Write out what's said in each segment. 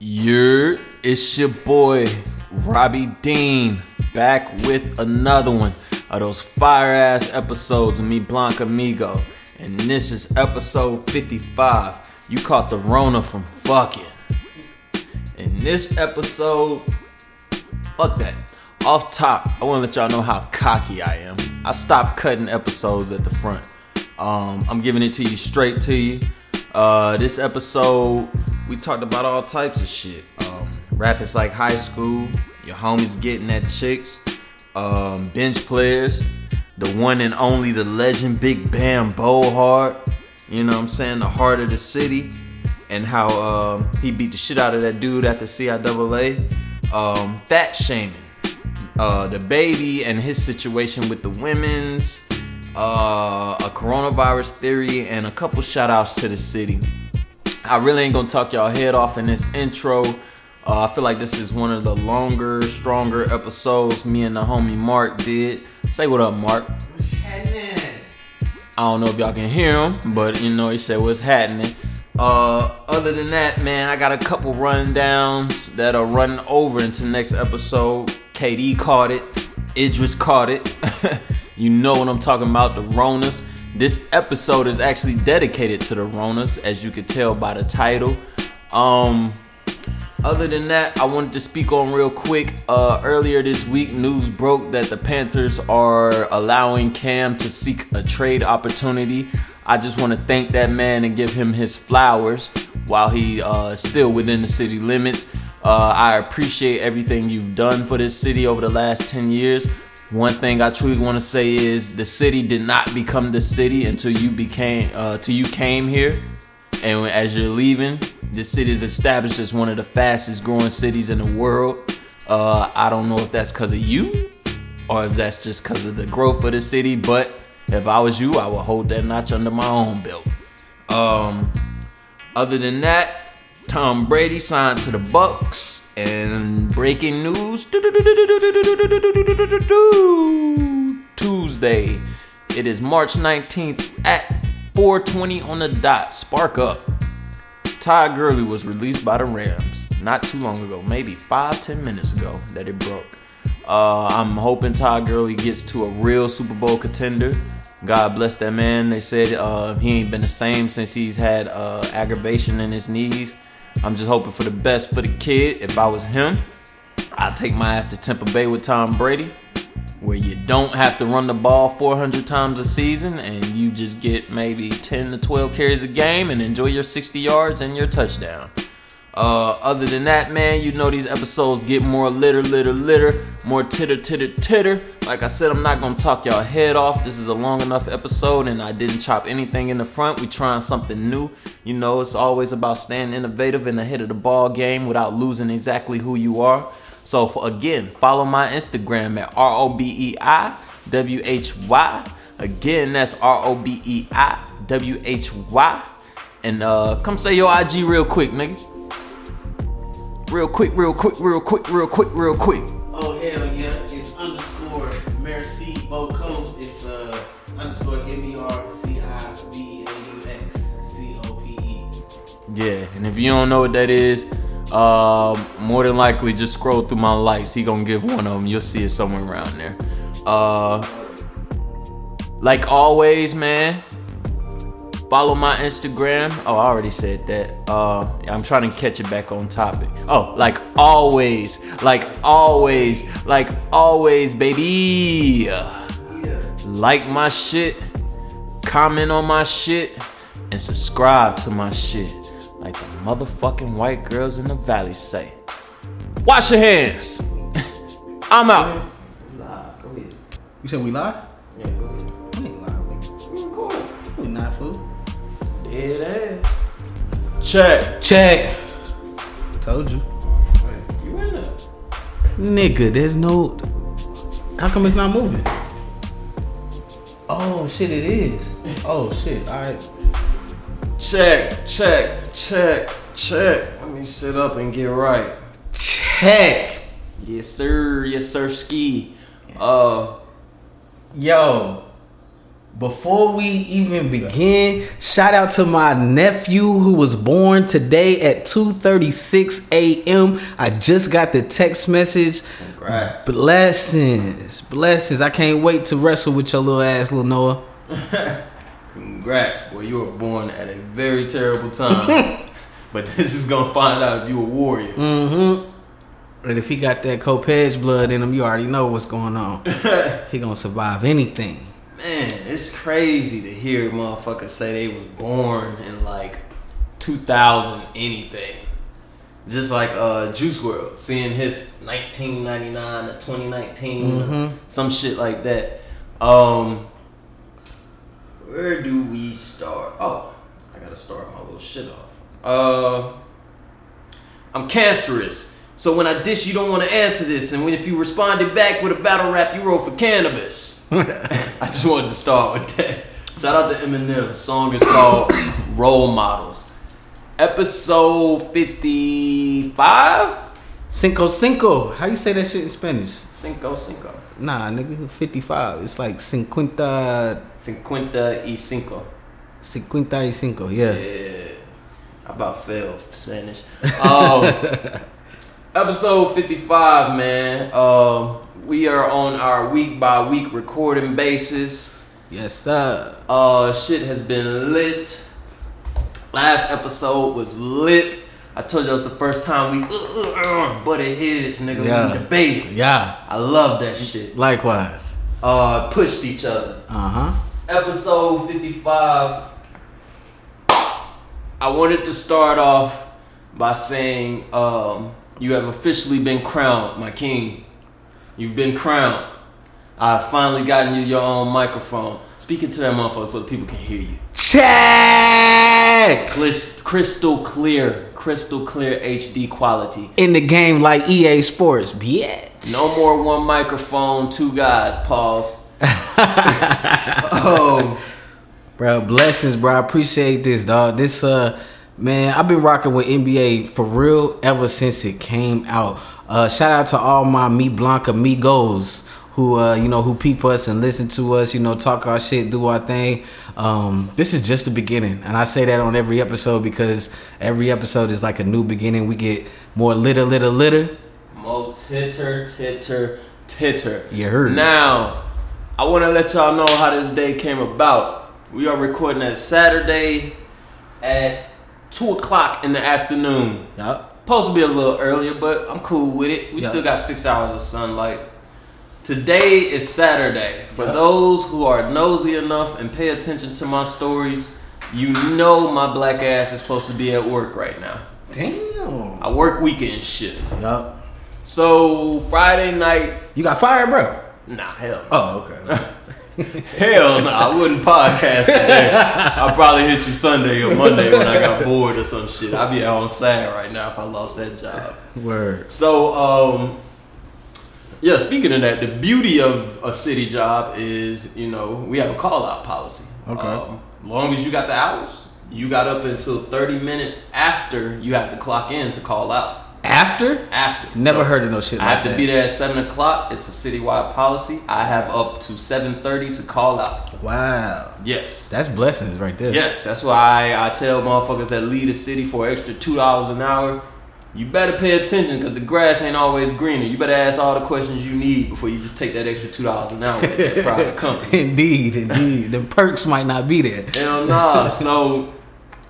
You're, it's your boy, Robbie Dean, back with another one of those fire ass episodes of me, Blanca Amigo. And this is episode 55. You caught the Rona from fucking. In this episode, fuck that. Off top, I want to let y'all know how cocky I am. I stopped cutting episodes at the front. Um, I'm giving it to you straight to you. Uh, this episode, we talked about all types of shit. Um, rap is like high school. Your homies getting at chicks. Um, bench players. The one and only, the legend, Big Bam Bohart. You know what I'm saying? The heart of the city. And how um, he beat the shit out of that dude at the CIAA. Um, fat shaming. Uh, the baby and his situation with the women's. Uh, a coronavirus theory and a couple shout outs to the city. I really ain't gonna talk y'all head off in this intro. Uh, I feel like this is one of the longer, stronger episodes me and the homie Mark did. Say what up, Mark. What's happening? I don't know if y'all can hear him, but you know he said what's happening. Uh, other than that, man, I got a couple rundowns that are running over into next episode. KD caught it, Idris caught it. you know what I'm talking about, the Ronas. This episode is actually dedicated to the Ronas, as you could tell by the title. Um, other than that, I wanted to speak on real quick. Uh, earlier this week, news broke that the Panthers are allowing Cam to seek a trade opportunity. I just want to thank that man and give him his flowers while he uh, is still within the city limits. Uh, I appreciate everything you've done for this city over the last 10 years. One thing I truly want to say is the city did not become the city until you became, uh, till you came here. And as you're leaving, the city is established as one of the fastest growing cities in the world. Uh, I don't know if that's because of you or if that's just because of the growth of the city, but if I was you, I would hold that notch under my own belt. Um, other than that, Tom Brady signed to the Bucks. And breaking news Tuesday. It is March 19th at 420 on the dot. Spark up. Todd Gurley was released by the Rams not too long ago, maybe five, ten minutes ago that it broke. Uh, I'm hoping Todd Gurley gets to a real Super Bowl contender. God bless that man. They said uh, he ain't been the same since he's had uh, aggravation in his knees. I'm just hoping for the best for the kid. If I was him, I'd take my ass to Tampa Bay with Tom Brady, where you don't have to run the ball 400 times a season and you just get maybe 10 to 12 carries a game and enjoy your 60 yards and your touchdown. Uh, other than that, man, you know these episodes get more litter, litter, litter, more titter, titter, titter. Like I said, I'm not gonna talk y'all head off. This is a long enough episode, and I didn't chop anything in the front. We trying something new. You know, it's always about staying innovative and ahead of the ball game without losing exactly who you are. So for, again, follow my Instagram at R O B E I W H Y. Again, that's R O B E I W H Y. And uh, come say your IG real quick, nigga. Real quick, real quick, real quick, real quick, real quick. Oh hell yeah! It's underscore Merci Boko. It's uh underscore M E R C I V E A U X C O P E. Yeah, and if you don't know what that is, uh, more than likely just scroll through my likes. He gonna give one of them. You'll see it somewhere around there. Uh, like always, man. Follow my Instagram. Oh, I already said that. Uh, I'm trying to catch it back on topic. Oh, like always, like always, like always, baby. Yeah. Like my shit, comment on my shit, and subscribe to my shit. Like the motherfucking white girls in the valley say. Wash your hands. I'm out. We live. Go ahead. You said we live? Yeah, go ahead. We ain't live, nigga. We recording. We not fool. Dead ass. Check. Check. Told you. Wait, you in there? Nigga, there's no. How come it's not moving? Oh shit, it is. Oh shit. All right. Check, check, check, check. Let me sit up and get right. Check. Yes, sir. Yes, sir. Ski. Uh, Yo, Before we even begin, shout out to my nephew who was born today at 2:36 a.m. I just got the text message. Congrats. Blessings, blessings. I can't wait to wrestle with your little ass, little Noah. Congrats, boy. You were born at a very terrible time. but this is gonna find out if you a warrior. Mm-hmm. And if he got that Copage blood in him, you already know what's going on. he gonna survive anything. Man, it's crazy to hear motherfuckers say they was born in like 2000 anything. Just like uh, Juice WRLD, seeing his 1999 to 2019, Mhm. some shit like that. Um, where do we start? Oh, I gotta start my little shit off. Uh, I'm cancerous. So when I dish, you don't want to answer this. And when if you responded back with a battle rap, you wrote for Canibus. I just wanted to start with that. Shout out to Eminem. Song is called Role Models. Episode 55? Cinco Cinco. How you say that shit in Spanish? Cinco Cinco. Nah, nigga, 55. It's like cincuenta, Cincuenta y cinco. cincuenta y cinco. Yeah. Yeah. I about failed Spanish. Um, episode 55, man. Um, we are on our week by week recording basis. Yes, sir. Uh, shit has been lit. Last episode was lit. I told you it was the first time we uh, uh, uh, butted heads, nigga. Yeah. We debated. Yeah. I love that shit. Likewise. Uh, pushed each other. Uh huh. Episode 55. I wanted to start off by saying um, you have officially been crowned, my king. You've been crowned. I've finally gotten you your own microphone. Speaking to that motherfucker so the people can hear you. Check Crystal clear, crystal clear HD quality. in the game like EA Sports, bitch. No more one microphone, two guys. Pause. oh, Bro, blessings, bro. I appreciate this, dog. This, uh, man, I've been rocking with NBA for real ever since it came out. Uh, shout out to all my Me Blanca Migos who, uh, you know, who peep us and listen to us, you know, talk our shit, do our thing. Um, this is just the beginning. And I say that on every episode because every episode is like a new beginning. We get more litter, litter, litter. Mo titter, titter, titter. You heard. Now, I want to let y'all know how this day came about. We are recording that Saturday at 2 o'clock in the afternoon. Yup. Supposed to be a little earlier, but I'm cool with it. We Yeah. still got six hours of sunlight. Today is Saturday. For Yeah. those who are nosy enough and pay attention to my stories, you know my black ass is supposed to be at work right now. Damn. I work weekend shit. Yup. So Friday night, You got fired, bro? nah, hell no. Oh, okay. Hell no, I wouldn't podcast today. I'll probably hit you Sunday or Monday when I got bored or some shit. I'd be out on sad right now if I lost that job. Word. So, um, yeah, speaking of that, the beauty of a city job is, you know, we have a call out policy. Okay. Um, long as you got the hours, you got up until 30 minutes after you have to clock in to call out. After? After. Never So, heard of no shit I like have to that. be there at 7 o'clock. It's a citywide policy. I have up to 7.30 to call out. Wow. Yes. That's blessings right there. Yes, that's why I, I tell motherfuckers that lead a city for an extra two dollars an hour. You better pay attention because the grass ain't always greener. You better ask all the questions you need before you just take that extra two dollars an hour at that private company. Indeed, indeed. the perks might not be there. Hell nah. So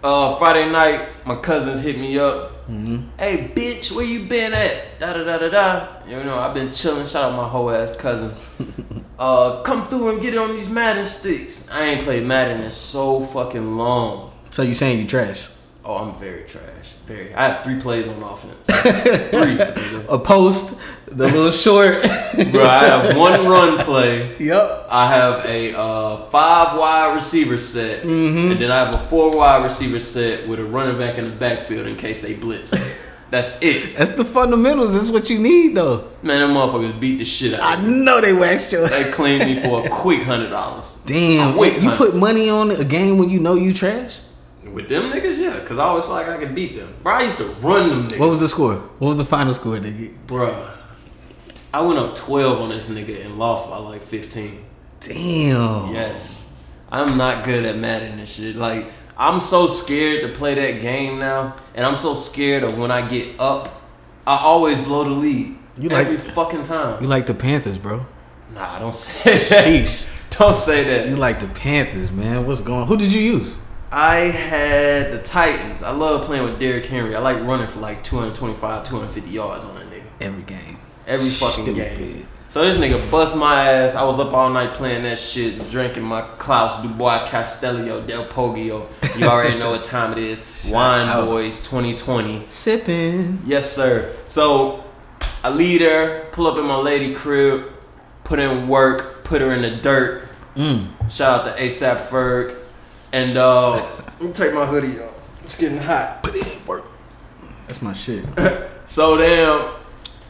uh, Friday night, my cousins hit me up. Hey bitch, where you been at? Da da da da da. You know, I've been chilling. Shout out my whole ass cousins. uh, come through and get it on these Madden sticks. I ain't played Madden in so fucking long. So you saying you trash? Oh, I'm very trash. Very. I have three plays on offense. three. A post, the little short. Bro, I have one run play. Yup. I have a uh, five wide receiver set, Mm-hmm. and then I have a four wide receiver set with a running back in the backfield in case they blitz. That's it. That's the fundamentals. That's what you need, though. Man, them motherfuckers beat the shit out of me. know they waxed your. They claimed me for a quick hundred dollars. Damn. Quick you put money on a game when you know you trash? With them niggas, yeah, because I always felt like I could beat them. Bro, I used to run them niggas. What was the score? What was the final score, nigga? Bruh. I went up 12 on this nigga and lost by like 15. Damn. Yes. I'm not good at Madden and shit. Like I'm so scared to play that game now, and I'm so scared of when I get up, I always blow the lead. You like- every fucking time. You like the Panthers, bro? nah, I don't say that. Sheesh. Don't say that. You like the Panthers, man? What's going? Who did you use? I had the Titans. I love playing with Derrick Henry. I like running for like 225, 250 yards on that nigga. Every game. Every fucking Stupid. game. So this nigga bust my ass. I was up all night playing that shit, drinking my Klaus Dubois Castello Del Poggio. You already know what time it is. Wine out. Boys 2020. Sipping. Yes, sir. So I leave there, pull up in my lady crib, put in work, put her in the dirt. Mm. Shout out to ASAP Ferg. And uh, let me take my hoodie off. It's getting hot. Put it in work. That's my shit. So damn,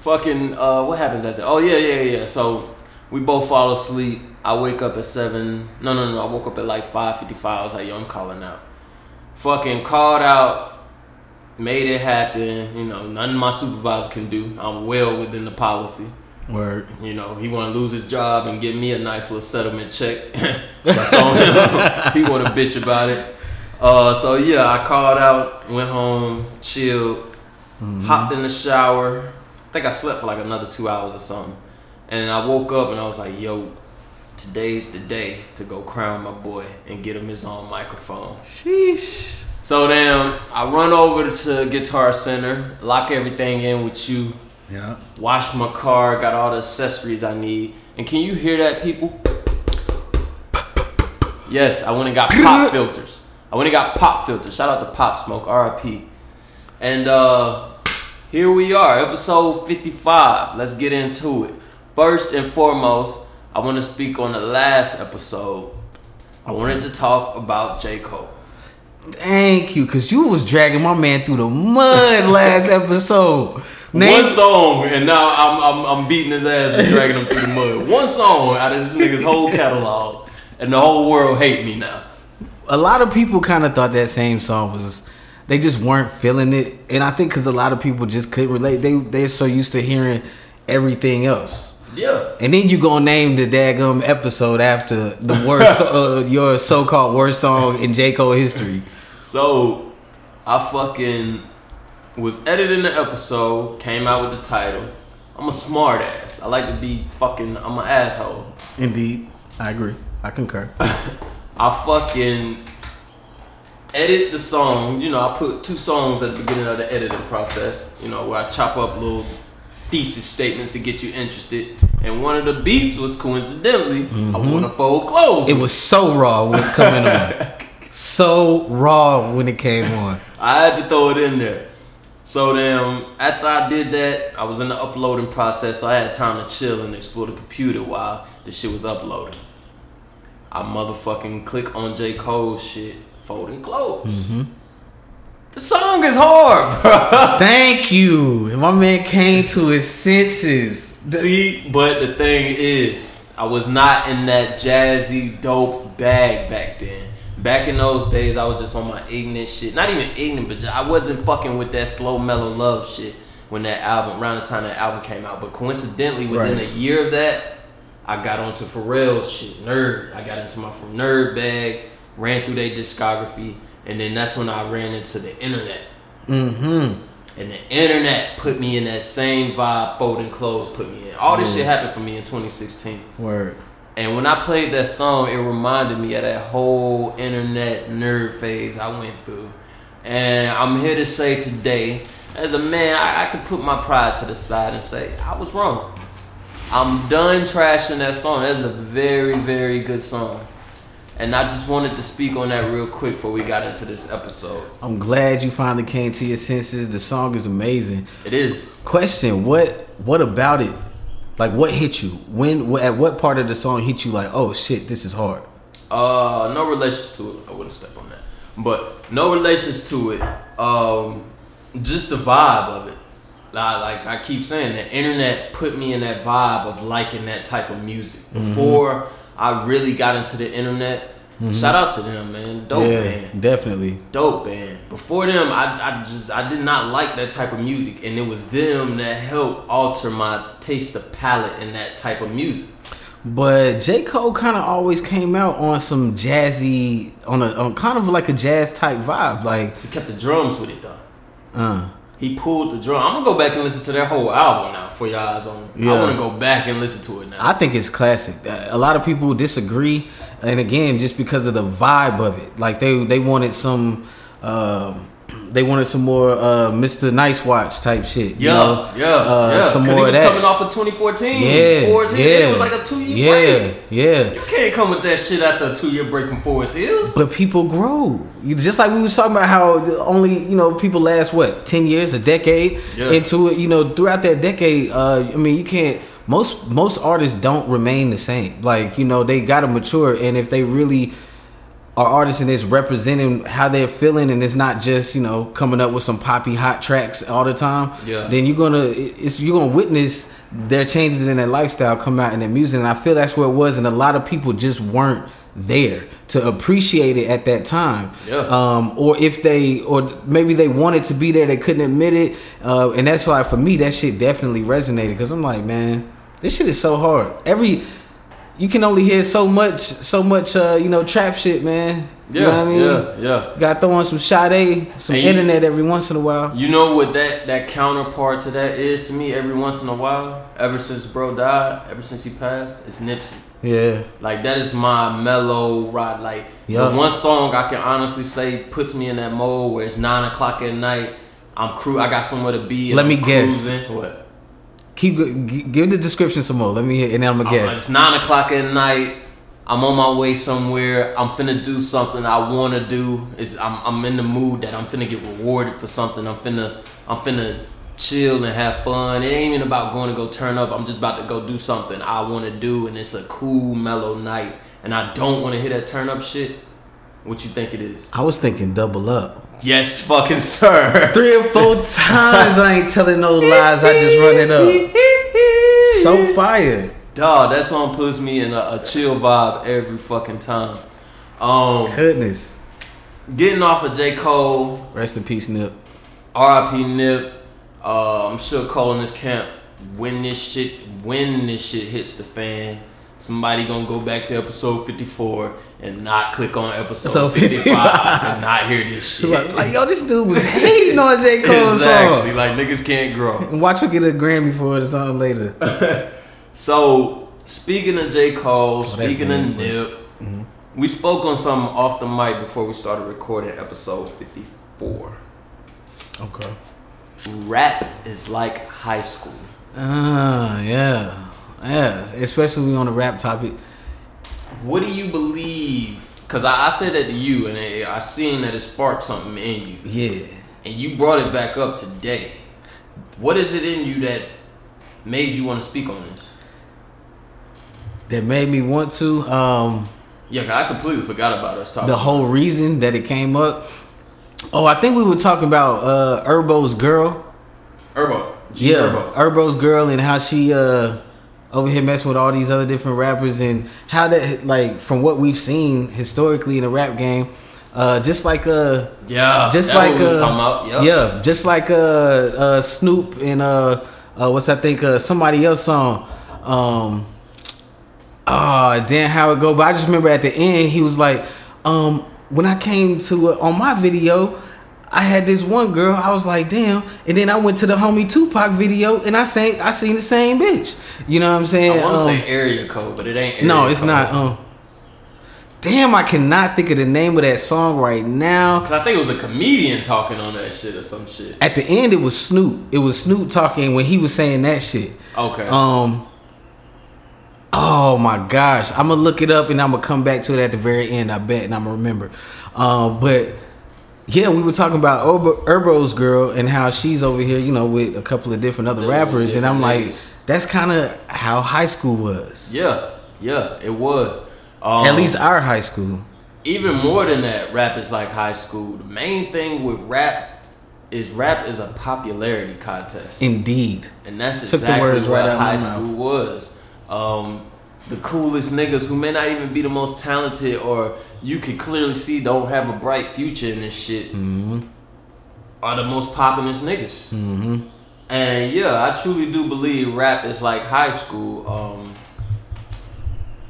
fucking, uh, what happens after? Oh yeah, yeah, yeah. So we both fall asleep. I wake up at seven. No, no, no. I woke up at like five fifty-five. I was like, yo, I'm calling out. Fucking called out. Made it happen. You know, none of my supervisor can do. I'm well within the policy. Word. You know, he want to lose his job and give me a nice little settlement check. That's on him. he want to bitch about it. Uh, so yeah, I called out, went home, chilled, hopped in the shower. I think I slept for like another two hours or something. And I woke up and I was like, yo, today's the day to go crown my boy and get him his own microphone. Sheesh. So then I run over to Guitar Center, lock everything in with you, Yeah. wash my car, got all the accessories I need. And can you hear that, people? Yes, I went and got pop filters. I went and got pop filters. Shout out to Pop Smoke, RIP. And uh here we are, episode 55. Let's get into it. First and foremost, I want to speak on the last episode. I wanted to talk about J. Cole. Thank you, cause you was dragging my man through the mud last episode. Name- One song, and now I'm, I'm I'm beating his ass and dragging him through the mud. One song out of this nigga's whole catalog, and the whole world hate me now. a lot of people kind of thought that same song was they just weren't feeling it and i think because a lot of people just couldn't relate they they're so used to hearing everything else Yeah, and then you gonna name the daggum episode after the worst uh, your so-called worst song in j cole history so I fucking was editing the episode, came out with the title. I'm a smart ass. I like to be fucking. I'm an asshole. indeed i agree i concur I fucking edit the song. You know, I put two songs at the beginning of the editing process. You know, where I chop up little thesis statements to get you interested. And one of the beats was coincidentally, I mm-hmm. want to fold clothes. it was so raw when it coming on so raw when it came on I had to throw it in there. So then, after I did that, I was in the uploading process, so I had time to chill and explore the computer while the shit was uploading. I motherfucking click on J. Cole's shit, folding clothes. The song is hard, bro. thank you and my man came to his senses See, but the thing is, I was not in that jazzy, dope bag back then. Back in those days, I was just on my ignorant shit. Not even ignorant, but I wasn't fucking with that slow, mellow love shit when that album, around the time that album came out. But coincidentally, within Right. a year of that, I got onto Pharrell's shit, Nerd. I got into my from Nerd bag, ran through their discography, and then that's when I ran into the internet. mm-hmm And the internet put me in that same vibe folding clothes put me in. All this shit happened for me in 2016. word And when I played that song, it reminded me of that whole internet nerd phase I went through. And I'm here to say today, as a man, I, I can put my pride to the side and say, I was wrong. I'm done trashing that song. That's a very, very good song. And I just wanted to speak on that real quick before we got into this episode. I'm glad you finally came to your senses. The song is amazing. It is. Question: What what about it? Like, what hit you? When? At what part of the song hit you? Like, oh shit, this is hard. Uh, no relations to it. I wouldn't step on that. But no relations to it. Um, just the vibe of it. Like, like I keep saying, the internet put me in that vibe of liking that type of music. Mm-hmm. I really got into the internet, shout out to them, man. Dope yeah, band. definitely. Dope band. Before them, I, I just I did not like that type of music, and it was them that helped alter my taste of palette in that type of music. But J Cole kind of always came out on some jazzy, on a on kind of like a jazz type vibe. Like, He kept the drums with it though. uh, He pulled the drum. I'm gonna go back and listen to that whole album now for your eyes on. it. I want to go back and listen to it now. I think it's classic. Uh, A lot of people disagree, and again, just because of the vibe of it, like they they wanted some, um they wanted some more uh, Mr. Nice Watch type shit. you yeah, know? yeah, uh, yeah. some more he of was that. coming off of 2014. yeah, Forest Hills. yeah, It was like a two year yeah, break. yeah. You can't come with that shit after a two year break from Forest Hills. But people grow. You just like we was talking about how only you know people last what ten years, a decade Yeah. into it. You know, throughout that decade, uh, I mean, you can't. Most most artists don't remain the same. Like you know, they got to mature, and if they really are artists and it's representing how they're feeling, and it's not just you know coming up with some poppy hot tracks all the time. Yeah. Then you're gonna it's you're gonna witness their changes in their lifestyle come out in their music, and I feel that's where it was, and a lot of people just weren't there to appreciate it at that time. Yeah. Um, or if they, or maybe they wanted to be there, they couldn't admit it, uh, and that's why for me that shit definitely resonated because I'm like, man, this shit is so hard. Every you can only hear so much, so much, uh, you know, trap shit, man. Yeah, you know what I mean? yeah, yeah. Got to throw on some Sade, some And you- internet every once in a while. You know what that that counterpart to that is to me every once in a while. Ever since bro died, ever since he passed, it's Nipsey. Yeah, Like that is my mellow ride. Like Yeah. the one song I can honestly say puts me in that mode where it's nine o'clock at night. I'm crew I got somewhere to be. Let I'm me guess. What? Keep g- give the description some more. Let me hear, and then I'm gonna guess. It's nine o'clock at night. I'm on my way somewhere. I'm finna do something I wanna do. Is I'm I'm in the mood that I'm finna get rewarded for something. I'm finna I'm finna chill and have fun. It ain't even about going to go turn up. I'm just about to go do something I wanna do, and it's a cool, mellow night. And I don't wanna hear that turn up shit. What you think it is? I was thinking double up. Yes, fucking sir. Three or four times I ain't telling no lies. I just run it up. So fire. Dog, that song puts me in a, a chill vibe every fucking time. Um, Goodness. getting off of J. Cole, Rest in peace, Nip. R.I.P. Nip. Uh, I'm sure Cole in this camp. When this shit, when this shit hits the fan, somebody gonna go back to episode 54 and not click on episode So 55 55. and not hear this shit. Like, like, yo, this dude was hating on J. Cole exactly. song. Like niggas can't grow. And watch her get a Grammy for it or something later. So speaking of J. Cole, Oh, speaking of Nip, we spoke on something off the mic before we started recording episode 54. Okay. Rap is like high school. Ah, yeah. Yeah. Especially on the rap topic. What do you believe? Because I, I said that to you, and I, I seen that it sparked something in you, Yeah. and you brought it back up today. What is it in you that made you want to speak on this? That made me want to. Um Yeah, I completely forgot about us talking. the whole reason that it came up. Oh, I think we were talking about uh Herbo's girl. Herbo. G Yeah, Herbo. Herbo's girl and how she uh over here messing with all these other different rappers and how that like from what we've seen historically in the rap game, uh just like uh Yeah, just like was uh. Yep. yeah, just like uh uh Snoop and uh uh what's I think uh somebody else song um ah damn how it go but I just remember at the end he was like um when I came to uh, on my video I had this one girl I was like damn and then I went to the homie Tupac video and I sang I seen the same bitch you know what I'm saying I want to Um, say area code, but it ain't. Area no it's code. not um damn I cannot think of the name of that song right now 'Cause I think it was a comedian talking on that shit or some shit. At the end, it was Snoop. It was Snoop talking when he was saying that shit. Okay. Um. Oh my gosh, I'm gonna look it up and I'm gonna come back to it at the very end. I bet, and I'm gonna remember. Um, but yeah, we were talking about Herbo, Herbo's girl and how she's over here, you know, with a couple of different other Yeah, rappers, and I'm like, that's kind of how high school was. yeah, yeah, it was. Um, At least our high school. even more than that, rap is like high school. The main thing with rap is rap is a popularity contest, Indeed. and that's Took the exactly words what right out high school was. Um, the coolest niggas who may not even be the most talented, or you could clearly see don't have a bright future in this shit, Mm-hmm. are the most populous niggas. Mm-hmm. And yeah, I truly do believe rap is like high school. Um,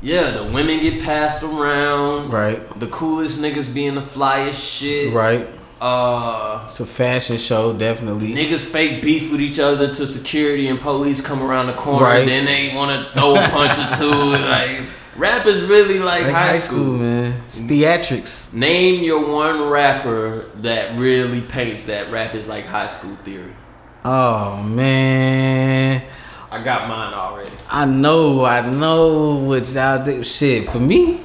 Yeah, the women get passed around. Right. The coolest niggas being the flyest shit. Right. Uh, It's a fashion show, definitely. niggas fake beef with each other to security and police come around the corner. Right. Then they want to throw a punch or two. Like rap is really like, Like high, school. man. It's theatrics. Name your one rapper that really paints that rap is like high school theory. Oh man. I got mine already. I know, I know what y'all do. Shit, for me,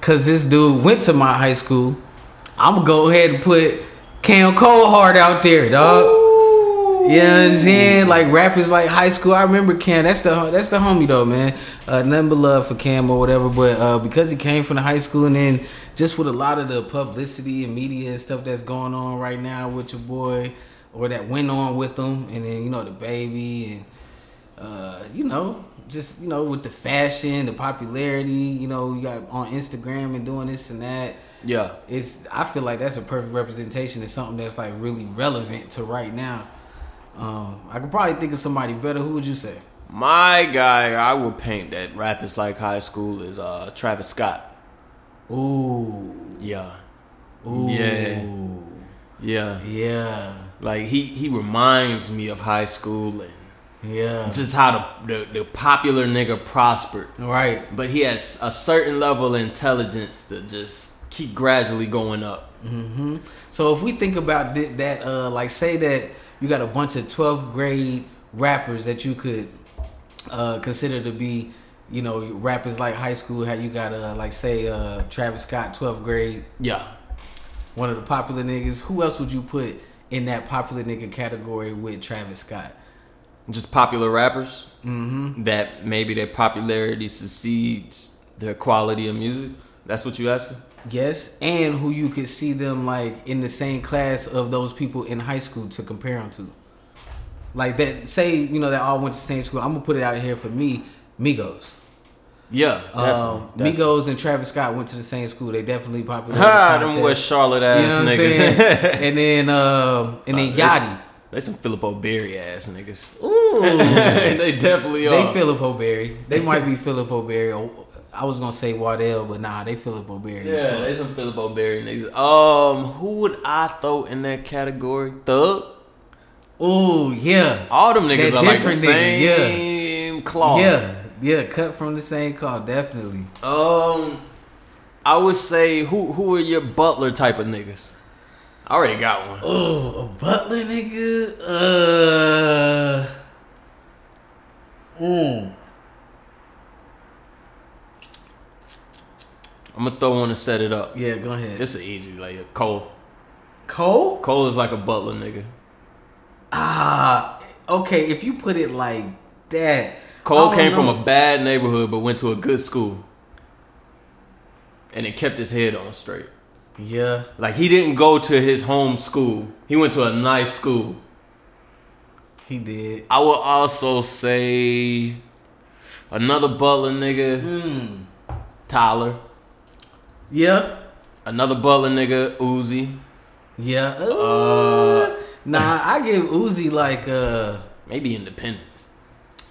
cause this dude went to my high school, I'm gonna go ahead and put Cam Coldheart out there, dog. You know what I'm saying? Like rappers like high school. I remember Cam. That's the that's the homie though, man. Uh, nothing but love for Cam or whatever. But uh, because he came from the high school, and then just with a lot of the publicity and media and stuff that's going on right now with your boy, or that went on with him, and then you know the baby and uh, you know, just you know, with the fashion, the popularity, you know, you got on Instagram and doing this and that. Yeah. It's I feel like that's a perfect representation of something that's like really relevant to right now. Um, I could probably think of somebody better. Who would you say? My guy, I would paint that rap is like high school is uh Travis Scott. Ooh, Yeah. ooh, Yeah. Yeah. yeah, Like he he reminds me of high school and yeah. just how the the, the popular nigga prospered. Right. But he has a certain level of intelligence to just keep gradually going up. hmm So if we think about th- that, uh, like say that you got a bunch of 12th grade rappers that you could uh, consider to be, you know, rappers like high school. How you got, uh, like say uh, Travis Scott, 12th grade, Yeah. one of the popular niggas. Who else would you put in that popular nigga category with Travis Scott? Just popular rappers Mm-hmm. that maybe their popularity succeeds their quality of music. That's what you asking? Yes, and who you could see them like in the same class of those people in high school to compare them to. Like that, say you know they all went to the same school. I'm gonna put it out here for me, Migos. Yeah, definitely. Um, definitely. Migos and Travis Scott went to the same school. They definitely popular. in the Ha, them. West Charlotte You ass know what I'm niggas. saying? and then, um, and then Nah, Yachty. They some Phillip O. Berry ass niggas. Ooh, they definitely are. they. Phillip O. Berry. They might be Phillip O. Berry. Or, I was gonna say Waddell, but nah, they Philip Berry. as yeah, they some Phillip O. Berry niggas. Um, who would I throw in that category? Thug. Ooh, yeah. All them niggas That are like the different nigga, yeah. same cloth. Yeah, yeah, cut from the same cloth, definitely. Um, I would say who who are your Butler type of niggas? I already got one. Oh, a butler nigga. Uh. Mm. I'm gonna throw one to set it up. Yeah, go ahead. This is easy. Like Cole. Cole. Cole is like a Butler nigga. Ah, okay. If you put it like that, Cole came from a bad neighborhood but went to a good school. And it kept his head on straight. Yeah, Like he didn't go to his home school. He went to a nice school. he did. I would also say another Butler nigga, Mm. Tyler. Yeah, Another Butler nigga, Uzi. yeah. Uh, nah, I give Uzi like uh. Maybe Independence.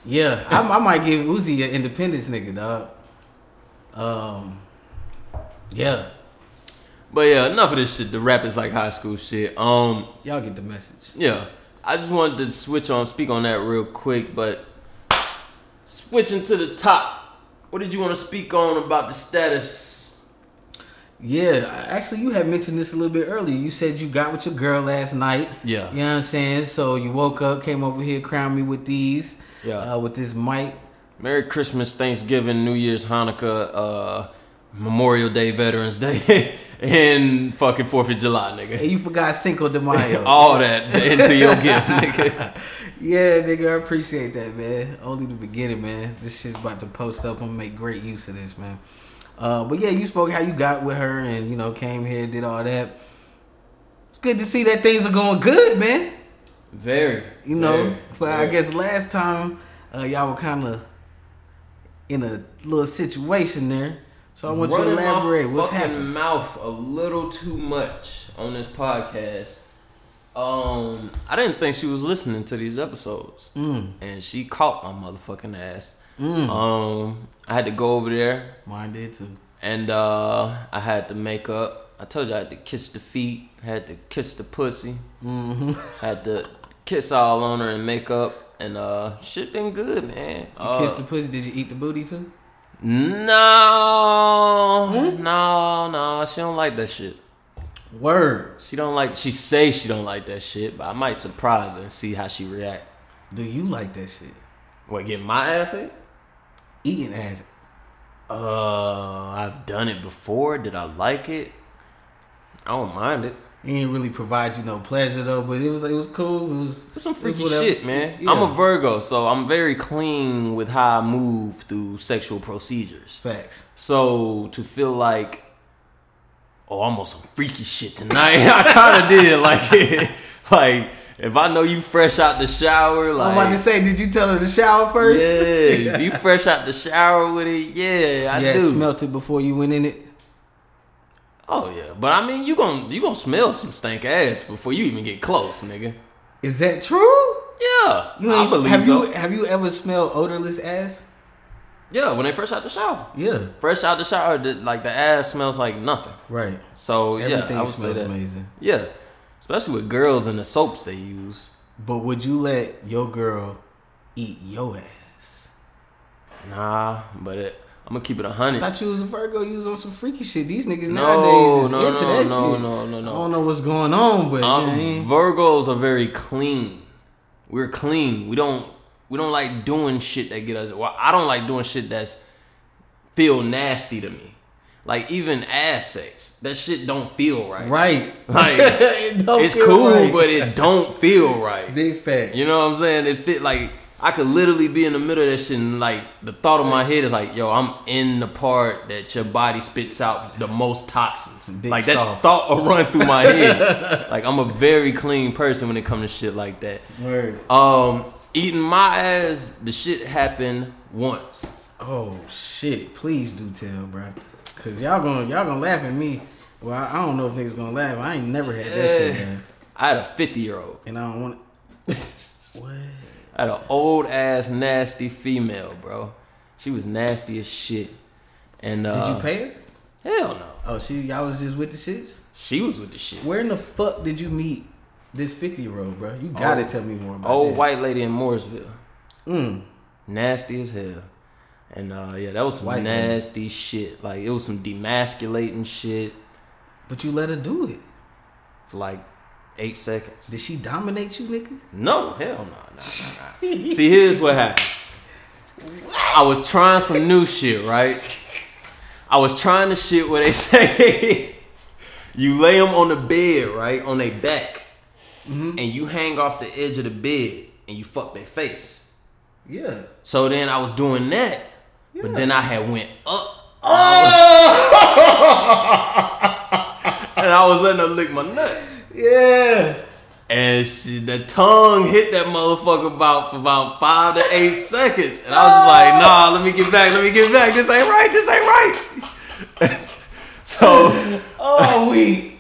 Yeah, I, I might give Uzi an independence nigga, dog. Um, yeah, But yeah, enough of this shit. The rap is like high school shit. Um, y'all get the message. yeah. I just wanted to switch on, speak on that real quick, but switching to the top. What did you want to speak on about the status? Yeah, actually, you had mentioned this a little bit earlier. You said you got with your girl last night. Yeah. You know what I'm saying? So you woke up, came over here, crowned me with these. Yeah. Uh, with this mic. Merry Christmas, Thanksgiving, New Year's, Hanukkah, uh, Memorial Day, Veterans Day, and fucking Fourth of July, nigga. And you forgot Cinco de Mayo. All that into your gift, nigga. Yeah, nigga, I appreciate that, man. Only the beginning, man. This shit's about to post up. I'm gonna make great use of this, man. Uh, but yeah, you spoke how you got with her and you know came here, did all that. It's good to see that things are going good, man. Very. You know, very, but I guess last time uh, y'all were kind of in a little situation there. So I want you to elaborate. What's happening? mouth a little too much on this podcast. Um, I didn't think she was listening to these episodes, Mm. and she caught my motherfucking ass. Um, I had to go over there Mine did too. and uh, I had to make up. I told you I had to kiss the feet, had to kiss the pussy, Mm-hmm. had to kiss all on her and make up, and uh, shit been good, man. You Uh, kissed the pussy. Did you eat the booty too? No, Hmm? no, no. She don't like that shit. Word. She don't like. She say she don't like that shit, but I might surprise her and see how she react. Do you like that shit? What? Get my ass ate? Eating ass. Uh, I've done it before. Did I like it? I don't mind it. It didn't really provide you no pleasure though, but it was it was cool. It was, some it was freaky whatever. shit, man. Yeah. I'm a Virgo, so I'm very clean with how I move through sexual procedures. Facts. So to feel like, oh, I'm on some freaky shit tonight. I kind of did like it. Like if I know you fresh out the shower, like I'm about to say, did you tell her to shower first? yeah, if you fresh out the shower with it, yeah, I yeah, do. smelt it before you went in it. oh yeah, but I mean, you gon' you gonna smell some stank ass before you even get close, nigga. Is that true? Yeah, You I believe have so. you have you ever smelled odorless ass? Yeah, when they fresh out the shower. Yeah. Fresh out the shower, the, like the ass smells like nothing. Right. So yeah, Everything I would say smells that. amazing. Yeah, especially with girls and the soaps they use. But would you let your girl eat your ass? Nah, but it, I'm gonna keep it a I hundred. thought you was a Virgo. You was on some freaky shit. These niggas No, nowadays is no, into no, that no, shit. no, no, no. I don't know what's going on, but Um, you know, Virgos are very clean. We're clean. We don't we don't like doing shit that get us. Well, I don't like doing shit that's feel nasty to me. Like even ass sex, that shit don't feel right. right. Like It don't it's cool, right. but it don't feel right. big fact. You know what I'm saying? It fit like I could literally be in the middle of that shit and like the thought of my head is like, yo, I'm in the part that your body spits out the most toxins. Big like that soft. thought will run through my head. like I'm a very clean person when it comes to shit like that. Word. Um, eating my ass, the shit happened once. Oh shit! Please do tell, bro. Cause y'all gonna y'all gonna laugh at me. Well, I, I don't know if niggas gonna laugh. I ain't never had that shit, man. I had a 50 year old. And I don't want. what? I had an old ass nasty female, bro. She was nasty as shit. And uh, Did you pay her? Hell no. Oh, she y'all was just with the shits. She was with the shit. Where in the fuck did you meet this fifty year old, bro? You gotta Oh, tell me more about Old this. white lady in Mooresville. Mm. Nasty as hell. And uh, yeah, that was some White nasty shit. Like it was some demasculating shit But you let her do it. for like eight seconds. Did she dominate you, nigga? No, hell no, no, no, no. See, here's what happened. I was trying some new shit, right? I was trying the shit where they say you lay them on the bed, right, on their back, and you hang off the edge of the bed and you fuck their face. Yeah. So then I was doing that, but then I had went up. Oh. and I was letting her lick my nuts. Yeah. And she, the tongue hit that motherfucker about for about five to eight seconds. And I was just like, nah, let me get back, let me get back. This ain't right, this ain't right. so Oh, we.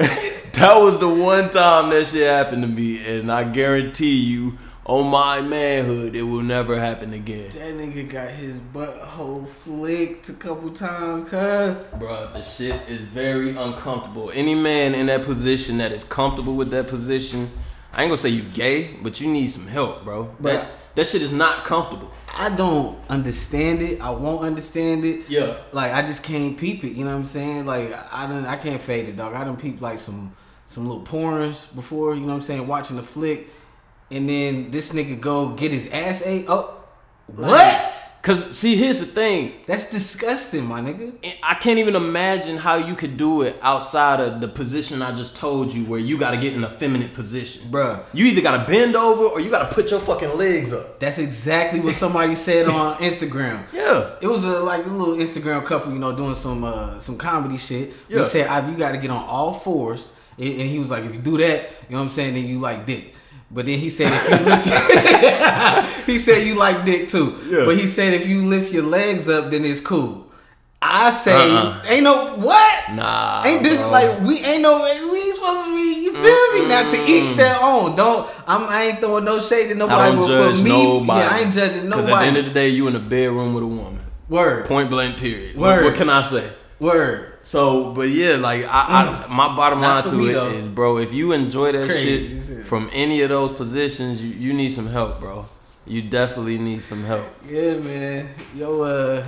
that was the one time that shit happened to me. And I guarantee you, on my manhood, it will never happen again. That nigga got his butthole flicked a couple times, cuz. Bro, the shit is very uncomfortable. Any man in that position that is comfortable with that position, I ain't gonna say you gay, but you need some help, bro. Bruh. That, that shit is not comfortable. I don't understand it. I won't understand it. Yeah. Like I just can't peep it. You know what I'm saying? Like I don't. I can't fade it, dog. I done peep like some some little porns before. You know what I'm saying? Watching the flick, and then this nigga go get his ass ate. Oh, what? Cause see, here's the thing. That's disgusting, my nigga. I can't even imagine how you could do it outside of the position I just told you, where you got to get in a feminine position, Bruh. You either got to bend over or you got to put your fucking legs up. That's exactly what somebody said on Instagram. Yeah. It was a like a little Instagram couple, you know, doing some uh, some comedy shit. Yeah. He said either you got to get on all fours, and and he was like, if you do that, you know what I'm saying, then you like dick. But then he said if you lift, your, he said you like dick too. Yeah. But he said if you lift your legs up, then it's cool. I say, Uh-uh. ain't no what? Nah, Ain't this bro. like we ain't no we ain't supposed to be? You feel me? Now to each their own. Don't I'm I ain't throwing no shade to nobody. I don't judge me, nobody. yeah, I ain't judging nobody. Because at the end of the day, you in a bedroom with a woman. Word, Point blank. Period. What, Word. what can I say? word. So, but yeah, like I, I my bottom line to me, it though. is, bro, if you enjoy that Crazy, shit from any of those positions, you, you need some help, bro. You definitely need some help. Yeah, man. Yo, uh,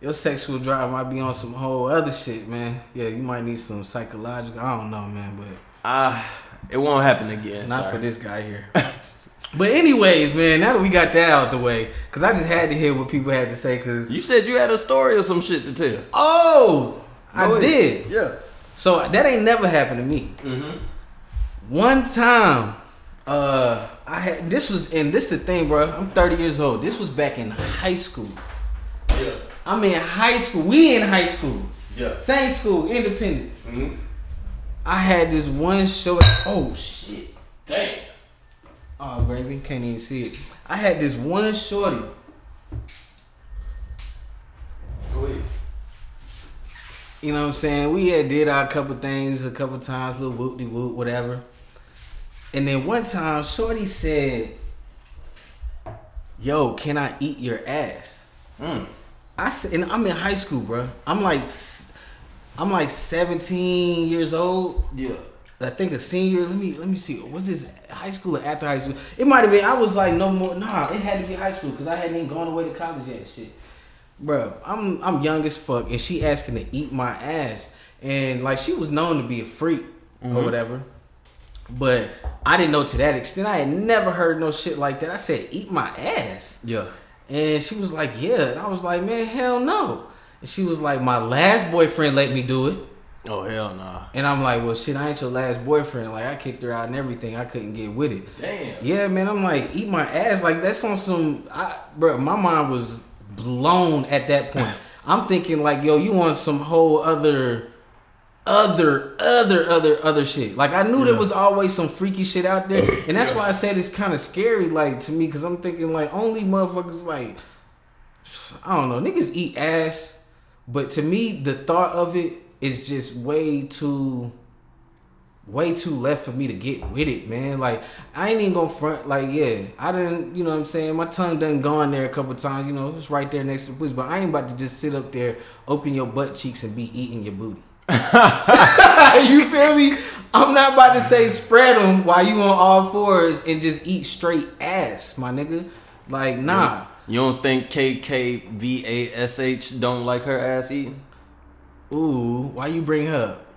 your sexual drive might be on some whole other shit, man. Yeah, you might need some psychological. I don't know, man, but Ah, it won't happen again. not sorry. for this guy here. but anyways, man, now that we got that out the way, cause I just had to hear what people had to say, cause You said you had a story or some shit to tell. oh, I did. Yeah. So that ain't never happened to me. Mm-hmm. One time, uh, I had this was and this is the thing, bro. I'm 30 years old. This was back in high school. Yeah. I'm in high school. We in high school. Yeah. Same school, Independence. Mm-hmm. I had this one short. Oh shit! Damn. Oh gravy, can't even see it. I had this one shorty. Go ahead. You know what I'm saying? We had did our couple things a couple times, little whoop de whoop, whatever. And then one time, Shorty said, "Yo, can I eat your ass?" Mm. I said, and I'm in high school, bro. I'm like, I'm like 17 years old. Yeah. I think a senior. Let me let me see. Was this high school or after high school? It might have been. I was like no more. Nah, it had to be high school because I hadn't even gone away to college yet. Shit, bro. I'm I'm young as fuck, and she asking to eat my ass, and like she was known to be a freak or mm-hmm. whatever. But I didn't know to that extent. I had never heard no shit like that. I said, "Eat my ass." Yeah. And she was like, yeah. And I was like, man, hell no. And she was like, my last boyfriend let me do it. Oh hell nah. And I'm like, well, shit, I ain't your last boyfriend. Like, I kicked her out and everything. I couldn't get with it. Damn. Yeah, man. I'm like, eat my ass. Like, that's on some, I, bro. My mind was blown at that point. I'm thinking like, yo, you want some whole other, other, other, other, other shit. Like, I knew there was always some freaky shit out there, and that's why I said it's kind of scary, like to me, because I'm thinking like only motherfuckers like, I don't know, niggas eat ass, but to me, the thought of it is just way too way too left for me to get with it, man. Like I ain't even gonna front. Like yeah, I didn't. You know what I'm saying? My tongue done gone there a couple times. You know, it's right there next to the pussy. But I ain't about to just sit up there, open your butt cheeks, and be eating your booty. you feel me? I'm not about to say spread them while you on all fours and just eat straight ass, my nigga. Like nah. You don't think Kkvsh don't like her ass eating? Ooh, why you bring her up?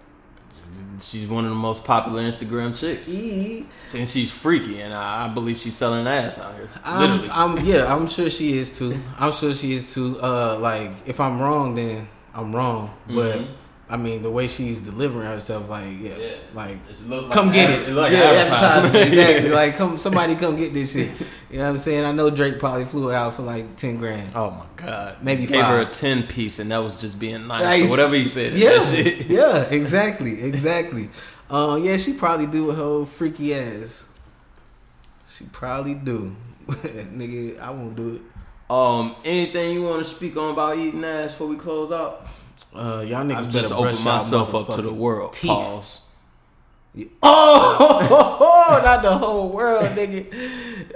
She's one of the most popular Instagram chicks. E. And she's freaky, and I, I believe she's selling ass out here. I'm, Literally. I'm yeah, I'm sure she is too. I'm sure she is too. Uh, like if I'm wrong, then I'm wrong. But Mhm. I mean, the way she's delivering herself, like yeah, Yeah. like It's come like get ad- it. it's like yeah, advertisement. advertisement. exactly. like come, somebody come get this shit. You know what I'm saying? I know Drake probably flew out for like ten grand. Oh my god. Maybe gave her a ten piece, and that was just being nice. Nice. Or whatever he said. Yeah, That shit. yeah, exactly, exactly. Uh, yeah, she probably do with her old freaky ass. She probably do, nigga. I won't do it. Um, anything you want to speak on about eating ass before we close out? Uh, y'all niggas just y'all myself up to the world. teeth. Pause. Oh, not the whole world, nigga.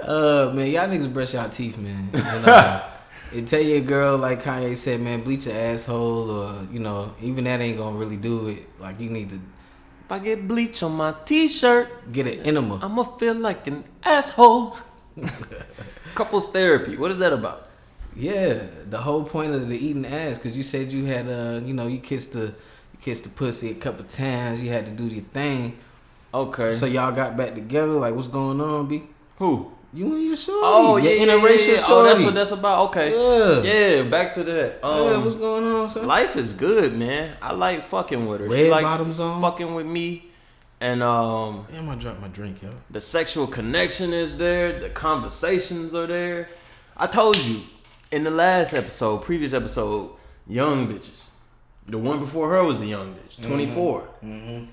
Uh, man, y'all niggas brush y'all teeth, man. And, uh, and tell your girl, like Kanye said, man, bleach your asshole, or you know, even that ain't gonna really do it. Like you need to If I get bleach on my t-shirt, get an enema. I'ma feel like an asshole. Couples therapy. What is that about? Yeah, the whole point of the eating ass, because you said you had, uh, you know, you kissed the, you kissed the pussy a couple times. You had to do your thing. Okay. So y'all got back together. Like, what's going on, b? Who? You and your shorty. Oh yeah, your yeah, yeah, interracial yeah. Oh, that's what that's about. Okay. Yeah. Yeah. Back to that. Um, yeah, what's going on, son? life is good, man. I like fucking with her. Red she like bottoms on? fucking with me, and um, Damn, I dropped my drink, yo. the sexual connection is there. The conversations are there. I told you in the last episode, previous episode, young bitches. The one before her was a young bitch, mm-hmm. 24. Mm-hmm.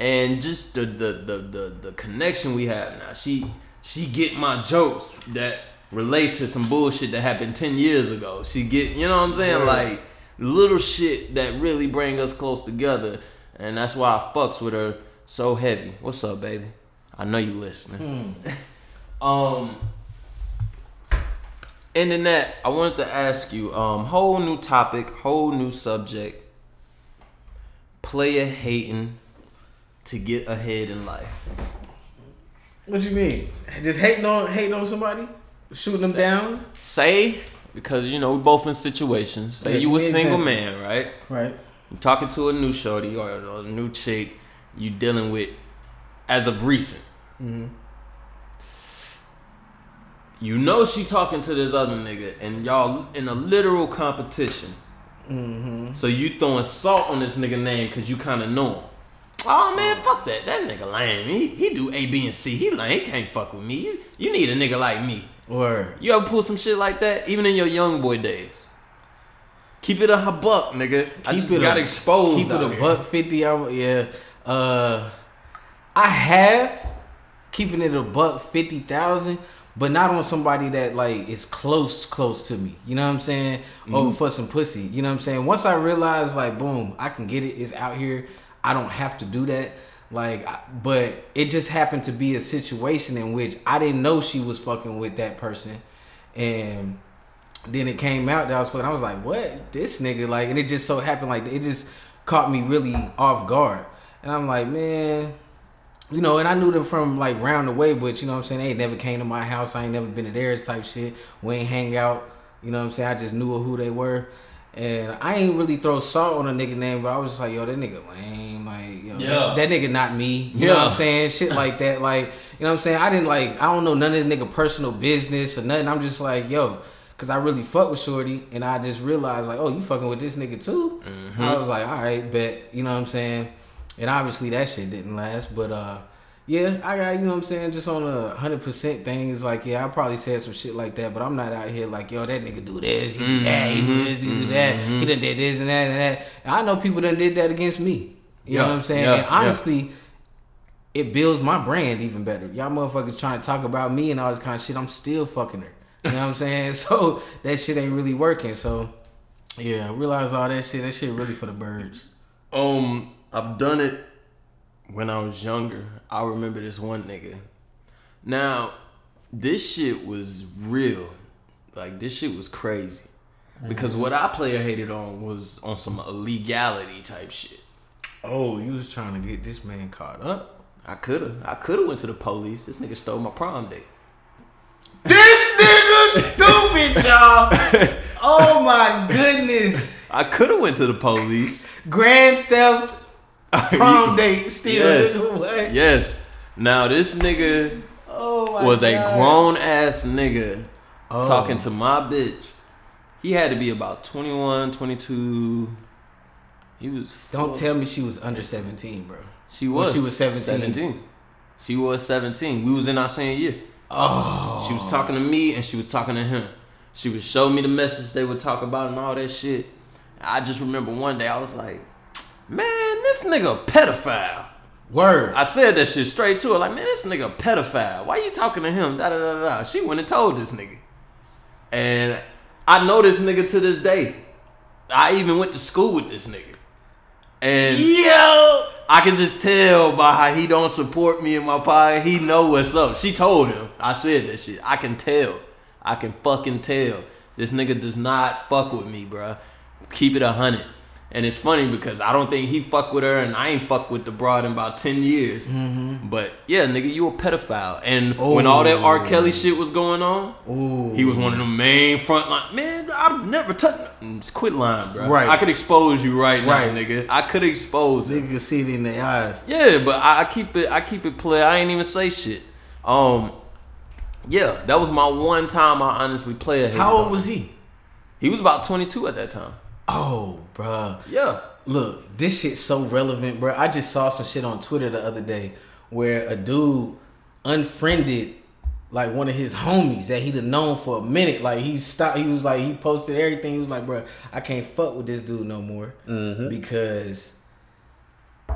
And just the, the the the the connection we have now. She she get my jokes that relate to some bullshit that happened 10 years ago. She get, you know what I'm saying? Like little shit that really bring us close together, and that's why I fucks with her so heavy. What's up, baby? I know you listening. Hmm. um, ending that, I wanted to ask you, um, whole new topic, whole new subject. Player hating to get ahead in life. What do you mean? Just hating on hating on somebody, shooting them down, Say, because you know we both in situations. Say Yeah, you a single man, right? right? You talking to a new shorty or, or a new chick you dealing with as of recent. Mm-hmm. You know she talking to this other nigga and y'all in a literal competition. Mm-hmm. So you throwing salt on this nigga name because you kind of know him. Oh man, fuck that. That nigga lame. He, he do A, B, and C. He lame. He can't fuck with me. You, you need a nigga like me. Word. You ever pull some shit like that, even in your young boy days? Keep it a buck, nigga. I just it got a- exposed. Keep it a here. buck fifty. I'm, yeah. Uh, I have keeping it a buck fifty thousand, but not on somebody that like is close, close to me. You know what I'm saying? Mm-hmm. Over for some pussy. You know what I'm saying? Once I realize like, boom, I can get it. It's out here. I don't have to do that. Like, but it just happened to be a situation in which I didn't know she was fucking with that person, and then it came out that I was fucking. I was like, "What? This nigga?" Like, and it just so happened like it just caught me really off guard, and I'm like, man, you know. And I knew them from like round the way, but you know what I'm saying. They never came to my house. I ain't never been to theirs type shit. We ain't hang out. You know what I'm saying. I just knew who they were. And I ain't really throw salt on a nigga name, but I was just like, yo, that nigga lame. Like, yo, Yeah. that, that nigga not me. You know what I'm saying? Shit like that. Like, you know what I'm saying? I didn't like, I don't know none of the nigga personal business or nothing. I'm just like, yo, cause I really fuck with Shorty and I just realized like, oh, you fucking with this nigga too? I mm-hmm. was like, all right, bet. You know what I'm saying? And obviously that shit didn't last, but uh, yeah, I got, you know what I'm saying? Just on a hundred percent thing is like, yeah, I probably said some shit like that, but I'm not out here like, yo, that nigga do this, he do that, he do this, he do that, he done did this and that and that. And I know people done did that against me. You know what I'm saying? yeah, and yeah. honestly, it builds my brand even better. Y'all motherfuckers trying to talk about me and all this kind of shit. I'm still fucking her. You know what I'm saying? So that shit ain't really working. So yeah, realize all that shit. That shit really for the birds. Um, I've done it when I was younger. I remember this one nigga. Now, this shit was real. Like this shit was crazy. Because mm-hmm. what I player hated on was on some illegality type shit. Oh, you was trying to get this man caught up. I coulda, I coulda went to the police. This nigga stole my prom date. This nigga stupid, y'all. Oh my goodness. I coulda went to the police. Grand theft prom date still. Yes. Yes. Now this nigga Oh was a grown ass nigga Oh. talking to my bitch. He had to be about 21, 22. He was. Don't tell me she was under 17, bro. She was. she was 17. 17. She was 17. We was in our senior year. Oh. She was talking to me and she was talking to him. She would show me the message they would talk about and all that shit. I just remember one day I was like, man, this nigga pedophile. Word. I said that shit straight to her, like, man, this nigga pedophile. Why you talking to him? Da da da da. She went and told this nigga, and I know this nigga to this day. I even went to school with this nigga, and Yo. I can just tell by how he don't support me and my pie. He know what's up. She told him. I said that shit. I can tell. I can fucking tell. This nigga does not fuck with me, bro. Keep it a hundred. And it's funny because I don't think he fuck with her, and I ain't fuck with the broad in about ten years. Mm-hmm. But yeah, nigga, you a pedophile. And when all that R. Kelly shit was going on, Ooh. he was one of the main front line. Man, I've never touched. Just quit lying, bro. Right. I could expose you right now, nigga. I could expose. Nigga can see it in their eyes. Yeah, but I, I keep it. I keep it play. I ain't even say shit. Um, yeah, that was my one time I honestly played. How old was he? he? Was about twenty two at that time. Oh, bruh. Yeah. Look, this shit's so relevant, bro. I just saw some shit on Twitter the other day where a dude unfriended like one of his homies that he'd have known for a minute. Like he stopped. He was like he posted everything. He was like, bro, I can't fuck with this dude no more because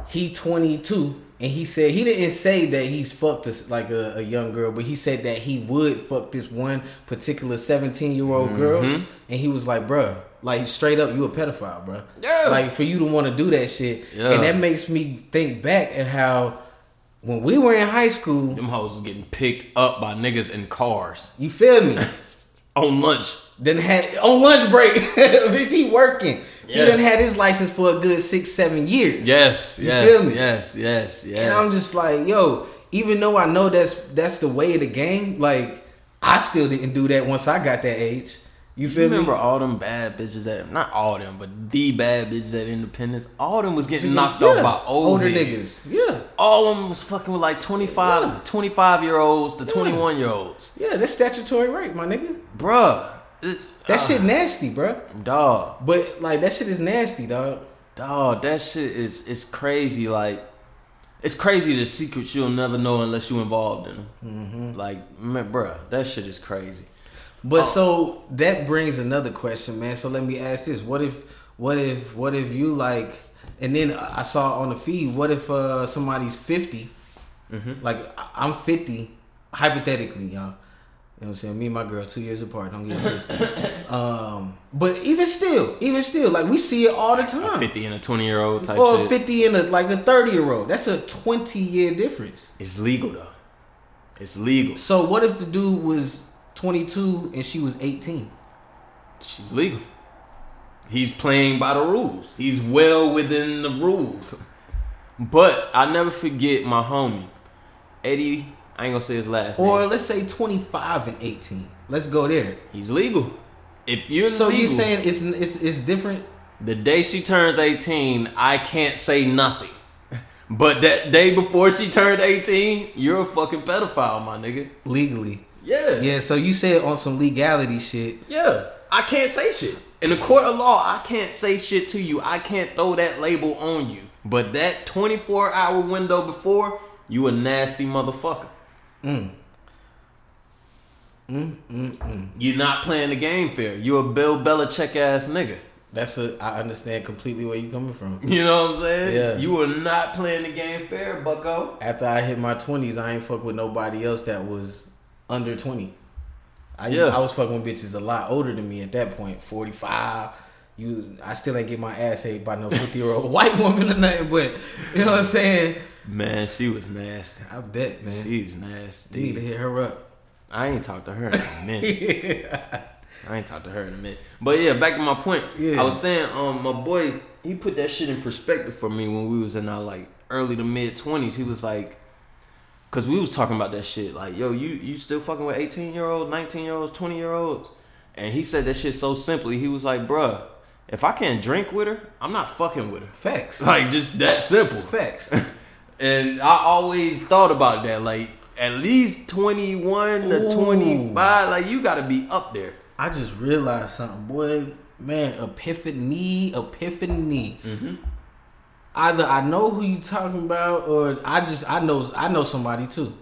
he 22 and he said he didn't say that he's fucked us like a, a young girl but he said that he would fuck this one particular 17 year old girl Mm-hmm. and he was like bruh like straight up you a pedophile bro. Yeah. like for you to want to do that shit Yeah. and that makes me think back at how when we were in high school Them hoes was getting picked up by niggas in cars you feel me on lunch. then had on lunch break Is he working he Yeah. done had his license for a good six seven years Yes, You yes, feel me? yes, yes, yes. And I'm just like, yo, even though I know that's that's the way of the game, like I still didn't do that once I got that age. You You feel remember me? all them bad bitches at not all them, but the bad bitches at Independence. All them was getting Yeah, knocked off by old older niggas. niggas. Yeah, All of them was fucking with like 25, Yeah. 25 year olds to 21 year olds. yeah, that's statutory rape, my nigga. Bruh. it- That uh, shit nasty, bruh. Dog. But like that shit is nasty, dog. Dog, that shit is it's crazy. Like, it's crazy the secrets you'll never know unless you involved in them. Mm-hmm. Like, man, bruh, that shit is crazy. But Oh. so that brings another question, man. So let me ask this: What if, what if, what if you like? And then I saw on the feed. What if uh somebody's 50 Mm-hmm. Like I'm fifty, hypothetically, y'all. You know what I'm saying? Me and my girl two years apart. Don't get twisted. um, but even still, even still, like we see it all the time. 50 and a 20 year old type or shit. fifty and a like a thirty year old. That's a twenty year difference. It's legal though. It's legal. So what if the dude was twenty two and she was eighteen? She's legal. He's playing by the rules. He's well within the rules. But I never forget my homie, Eddie. I ain't gonna say his last Or name. Or let's say 25 and 18. Let's go there. He's legal. If you're so legal, you saying it's, it's it's different? the day she turns 18, I can't say nothing. But that day before she turned 18, you're a fucking pedophile, my nigga. legally? Yeah. Yeah. So you said on some legality shit. Yeah, I can't say shit. In the court of law, I can't say shit to you. I can't throw that label on you. But that 24 hour window before, you a nasty motherfucker. Mm. Mm, mm, mm. You're not playing the game fair. You're a Bill Belichick ass nigga. That's a. I understand completely where you coming from. You know what I'm saying? Yeah. You are not playing the game fair, bucko. After I hit my 20s, I ain't fuck with nobody else that was under 20. I Yeah. I was fucking with bitches a lot older than me at that point. 45. You, I still ain't get my ass ate by no 50 year old white woman or nothing. But you know what I'm saying? Man, she was nasty. I bet, man. She's you need to hit her up. I ain't talked to her in a minute. I ain't talked to her in a minute. But yeah, back to my point. Yeah. I was saying, um, my boy, he put that shit in perspective for me when we was in our like early to mid twenties. He was like, cause we was talking about that shit. Like, yo, you you still fucking with eighteen year olds, nineteen year olds, twenty year olds? And he said that shit so simply. He was like, bruh, if I can't drink with her, I'm not fucking with her. Facts. Like just that simple. Facts. And I always thought about that. Like at least twenty one to twenty five. Like you gotta be up there. I just realized something, boy. Man, epiphany, epiphany. Mm-hmm. Either I know who you talking about, or I just I know I know somebody too.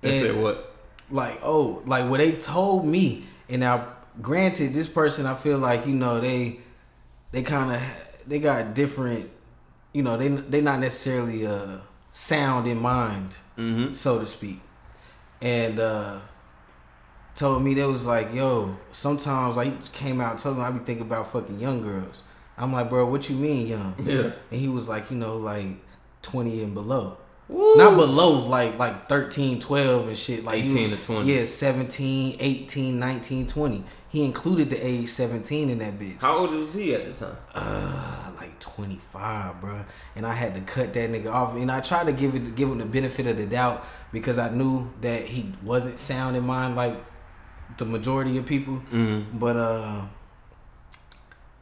They And, said what? Like oh, like what they told me, and now granted, this person I feel like you know they they kind of they got different, you know they they not necessarily uh sound in mind, Mm-hmm. so to speak, and uh told me they was like, yo, sometimes like came out and told me I be thinking about fucking young girls. I'm like, bro, what you mean young? Yeah. And he was like, you know, like 20 and below. Woo. Not below, like like 13, 12 and shit. Like 18 was- to 20. Yeah, 17, 18, 19, 20. He included the age 17 in that bitch. How old was he at the time? Uh, like 25, bro. And I had to cut that nigga off. And I tried to give it give him the benefit of the doubt because I knew that he wasn't sound in mind like the majority of people. Mm-hmm. But uh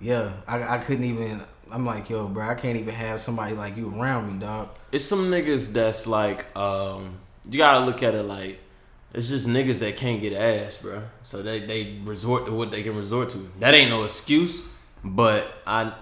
yeah, I, I couldn't even I'm like, yo, bro, I can't even have somebody like you around me, dog. It's some niggas that's like, um, you gotta look at it like it's just niggas that can't get ass, bro. So they they resort to what they can resort to. That ain't no excuse, but I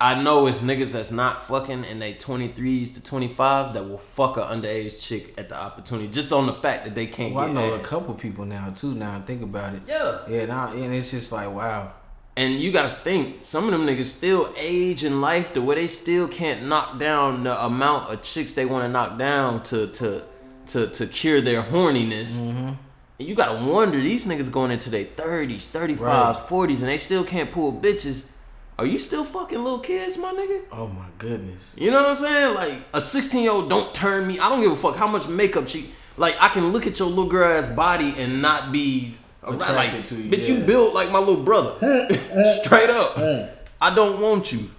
I know it's niggas that's not fucking in they 23s to 25 that will fuck a underage chick at the opportunity just on the fact that they can't Well, I know a couple people now too. Now I think about it. Yeah. Yeah, now and it's just like wow. And you gotta think, some of them niggas still age in life the way they still can't knock down the amount of chicks they want to knock down to to to to cure their horniness. Mm-hmm. And you gotta wonder these niggas going into their thirties, thirty fives, forties, and they still can't pull bitches. Are you still fucking little kids, my nigga? Oh my goodness. You know what I'm saying? Like a 16 year old don't turn me. I don't give a fuck how much makeup she. Like I can look at your little girl ass body and not be Attracted like, to you, Bitch, you yeah. built like my little brother. Straight up. I don't want you.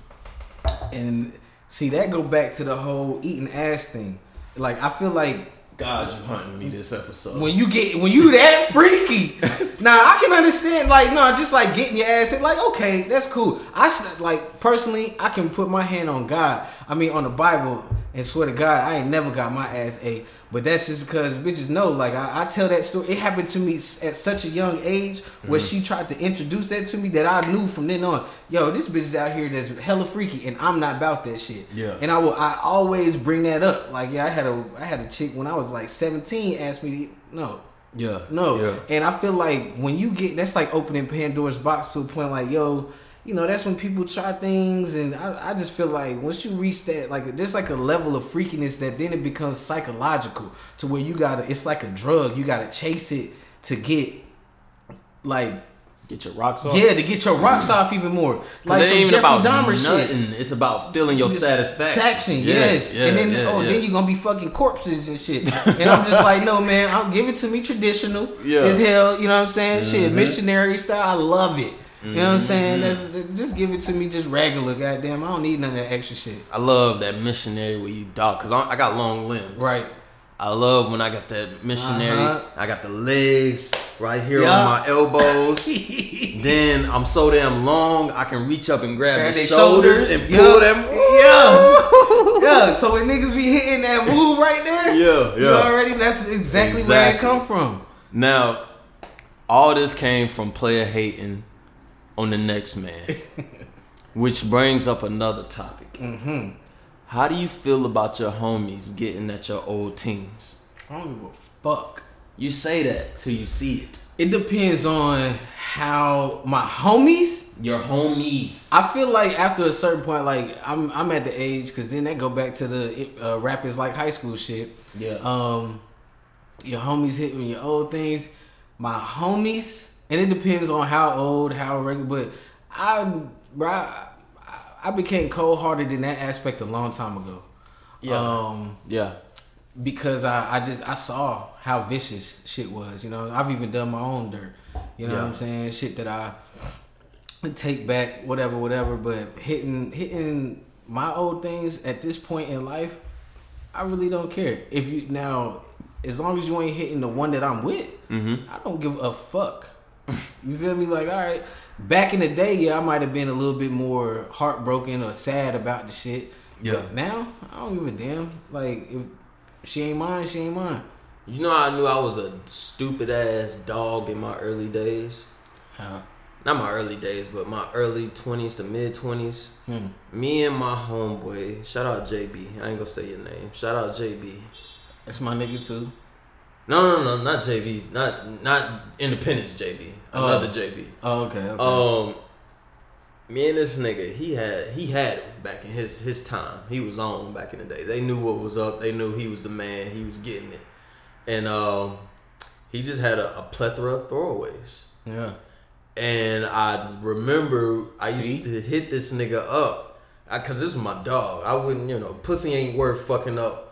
And see that go back to the whole eating ass thing. Like I feel like God, you hunting me this episode. when you get when you that freaky. now I can understand like no, just like getting your ass hit. Like okay, that's cool. I should like personally, I can put my hand on God. I mean on the Bible and swear to God, I ain't never got my ass ate. But that's just because bitches know. Like I, I tell that story. It happened to me at such a young age where mm-hmm. she tried to introduce that to me that I knew from then on. Yo, this bitch is out here that's hella freaky, and I'm not about that shit. Yeah. And I will. I always bring that up. Like yeah, I had a I had a chick when I was like 17 asked me to, no. yeah, No, yeah. and I feel like when you get that's like opening Pandora's box to a point like yo, you know that's when people try things, and I, I just feel like once you reach that like there's like a level of freakiness that then it becomes psychological to where you gotta it's like a drug you gotta chase it to get like Get your rocks off. yeah to get your rocks off even more. like it some Jeffrey about Dahmer shit. nothing. It's about feeling your satisfaction. Satisfaction, yes. yeah, and then yeah, oh, then you're gonna be fucking corpses and shit. And I'm just like, no man, I'll give it to me traditional Yeah. as hell. You know what I'm saying? Mm-hmm. Shit, missionary style. I love it. You know what I'm saying? That's just give it to me just regular. Goddamn, I don't need none of that extra shit. I love that missionary where you dog, cause I, I got long limbs. Right. I love when I got that missionary. Uh-huh. I got the legs right here Yeah. on my elbows. then I'm so damn long, I can reach up and grab their shoulders, shoulders. and Yeah. pull them. Yeah. yeah. So when niggas be hitting that move right there, Yeah, you yeah. already that's exactly, where it come from. Now, all this came from player hating on the next man, which brings up another topic. Mm-hmm. How do you feel about your homies getting at your old teams? I don't give a fuck. You say that till you see it. It depends on how my homies. Your homies. I feel like after a certain point, like I'm I'm at the age because then they go back to the uh, rappers like high school shit. Yeah. Um, your homies hitting your old things. My homies, and it depends on how old, how regular. But I, I, I became cold hearted in that aspect a long time ago. Yeah. Um, yeah. because I, I just I saw how vicious shit was. You know, I've even done my own dirt. You know Yeah. what I'm saying? Shit that I take back, whatever, whatever. But hitting hitting my old things at this point in life, I really don't care. If you now, as long as you ain't hitting the one that I'm with, Mm-hmm. I don't give a fuck. You feel me? Like, all right. Back in the day, yeah, I might have been a little bit more heartbroken or sad about the shit. Yeah. But now, I don't give a damn. Like, if she ain't mine, she ain't mine. You know, I knew I was a stupid ass dog in my early days. How? Not my early days, but my early twenties to mid twenties. Hmm. Me and my homeboy, shout out JB. I ain't gonna say your name. Shout out JB. That's my nigga too. No, no, no, not JB. Not not Independence JB. Oh. Another JB. Oh, okay. okay. Um, me and this nigga, he had he had him back in his his time. He was on back in the day. They knew what was up. They knew he was the man. He was getting it, and um, he just had a, a plethora of throwaways. yeah. And I remember I See? used to hit this nigga up because this was my dog. I wouldn't, you know, pussy ain't worth fucking up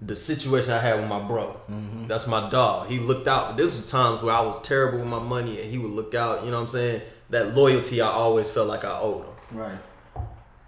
the situation I had with my bro. Mm-hmm. That's my dog. He looked out. This was times where I was terrible with my money and he would look out. You know what I'm saying? That loyalty I always felt like I owed him. Right.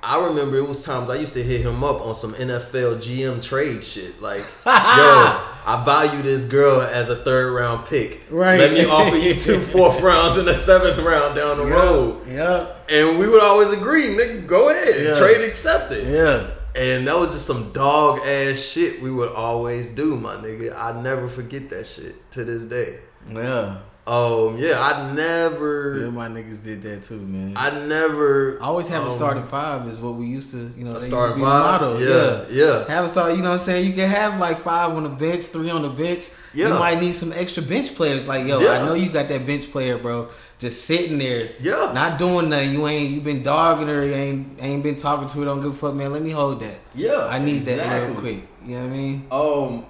I remember it was times I used to hit him up on some NFL GM trade shit. Like, yo, I value this girl as a third round pick. Right. Let me offer you two fourth rounds and a seventh round down the road. Yeah. And we would always agree, nigga, go ahead. Trade accepted. Yeah. And that was just some dog ass shit we would always do, my nigga. I never forget that shit to this day. Yeah. Um, yeah, I never. Yeah, my niggas did that too, man. I never I always have a um, starting five is what we used to, you know, A starting to be the five? motto. Yeah, yeah. Have a start, you know what I'm saying? You can have like five on the bench, three on the bench. Yeah. You might need some extra bench players. Like, yo, Yeah. I know you got that bench player, bro. Just sitting there. Yeah. Not doing nothing. You ain't you been dogging her, you ain't ain't been talking to her, don't give a fuck, man. Let me hold that. Yeah, I need that real quick. You know what I mean? Um.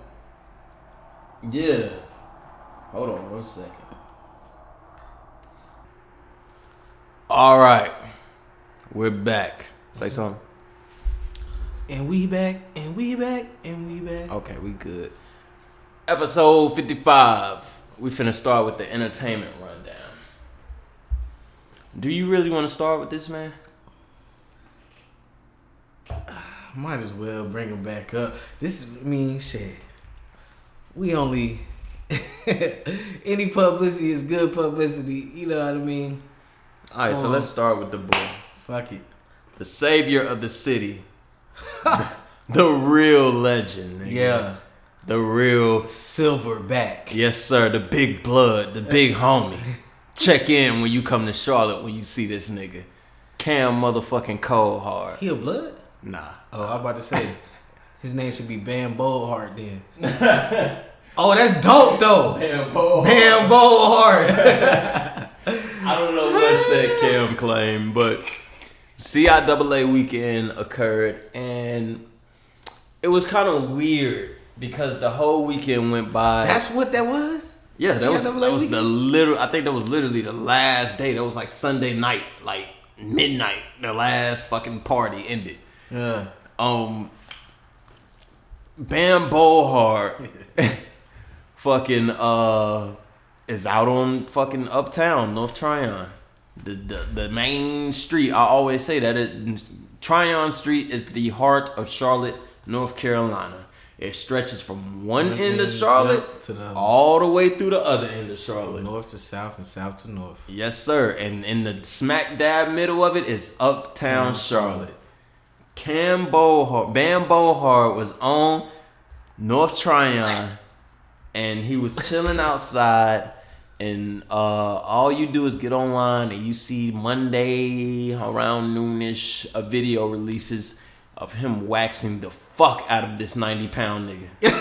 Yeah. Hold on one second. All right, we're back. Say something. And we back, and we back, and we back. Okay, we good. Episode fifty-five. We finna start with the entertainment rundown. Do you really want to start with this, man? Might as well bring him back up. This is, I mean, shit. We only any publicity is good publicity. You know what I mean? All right, so let's start with the boy, Fuck it. the savior of the city, the real legend. nigga. Yeah, the real silverback. Yes, sir. The big blood, the big homie. Check in when you come to Charlotte when you see this nigga. Cam motherfucking Coldheart. He a blood? Nah. Oh, I'm about to say his name should be Bam Bohart then. oh, that's dope though. Damn, boy. Bam Bohart. I don't know much that Cam claimed, but CIAA weekend occurred and it was kind of weird because the whole weekend went by. that's what that was. Yeah, that was, that was the literal. I think that was literally the last day. That was like Sunday night, like midnight. The last fucking party ended. Yeah. um Bam Bohart fucking uh is out on fucking uptown North Tryon. The, the the main street. I always say that it Tryon Street is the heart of Charlotte, North Carolina. It stretches from one One end of Charlotte to the all the way through the other end of Charlotte. North to south and south to north. Yes, sir. And in the smack dab middle of it is Uptown Charlotte. Cam Coldheart, Bam Bohart was on North Tryon, and he was chilling outside. And uh, all you do is get online, and you see Monday around noonish a video releases of him waxing the fuck out of this ninety pound nigga.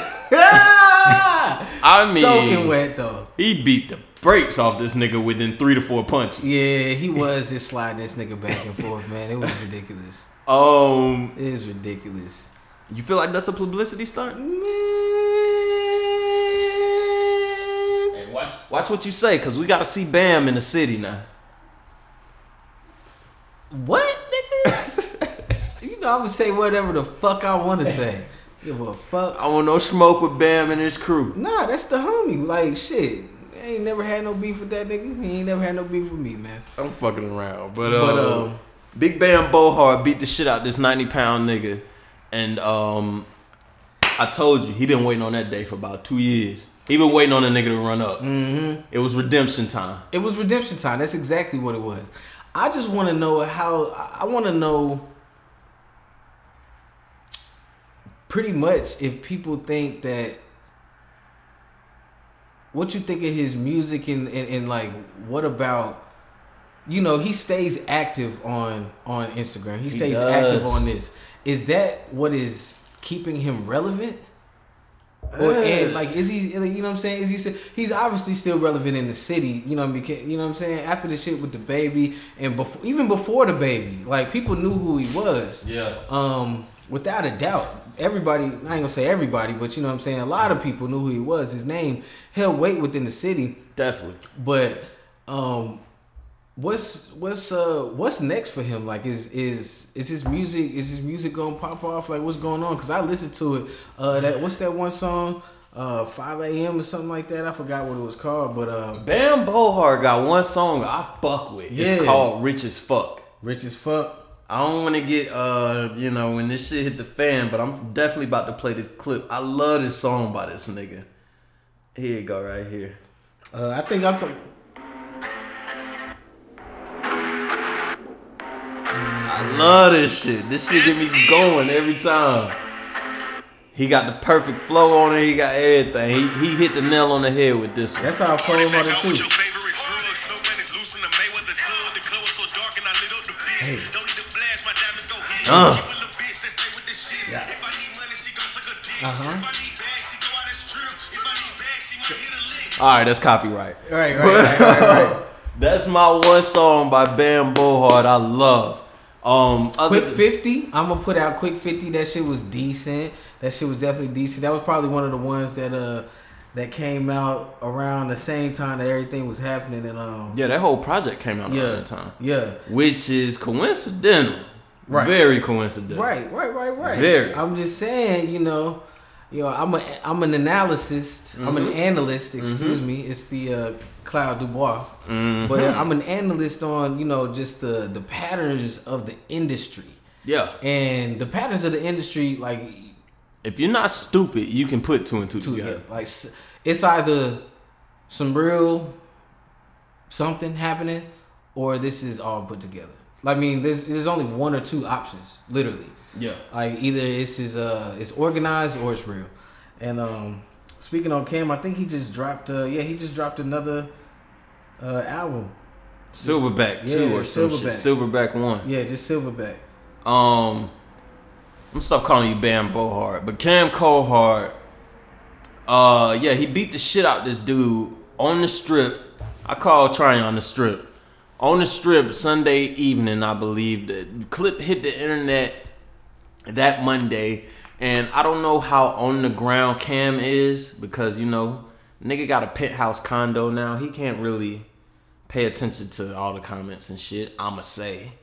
I mean, soaking wet though. he beat the brakes off this nigga within three to four punches. Yeah, he was just sliding this nigga back and forth, man. It was ridiculous. Um, It is ridiculous. you feel like that's a publicity stunt? Man. Hey, watch, watch what you say, cause we gotta see Bam in the city now. What, nigga? you know I'm gonna say whatever the fuck I want to say. Give a fuck. I want no smoke with Bam and his crew. Nah, that's the homie. Like shit. I ain't never had no beef with that nigga. He ain't never had no beef with me, man. I'm fucking around, but uh, But, um, Big Bam Bohart beat the shit out this 90 pound nigga, and um, I told you he been waiting on that day for about two years. He been waiting on a nigga to run up. Mm-hmm. It was redemption time. It was redemption time. That's exactly what it was. I just want to know how. I want to know pretty much if people think that what you think of his music and, and, and like what about you know he stays active on on Instagram. He stays active on this. Is that what is keeping him relevant? Or and like is he you know what I'm saying? Is he he's obviously still relevant in the city, you know because you know what I'm saying? After the shit with the baby and before even before the baby, like people knew who he was. Yeah. Um without a doubt. Everybody, I ain't gonna say everybody, but you know what I'm saying? A lot of people knew who he was. His name held weight within the city. Definitely. But um what's what's uh what's next for him like is is is his music is his music gonna pop off like what's going on because i listened to it uh that what's that one song uh 5 a.m or something like that i forgot what it was called but uh Bam Bohart got one song I fuck with. Yeah. It's called Rich as Fuck. rich as fuck I don't want to get, uh, you know, when this shit hit the fan, but I'm definitely about to play this clip. I love this song by this nigga. Here you go, right here. uh i think i'm talking I love this shit. This shit get me going every time. He got the perfect flow on it. He got everything. He, he hit the nail on the head with this one. that's how cold hearted him on your favorite hit a lick. All right, that's copyright. Right, right, right, right, right. That's my one song by Bam Bohart I love. Um, other- Quick fifty. I'm gonna put out quick fifty. That shit was decent. That shit was definitely decent. That was probably one of the ones that uh that came out around the same time that everything was happening. And um Yeah, that whole project came out yeah, around that time, yeah. which is coincidental. Right. Very coincidental. Right, right, right, right. Very. I'm just saying, you know, you know, I'm a I'm an analyst. I'm Mm-hmm. an analyst. Excuse me. It's the uh, Clos Du Bois, Mm-hmm. but uh, I'm an analyst on you know just the the patterns of the industry Yeah. and the patterns of the industry like If you're not stupid, you can put two and two to together. like it's either some real something happening or this is all put together. I mean, there's there's only one or two options, literally. Yeah. Like either this is uh it's organized or it's real. And um speaking on Cam, I think he just dropped uh yeah, he just dropped another uh album. Silverback two Yeah, or some shit. Silverback one. Yeah, just Silverback. Um, I'm gonna stop calling you Bam Bohart, but Cam Coldheart. Uh, yeah, he beat the shit out this dude on the strip. I call Tryon on the strip. On the strip Sunday evening, I believe the clip hit the internet that Monday, and I don't know how on the ground Cam is because you know nigga got a penthouse condo now. He can't really pay attention to all the comments and shit. I'ma say.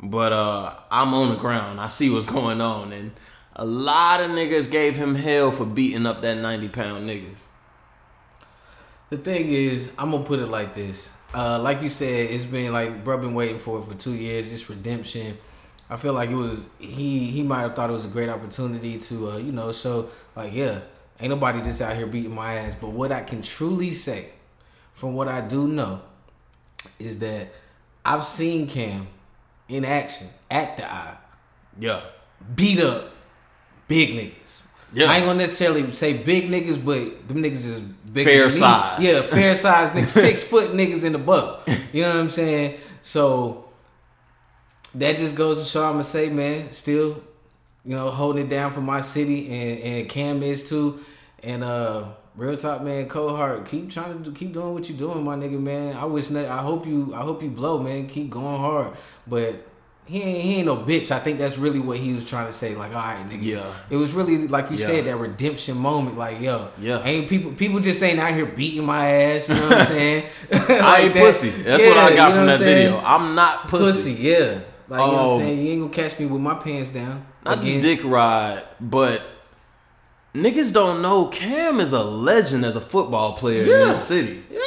But uh I'm on the ground. I see what's going on. And a lot of niggas gave him hell for beating up that 90 pound niggas. The thing is, I'm gonna put it like this. Uh, like you said, it's been like bro been waiting for it for two years. This redemption. I feel like it was he he might have thought it was a great opportunity to uh, you know show like yeah ain't nobody just out here beating my ass. But what I can truly say, from what I do know, is that I've seen Cam in action at the eye Yeah. beat up big niggas. Yeah. I ain't gonna necessarily say big niggas, but them niggas is big. Fair size. Yeah, fair size niggas, six foot niggas in the buck. You know what I'm saying? So that just goes to show I'm gonna say, man, still, you know, holding it down for my city and, and Cam is too. And uh real top man, Coldheart, keep trying to do, keep doing what you're doing, my nigga, man. I wish I hope you I hope you blow, man. Keep going hard. But he ain't, he ain't no bitch. I think that's really what he was trying to say. Like, all right, nigga. Yeah. It was really like you Yeah. said that redemption moment. Like, yo, Yeah. ain't people people just ain't out here beating my ass. You know what I'm saying? I ain't that. pussy. That's Yeah, what I got you know from that saying? video. I'm not pussy. Pussy, yeah. Like you know what Um, I'm saying? You ain't gonna catch me with my pants down. Not again. the dick ride, but niggas don't know Cam is a legend as a football player in Yeah. this city. Yeah.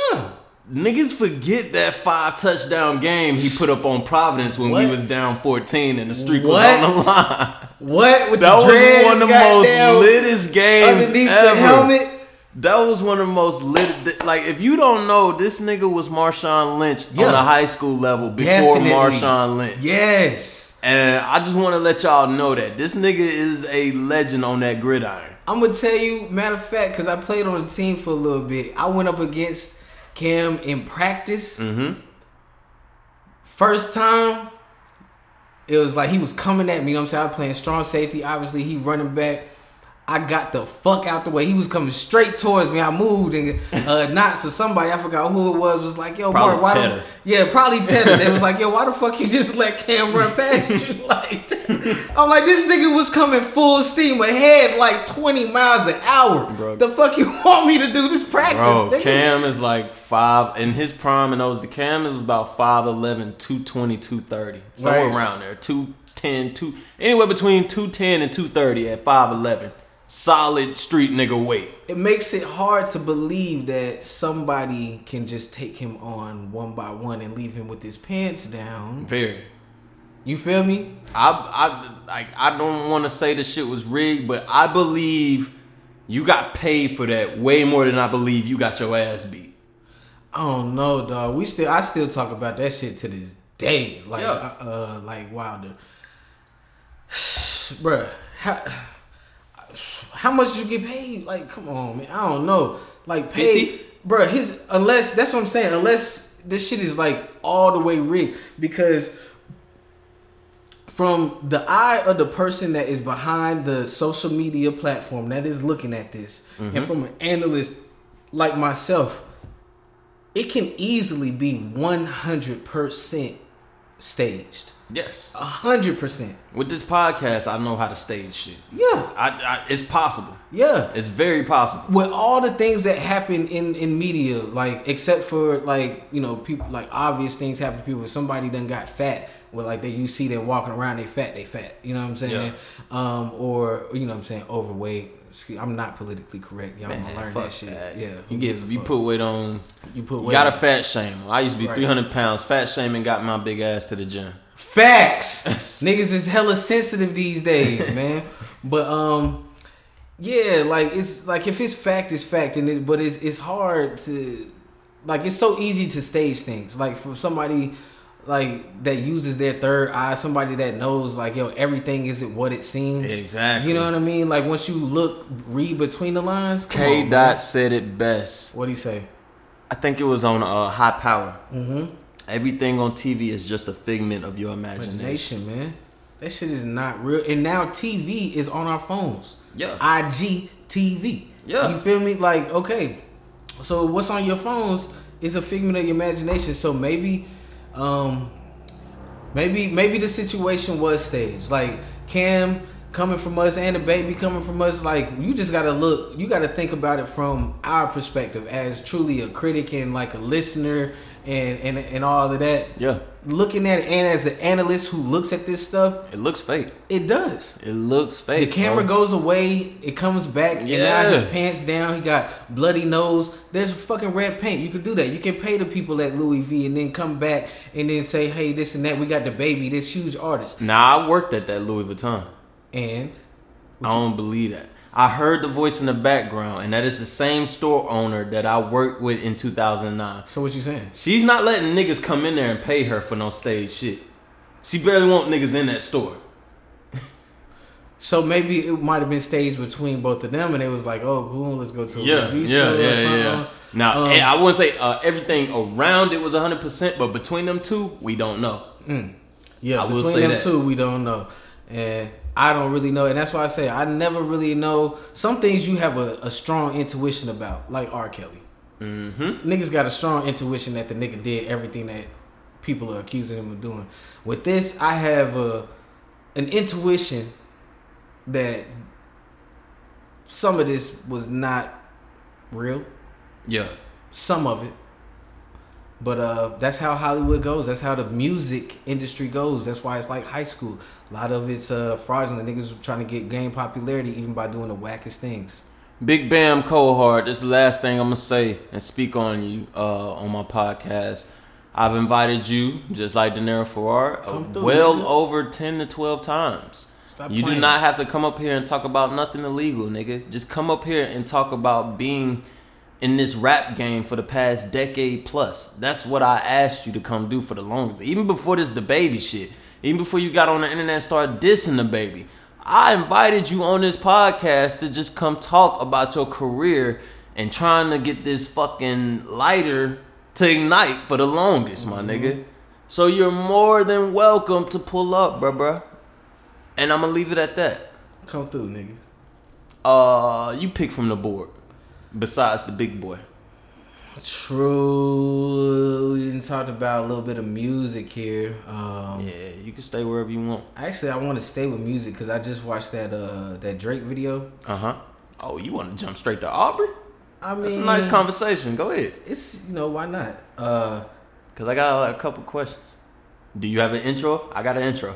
Niggas forget that five touchdown game he put up on Providence when we was down 14 and the streak What? was on the line. What with That the was dreads, one of the most litest games underneath ever. the helmet? That was one of the most lit. Like, if you don't know, this nigga was Marshawn Lynch Yeah. on a high school level before Definitely. Marshawn Lynch. Yes. And I just want to let y'all know that this nigga is a legend on that gridiron. I'm gonna tell you, matter of fact, because I played on the team for a little bit. I went up against Cam in practice. Mm-hmm. First time, it was like he was coming at me. You know what I'm saying? I was playing strong safety. Obviously, he running back. I got the fuck out the way. He was coming straight towards me. I moved and uh, not so somebody I forgot who it was was like, "Yo, Probably Mark, why?" Tedder. Yeah, probably Tedder. they was like, "Yo, why the fuck you just let Cam run past you like?" that? I'm like, this nigga was coming full steam ahead, like 20 miles an hour. Bro. The fuck you want me to do this practice? Bro, nigga? Cam is like five in his prime, and those the Cam is about 5'11", 220, 230. somewhere Right. around there, 210, 2 anywhere between two ten and two thirty at five eleven. Solid street nigga weight. it makes it hard to believe that somebody can just take him on one by one and leave him with his pants down. Very. You feel me? I I like I don't want to say the shit was rigged, but I believe you got paid for that way more than I believe you got your ass beat. I don't know, dog. We still, I still talk about that shit to this day. Like, Yeah. uh, uh, like Wilder, bruh. How, how much did you get paid? Like, come on, man. I don't know. Like, pay, 50? bruh. His unless that's what I'm saying. Unless this shit is like all the way rigged because from the eye of the person that is behind the social media platform that is looking at this, and mm-hmm. from an analyst like myself, it can easily be one hundred percent staged. Yes. A hundred percent. With this podcast, I know how to stage shit. Yeah, I, I, it's possible. yeah. It's very possible. with all the things that happen in in media, like except for like you know people like obvious things happen to people. If somebody done got fat, where like they you see them walking around, they fat, they fat. You know what I'm saying? Um, or you know what I'm saying overweight. I'm not politically correct. Y'all Man, gonna learn that shit. that. Yeah, You get you fuck? put weight on. you put You weight got a fat shame. I used to be Right. 300 pounds. Fat shaming got my big ass to the gym. Facts. Niggas is hella sensitive these days, man. But um, yeah, like it's like if it's fact, it's fact, and it, but it's it's hard to like it's so easy to stage things. Like for somebody like that uses their third eye, somebody that knows like yo everything isn't what it seems. Exactly. You know what I mean? Like once you look, read between the lines. K on, Dot man. said it best. What do you say? I think it was on uh, HiiiPower. Mm-hmm. Everything on TV is just a figment of your imagination. Imagination, man. That shit is not real. And now TV is on our phones. Yeah. IG TV. Yeah. You feel me? Like, okay. So what's on your phones is a figment of your imagination. So maybe um maybe maybe the situation was staged. Like Cam coming from us and the baby coming from us, like you just gotta look you gotta think about it from our perspective as truly a critic and like a listener and and, and all of that Yeah, looking at it and as an analyst who looks at this stuff, it looks fake. it does. It looks fake. The camera bro. goes away, it comes back, and now Yeah. his pants down, he got bloody nose. There's fucking red paint. You can do that. You can pay the people at Louis V and then come back and then say, hey, this and that. We got the baby, this huge artist. Nah, I worked at that Louis Vuitton. And I don't believe that. I heard the voice in the background, and that is the same store owner that I worked with in 2009. so what you saying? She's not letting niggas come in there and pay her for no stage shit. She barely want niggas in that store. So maybe it might have been staged between both of them, and it was like, oh, cool, let's go to a Yeah, yeah, yeah, something. yeah. Now, Um, eh, I wouldn't say uh, everything around it was 100%, but between them two, we don't know. Yeah, I between them that. two, we don't know, and I don't really know, and that's why I say I never really know. Some things you have a, a strong intuition about, like R. Kelly. Mm-hmm. Niggas got a strong intuition that the nigga did everything that people are accusing him of doing. With this, I have a an intuition that some of this was not real. Yeah. Some of it. But uh, that's how Hollywood goes. That's how the music industry goes. That's why it's like high school. A lot of it's uh, fraudulent. Niggas trying to get gain popularity even by doing the wackest things. Big Bam Coldheart, this is the last thing I'm gonna say and speak on you uh, on my podcast. I've invited you, just like De Niro Farrar, uh, through, well nigga. over ten to twelve times. Stop you do not have to come up here and talk about nothing illegal, nigga. Just come up here and talk about being in this rap game for the past decade plus. That's what I asked you to come do for the longest. Even before this the baby shit. Even before you got on the internet and started dissing the baby. I invited you on this podcast to just come talk about your career and trying to get this fucking lighter to ignite for the longest, my nigga. So you're more than welcome to pull up, bruh, bruh. And I'm gonna leave it at that. Come through, nigga. Uh, you pick from the board. Besides the big boy. True. We talked about a little bit of music here. Um, Yeah, you can stay wherever you want. Actually, I want to stay with music because I just watched that uh, that Drake video. Uh huh. Oh, you want to jump straight to Aubrey? I mean, That's a nice conversation. Go ahead. It's you know why not? Uh, Cause I got a couple questions. Do you have an intro? I got an intro.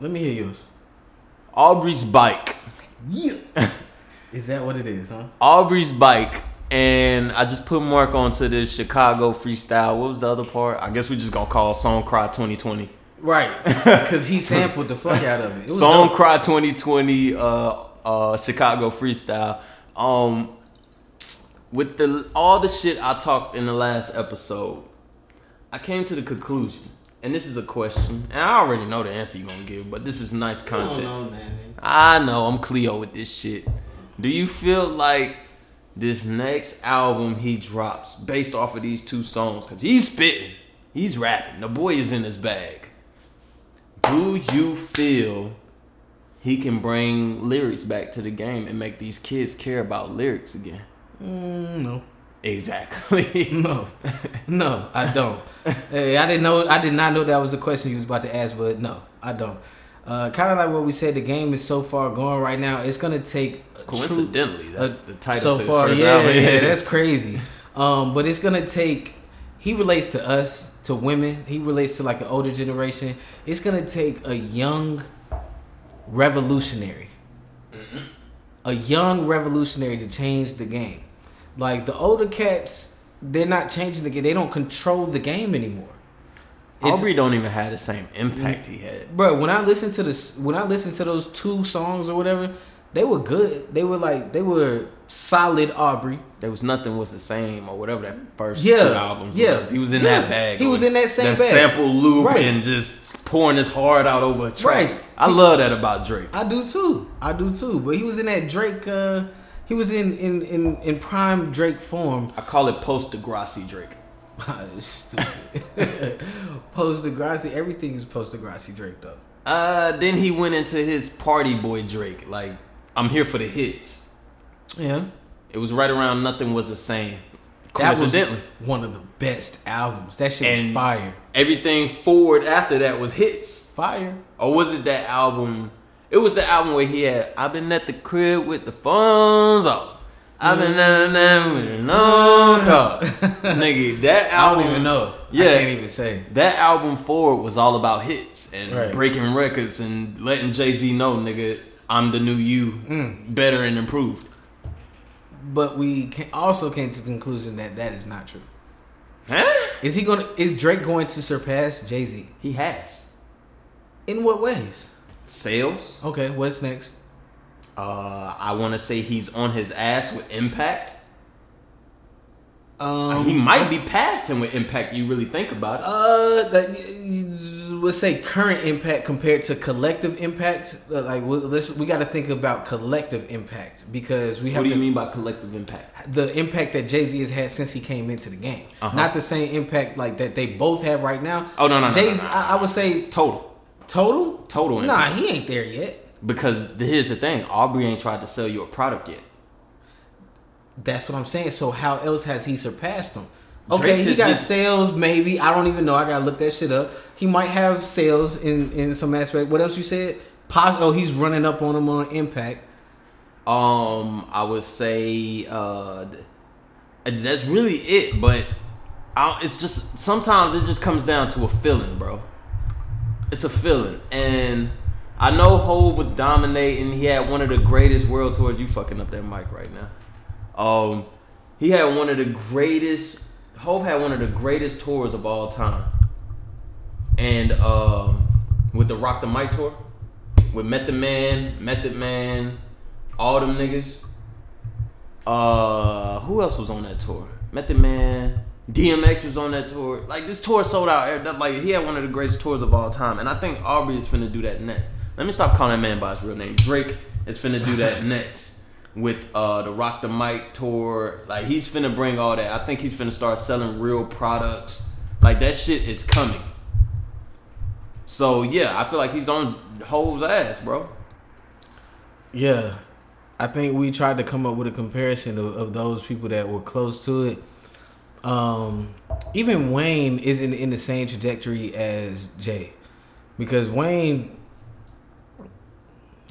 let me hear yours. Aubrey's bike. Yeah. Is that what it is, huh? Aubrey's bike. And I just put Mark onto this Chicago freestyle. What was the other part? I guess we're just gonna call Song Cry 2020. Right. Because he sampled the fuck out of it. it was Song dope. Cry 2020 uh uh Chicago freestyle. Um with the all the shit I talked in the last episode, I came to the conclusion, and this is a question, and I already know the answer you're gonna give, but this is nice content. I don't know, man. I know I'm Cleo with this shit. Do you feel like this next album he drops based off of these two songs, because he's spitting, he's rapping. The boy is in his bag. Do you feel he can bring lyrics back to the game and make these kids care about lyrics again? Mm, no. Exactly. No, no, I don't. hey, I didn't know. I did not know that was the question you was about to ask, but no, I don't. Uh, kind of like what we said, the game is so far gone right now. It's gonna take a true- Coincidentally, that's the title so far. Yeah, album. yeah, that's crazy. Um, but it's gonna take. He relates to us, to women. He relates to like an older generation. It's gonna take a young revolutionary, a young revolutionary to change the game. Like the older cats, they're not changing the game. They don't control the game anymore. Aubrey don't even have the same impact he had. bro when i listened to this when i listened to those two songs or whatever they were good they were like they were solid aubrey There was nothing was the same or whatever that first Yeah, two albums yeah, was. He was in yeah. that bag. He was in that same that bag. sample loop Right. and just pouring his heart out over a track. Right. I love that about Drake. i do too i do too but he was in that drake uh he was in in in, in prime drake form I call it post Degrassi Drake. stupid post degrassi everything is post degrassi drake though Uh, then he went into his party boy Drake. Like I'm here for the hits. yeah It was right around nothing was the same. that was one of the best albums that shit And- was fire everything forward after that was hits. fire Or was it that album? It was the album where he had I've been at the crib with the phones off. I've been at the with no car. Nigga, that album. i don't even know Yeah. i can't even say That album forward was all about hits and Right. breaking records and letting Jay Z know, nigga, I'm the new you, Mm. better and improved. But we can also came to the conclusion that that is not true. Huh? Is he going? to Is Drake going to surpass Jay Z? He has In what ways? sales. Okay, what's next? Uh, I want to say he's on his ass with Impact. Um, he might be passing with Impact. You really think about it. Uh, that, let's say current impact compared to collective impact. Like, we- let's we got to think about collective impact because we have what do to you mean by collective impact? the impact that Jay Z has had since he came into the game. Uh-huh. Not the same impact like that they both have right now. Oh, no, no, no, Jay no, Z, no, no. I, I would say Total, total. total Nah, he ain't there yet. Because here's the thing: Aubrey ain't tried to sell you a product yet. That's what I'm saying. So how else has he surpassed him? Drake Okay, he got just- sales, maybe. I don't even know. I gotta look that shit up. He might have sales in in some aspect. What else you said? Pos- oh, he's running up on him on impact. Um, I would say uh, that's really it. But I, it's just sometimes it just comes down to a feeling, bro. It's a feeling, and I know Hove was dominating. He had one of the greatest world tours. You fucking up that mic right now. Um, he had one of the greatest. Hove had one of the greatest tours of all time, and um, with the Rock the Mic tour, with Method Man, Method Man, all them niggas. Uh, who else was on that tour? Method Man, DMX was on that tour. Like this tour sold out. Like he had one of the greatest tours of all time, and I think Aubrey is finna do that next. Let me stop calling that man by his real name. Drake is finna do that next with uh the Rock the Mic tour. Like he's finna bring all that. I think he's finna start selling real products. Like that shit is coming. So yeah, I feel like he's on Hove's ass, bro. Yeah, I think we tried to come up with a comparison of, of those people that were close to it. Um, even Wayne isn't in the same trajectory as Jay, because Wayne,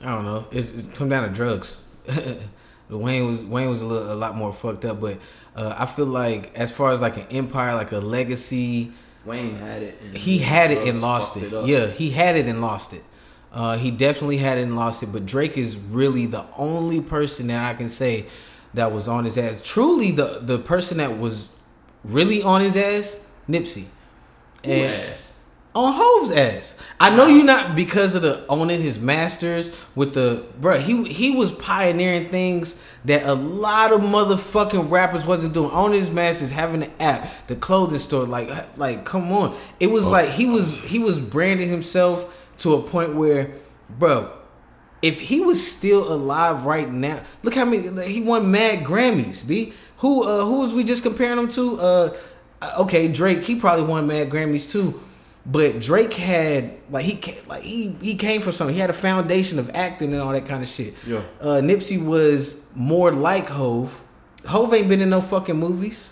I don't know, it's, it's come down to drugs. Wayne was Wayne was a, little, a lot more fucked up, but uh, I feel like as far as like an empire, like a legacy, Wayne had it. And he had it and lost fucked it. yeah, he had it and lost it. Uh, he definitely had it and lost it. But Drake is really the only person that I can say that was on his ass. Truly, the the person that was really on his ass, Nipsey, Who and ass? On Hove's ass. I know you're not because of the owning his masters with the bruh. He he was pioneering things that a lot of motherfucking rappers wasn't doing. Owning his masters, having the app, the clothing store, like like come on. It was like he was he was branding himself to a point where, bro. if he was still alive right now, look how many he won mad Grammys. B who uh who was we just comparing him to? Uh, okay, Drake. He probably won mad Grammys too. But Drake had like he ca- like he he came from something. He had a foundation of acting and all that kind of shit. Yeah. Uh, Nipsey was more like Hove. Hove ain't been in no fucking movies.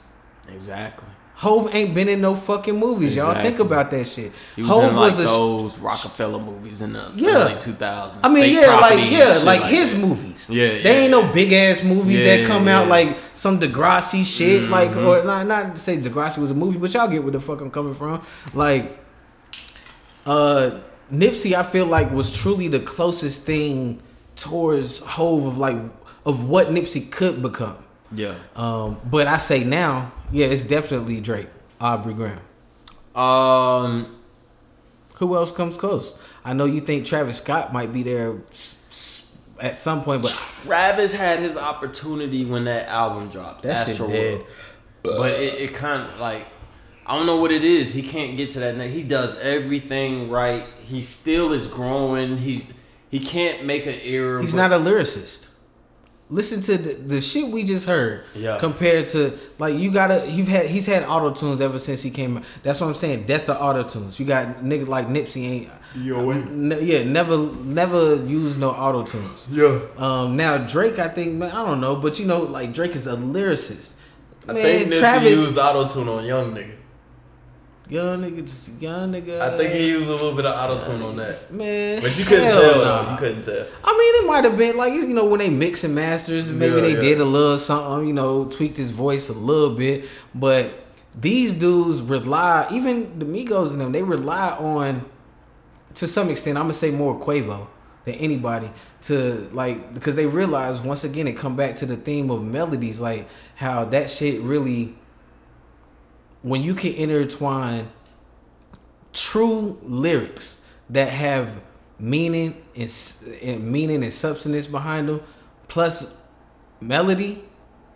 Exactly. Hove ain't been in no fucking movies. Y'all think about that shit. He was Hove in like was a those Rockefeller movies in the Yeah. early 2000s. I mean, State yeah, like yeah, shit like, his that. movies. Yeah, they ain't no big ass movies Yeah, that come out yeah. Mm-hmm. like some Degrassi shit, like or not not to say Degrassi was a movie, but y'all get where the fuck I'm coming from. Like, uh, Nipsey, I feel like was truly the closest thing towards Hove of like of what Nipsey could become. Yeah. Um, but I say now, yeah, it's definitely Drake, Aubrey Graham. Um. Who else comes close? I know you think Travis Scott might be there at some point, but Travis had his opportunity when that album dropped. That shit Astroworld. dead. But it, it kind of like I don't know what it is. He can't get to that. next. He does everything right. He still is growing. He's he can't make an error. he's but- not a lyricist. Listen to the, the shit we just heard. Yeah. Compared to like you gotta you've had he's had auto tunes ever since he came. That's what I'm saying. Death of auto tunes. You got niggas like Nipsey ain't. Ne- yeah, never never used no auto tunes. Yeah. Um, now Drake, I think, man, I don't know, but you know, like Drake is a lyricist. I Man, think Nipsey Travis, used auto tune on Young Nigga. Young nigga, just young nigga. I think he used a little bit of auto tune on that. Man, But you couldn't tell. nah. though. You couldn't tell. I mean, it might have been like you know when they mix and masters, maybe Yeah, they yeah. did a little something, you know, tweaked his voice a little bit. But these dudes rely, even the Migos and them, they rely on to some extent. I'm gonna say more Quavo than anybody to like because they realize once again it come back to the theme of melodies, like how that shit really when you can intertwine true lyrics that have meaning and, and meaning and substance behind them, plus melody.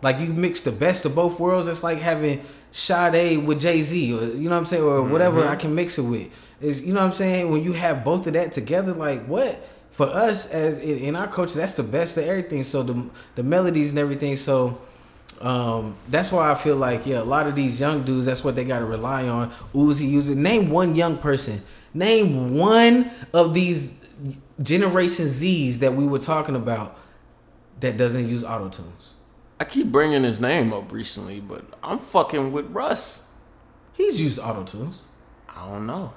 Like you mix the best of both worlds. It's like having Sade with Jay Z, or you know what I'm saying, or whatever mm-hmm. I can mix it with. Is you know what I'm saying? When you have both of that together, like what for us as in, in our culture, that's the best of everything. So the the melodies and everything. So um, that's why I feel like yeah, a lot of these young dudes, that's what they got to rely on. Uzi using. Name one young person. Name one of these Generation Z's that we were talking about that doesn't use auto tunes. I keep bringing his name up recently, but I'm fucking with Russ. He's used auto tunes. I don't know.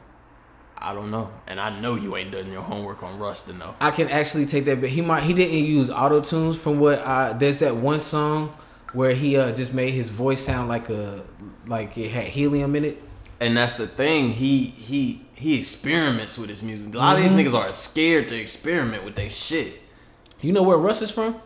I don't know, and I know you ain't done your homework on Russ to know. I can actually take that, but he might he didn't use auto tunes from what I there's that one song where he uh just made his voice sound like a like it had helium in it. And that's the thing. He he he experiments with his music. A lot of Mm-hmm. these niggas are scared to experiment with their shit. You know where Russ is from?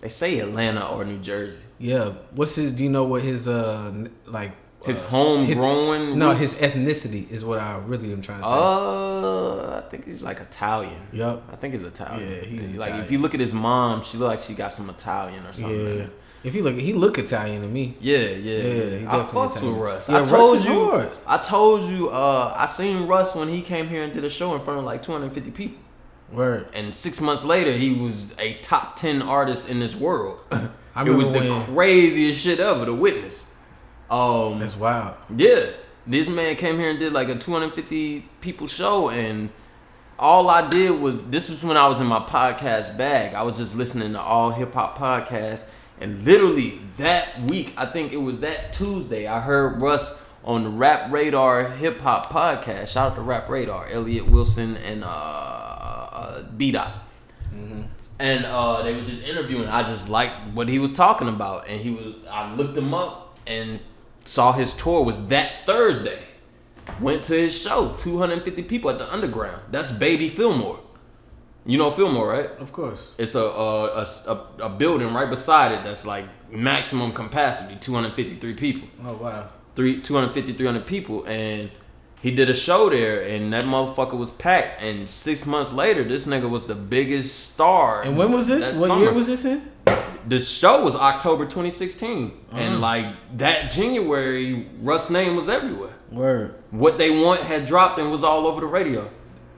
They say Atlanta or New Jersey. Yeah. What's his? Do you know what his uh like His uh, homegrown. No, his ethnicity is what I really am trying to say. Uh, I think he's like Italian. Yup. I think he's Italian. Yeah, he's like Italian. if you look at his mom, she look like she got some Italian or something. yeah. If you look, he look Italian to me. Yeah, yeah, Yeah, he yeah. I definitely fucks Italian. with Russ. Yeah, I Russ told is you. hard. I told you. Uh, I seen Russ when he came here and did a show in front of like 250 people. Word. And six months later, he was a top 10 artist in this world. I it was the when- craziest shit ever to witness. Um, That's wild. yeah, this man came here and did like a 250 people show, and all I did was this was when I was in my podcast bag. I was just listening to all hip hop podcasts, and literally that week, I think it was that Tuesday, I heard Russ on the Rap Radar hip hop podcast. Shout out to Rap Radar, Elliott Wilson and uh, uh B Dot and uh, they were just interviewing. I just liked what he was talking about, and he was. I looked him up and saw his tour was that Thursday. Went to his show, 250 people at the Underground. That's Baby Fillmore. You know Fillmore, right? Of course. It's a a, a, a building right beside it that's like maximum capacity, 253 people Oh wow. three, 250, 300 people, and he did a show there, and that motherfucker was packed. And six months later, this nigga was the biggest star. And when was this? What summer. year was this in? The show was October 2016, Uh-huh. and like that January, Russ' name was everywhere. Word. What they want had dropped and was all over the radio.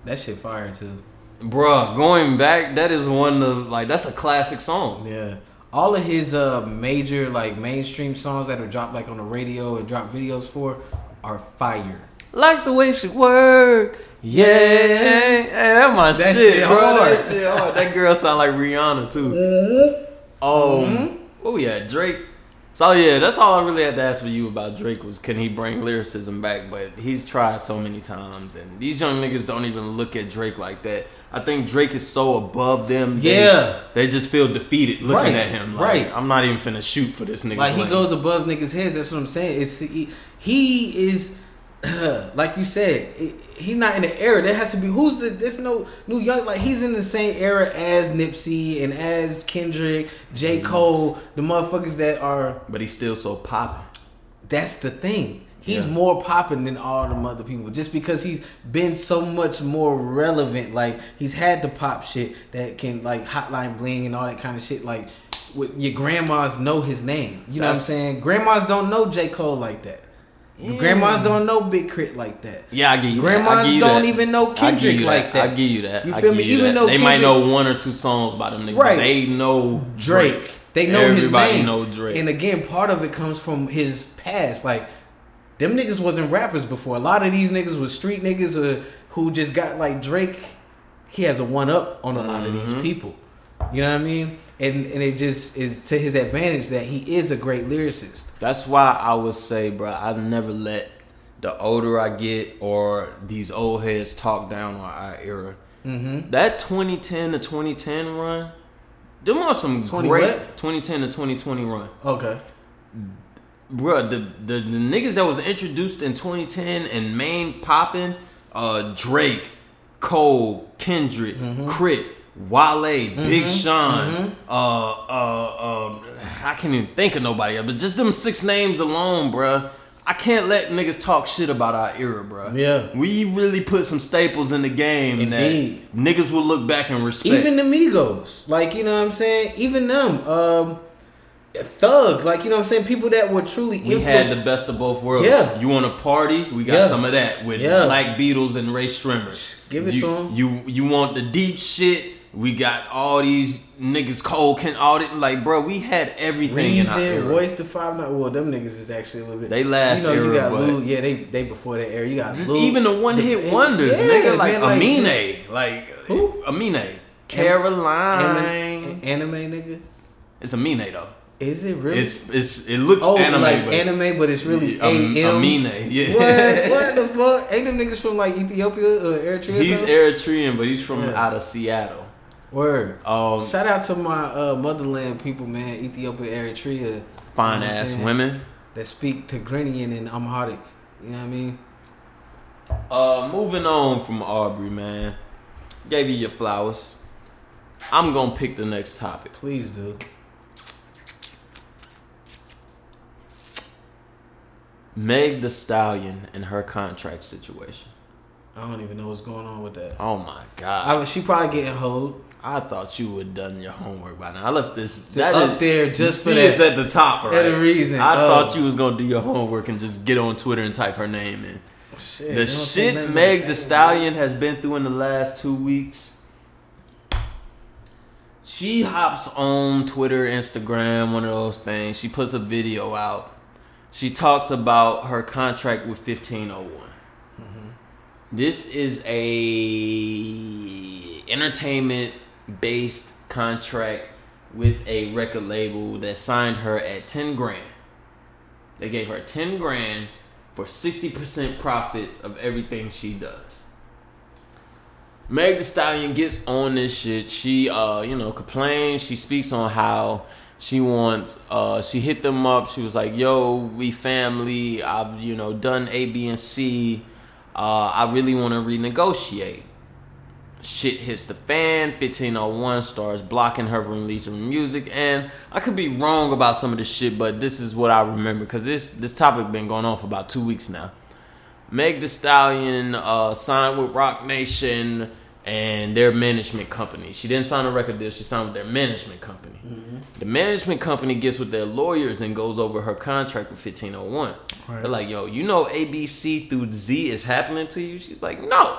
That shit fire too. Bruh, going back, that is one of like that's a classic song. Yeah. All of his uh major like mainstream songs that are dropped like on the radio and drop videos for are fire. Like the way she work. Yeah, hey, that my That shit, shit bro. hard. That shit hard. That girl sound like Rihanna too. Um, what we at Drake? So yeah, that's all I really had to ask for you about Drake was can he bring lyricism back? But he's tried so many times, and these young niggas don't even look at Drake like that. I think Drake is so above them. Yeah. they, just feel defeated looking Right, at him. Like, right. I'm not even finna shoot for this nigga. Like he goes above niggas' heads. That's what I'm saying. It's he, he is like you said. he- He's not in the era. There has to be who's the. There's no new young. Like he's in the same era as Nipsey and as Kendrick, J Mm-hmm. Cole, the motherfuckers that are. but he's still so popping. That's the thing. He's Yeah. more popping than all them other people just because he's been so much more relevant. Like he's had the pop shit that can like Hotline Bling and all that kind of shit. Like with your grandmas know his name. You know what I'm saying? Grandmas don't know J Cole like that. Grandmas don't know Big K.R.I.T. like that. Yeah, I give you Grandmas you don't that. even know Kendrick like that. I give you that. You I feel me? Even that. though they might know one or two songs by them niggas, Right. but they know Drake. They know Everybody his name. know Drake. And again, part of it comes from his past. Like them niggas wasn't rappers before. A lot of these niggas was street niggas uh, who just got like Drake. He has a one up on a lot of these Mm-hmm. people. You know what I mean? And and it just is to his advantage that he is a great lyricist. That's why I would say, bro, I never let the older I get or these old heads talk down on our era. Mm-hmm. That 2010 to 2010 run, them are some 20 great what? 2010 to 2020 run. Okay. Bruh, the, the the niggas that was introduced in 2010 and main popping, uh, Drake, Cole, Kendrick, Mm-hmm. K.R.I.T., Wale, Big Sean, uh, uh, um, I can't even think of nobody else, but just them six names alone, bruh. I can't let niggas talk shit about our era, bruh. Yeah. we really put some staples in the game Indeed. that niggas will look back and respect. Even the Migos, like you know what I'm saying. Even them, um, Thug, like you know what I'm saying. People that were truly We influ- had the best of both worlds. Yeah. You want a party? We got Yeah. some of that with Yeah. Black Beatles and Rae Sremmurd. Give it you, to 'em. You you want the deep shit? We got all these niggas cold can all that like bro. We had everything in our Reason, era. Royce the Five Nine. Well, them niggas is actually a little bit. They last You know, you got Lou. Yeah, they they before that era. You got Lou. Even the one hit wonders, Yeah, nigga, like man, like Amine, just- like Who? Amine, Anime, Caroline. anime nigga. It's Amine though. Is it really? It's it's it looks oh, anime, like but anime, but it's really Am- A M. Amine, yeah. What? What the fuck? Ain't them niggas from like Ethiopia or Eritrea? He's? Eritrean, but he's from Yeah. out of Seattle. Word. Um, Shout out to my uh, motherland people, man. Ethiopia, Eritrea. You know fine ass saying? women. that speak Tigrinian and Amharic. You know what I mean? Uh, moving on from Aubrey, man. Gave you your flowers. I'm gonna pick the next topic. Please do. Meg Thee Stallion and her contract situation. I don't even know what's going on with that. Oh my god! I, she probably getting hold. I thought you would done your homework by now. I left this To up there just for see that. at the top, right? A reason. I Oh. thought you was gonna do your homework and just get on Twitter and type her name in. Oh, shit, The they don't take shit Meg the that. Stallion has been through in the last two weeks. She hops on Twitter, Instagram, one of those things. She puts a video out. She talks about her contract with 1501. This is a entertainment based contract with a record label that signed her at 10 grand. They gave her 10 grand for 60% profits of everything she does. Meg Thee Stallion gets on this shit. She uh, you know, complains. She speaks on how she wants uh she hit them up. She was like, "Yo, we family. I've, you know, done A, B, and C. Uh I really want to renegotiate." Shit hits the fan. 1501 starts blocking her from releasing music, and I could be wrong about some of this shit, but this is what I remember because this this topic been going on for about two weeks now. Meg Thee Stallion uh, signed with Roc Nation and their management company. She didn't sign a record deal. She signed with their management company. The management company gets with their lawyers and goes over her contract with 1501. Right. They're like, yo, you know ABC through Z is happening to you? She's like, no.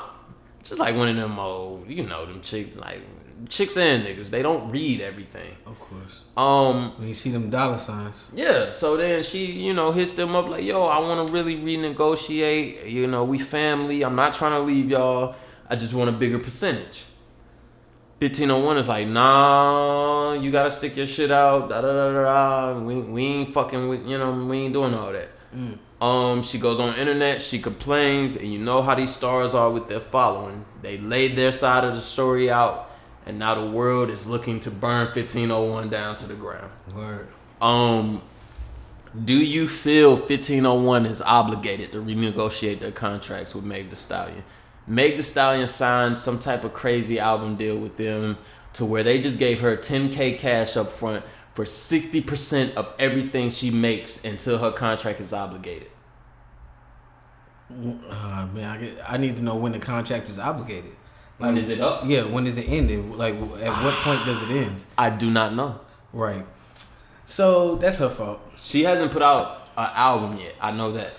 just like one of them old, you know, them chicks like chicks and niggas. They don't read everything. Of course. Um, When you see them dollar signs. yeah, so then she, you know, hits them up like, yo, I want to really renegotiate. You know, we family. I'm not trying to leave y'all. I just want a bigger percentage. 1501 is like, nah, you gotta stick your shit out. Da da da da. We, we ain't fucking with, you know, we ain't doing all that. Um, she goes on internet, she complains, and you know how these stars are with their following. They laid their side of the story out, and now the world is looking to burn 1501 down to the ground. Word. Um, do you feel 1501 is obligated to renegotiate their contracts with Meg Thee Stallion? Meg Thee Stallion signed some type of crazy album deal with them to where they just gave her 10k cash up front for 60% of everything she makes until her contract is obligated. Uh, man, I, get, I need to know when the contract is obligated. When is it up? Yeah, when is it ended? Like, at what point does it end? I do not know. Right. So that's her fault. She hasn't put out an album yet. I know that.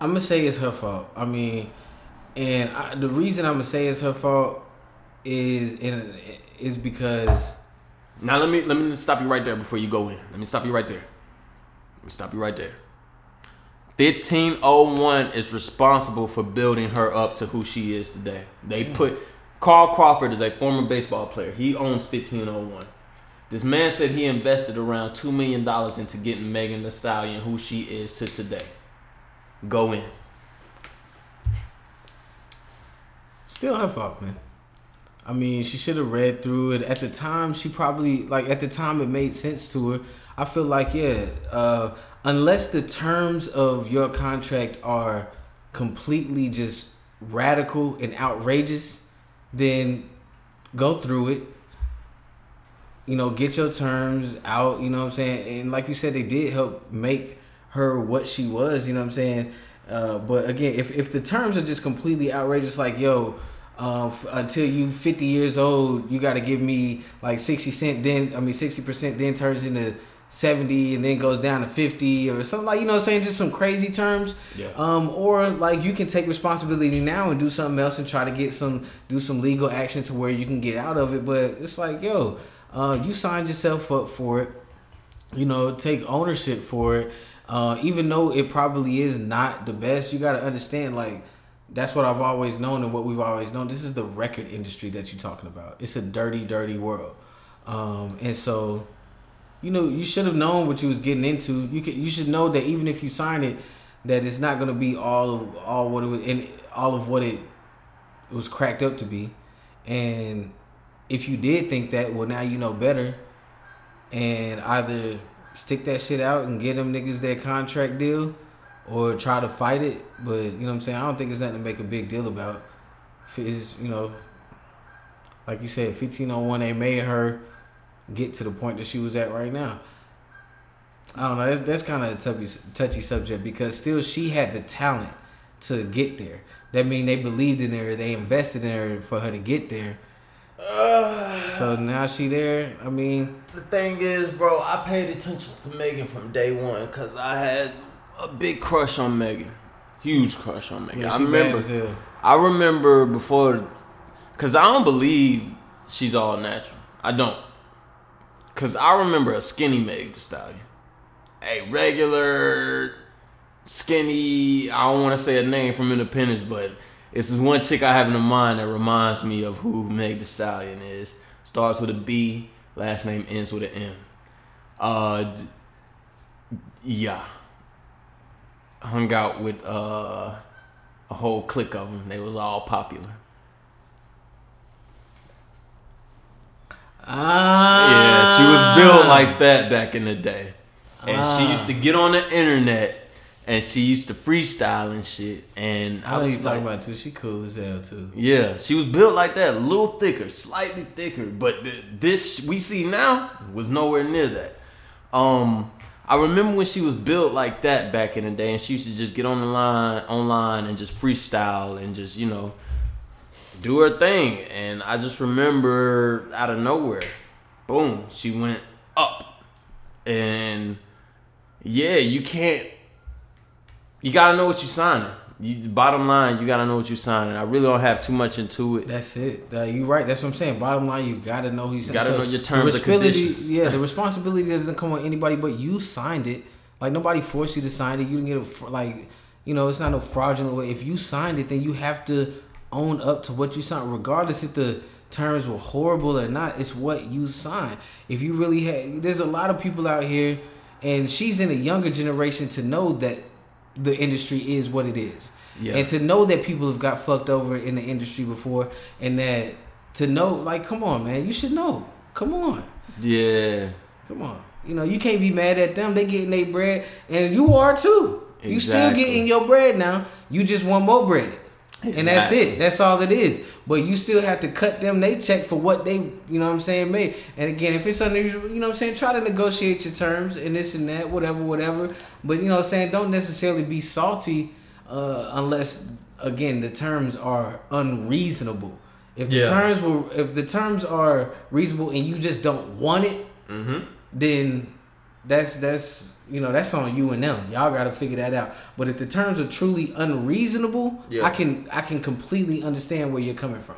I'm gonna say it's her fault. I mean, and I, the reason I'm gonna say it's her fault is in, is because Now let me let me stop you right there before you go in. Let me stop you right there. Let me stop you right there. 1501 is responsible for building her up to who she is today. They hmm. put Carl Crawford is a former baseball player. He owns 1501. This man said he invested around two million dollars into getting Megan Thee Stallion who she is to today. Go in. Still her fault, man. I mean, she should have read through it at the time. She probably like at the time it made sense to her. I feel like yeah, uh, unless the terms of your contract are completely just radical and outrageous, then go through it. You know, get your terms out. You know what I'm saying? And like you said, they did help make her what she was. You know what I'm saying? Uh, but again, if if the terms are just completely outrageous, like yo, uh, f- until you 50 years old, you got to give me like 60 cent. Then I mean 60 percent. Then turns into 70 and then goes down to 50 or something like you know what I'm saying just some crazy terms Yeah. um or like you can take responsibility now and do something else and try to get some do some legal action to where you can get out of it but it's like yo uh you signed yourself up for it you know take ownership for it uh even though it probably is not the best you got to understand like that's what I've always known and what we've always known. This is the record industry that you're talking about. It's a dirty dirty world. Um and so you know you should have known what you was getting into. You could you should know that even if you sign it that it's not going to be all of all what it was and all of what it was cracked up to be. And if you did think that well now you know better. And either stick that shit out and get them niggas their contract deal or try to fight it. But you know what i'm saying? I don't think it's nothing to make a big deal about. It's you know like you said 1501 they made her get to the point that she was at right now. I don't know. That's, that's kind of a touchy, touchy subject because still she had the talent to get there. That mean they believed in her they invested in her for her to get there so now she there i mean The thing is, bro, I paid attention to Megan from day one because I had a big crush on Megan, huge crush on Megan. yeah, I remember, bad as hell. I remember before, cause I don't believe she's all natural. I don't, cause I remember a skinny Meg Thee Stallion, a regular skinny. I don't want to say a name from Independence, but it's this one chick I have in mind that reminds me of who Meg Thee Stallion is. Starts with a B, last name ends with an M. Uh, d- yeah. Hung out with uh a whole clique of them. They was all popular. Ah, Yeah, she was built like that back in the day. And she used to get on the internet and she used to freestyle and shit. And I know you was talking like- about too. She cool as hell too. Yeah, she was built like that, a little thicker, slightly thicker. But th- this we see now was nowhere near that. Um, I remember when she was built like that back in the day, and she used to just get on the line, online, and just freestyle and just you know do her thing. And I just remember out of nowhere, boom, she went up, and yeah, you can't. You gotta know what you're signing. You, bottom line, you gotta know what you're signing. I really don't have too much into it. That's it. Uh, you right. That's what I'm saying. Bottom line, you gotta know who you sign. gotta know your terms and conditions. Yeah, the responsibility doesn't come on anybody but you signed it. Like nobody forced you to sign it. You didn't get a fr- like, you know, it's not no fraudulent way. If you signed it, then you have to own up to what you signed, regardless if the terms were horrible or not. It's what you signed. If you really had, there's a lot of people out here, and she's in a younger generation to know that the industry is what it is. Yeah. And to know that people have got fucked over in the industry before and that to know like come on man, you should know. Come on. Yeah, Come on. You know, you can't be mad at them. They getting their bread and you are too. You still getting your bread now. You just want more bread. And that's it. That's all it is. But you still have to cut them they check for what they, you know what I'm saying, made. And again, if it's unusual, you know what I'm saying, try to negotiate your terms and this and that, whatever, whatever. But you know what I'm saying, don't necessarily be salty uh, unless again the terms are unreasonable. If the Yeah. terms were if the terms are reasonable and you just don't want it, then that's that's you know that's on you and them. Y'all got to figure that out. But if the terms are truly unreasonable, Yeah. I can I can completely understand where you're coming from.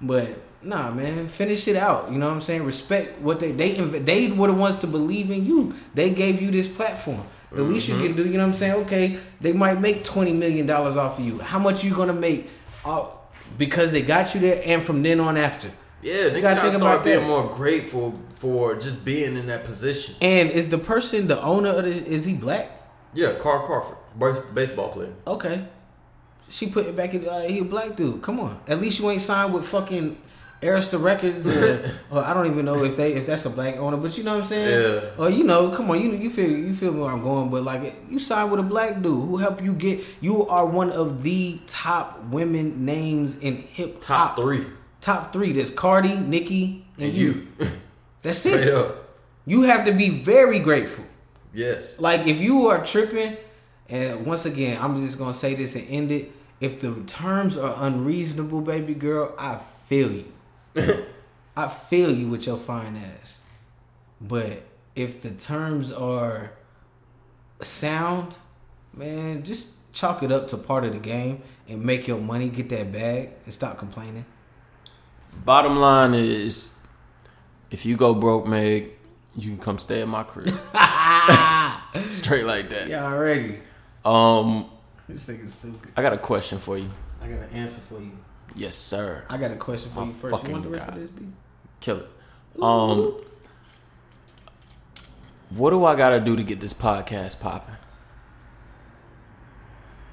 But nah, man, finish it out. You know what I'm saying? Respect what they they they were the ones to believe in you. They gave you this platform. The least you can do, you know what I'm saying? Okay, they might make twenty million dollars off of you. How much you gonna make? Uh, because they got you there, and from then on after. Yeah. You gotta gotta think start about being that. more grateful for just being in that position. And is the person the owner of the, is he black? Yeah, Carl Crawford, baseball player. Okay. She put it back in. Uh, he a black dude. Come on. At least you ain't signed with fucking Arista Records. Or, or I don't even know if they if that's a black owner, but you know what I'm saying. Yeah. Or you know, come on. You you feel you feel where I'm going, but like you signed with a black dude who helped you get. You are one of the top women names in hip Top hop. three. Top three. There's Cardi, Nicki, and, And you. you. That's it. up. You have to be very grateful. Yes. Like if you are tripping, and once again, I'm just gonna say this and end it. If the terms are unreasonable, baby girl, I feel you. I feel you with your fine ass. But if the terms are sound, man, just chalk it up to part of the game and make your money, get that bag, and stop complaining. Bottom line is, if you go broke, Meg, you can come stay at my crib. Straight like that. Yeah, already. Um, This thing is stupid. I got a question for you. I got an answer for you. Yes, sir. I got a question for My you first. You want the rest God. of this, B? Kill it. Um, what do I gotta do to get this podcast popping?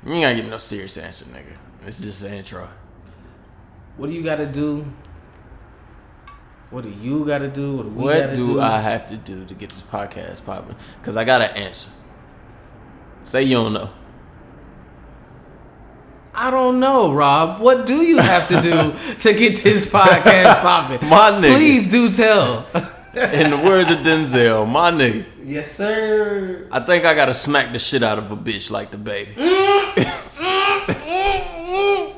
You ain't gotta give me no serious answer, nigga. This is just an intro. What do you got to do? What do you got to do? What do we What gotta do I have to do to get this podcast popping? Because I got an answer. Say you don't know. I don't know, Rob. What do you have to do to get this podcast popping? My nigga. Please do tell. In the words of Denzel, my nigga, yes, sir. I think I gotta smack the shit out of a bitch like the baby. Mm-hmm. Mm-hmm.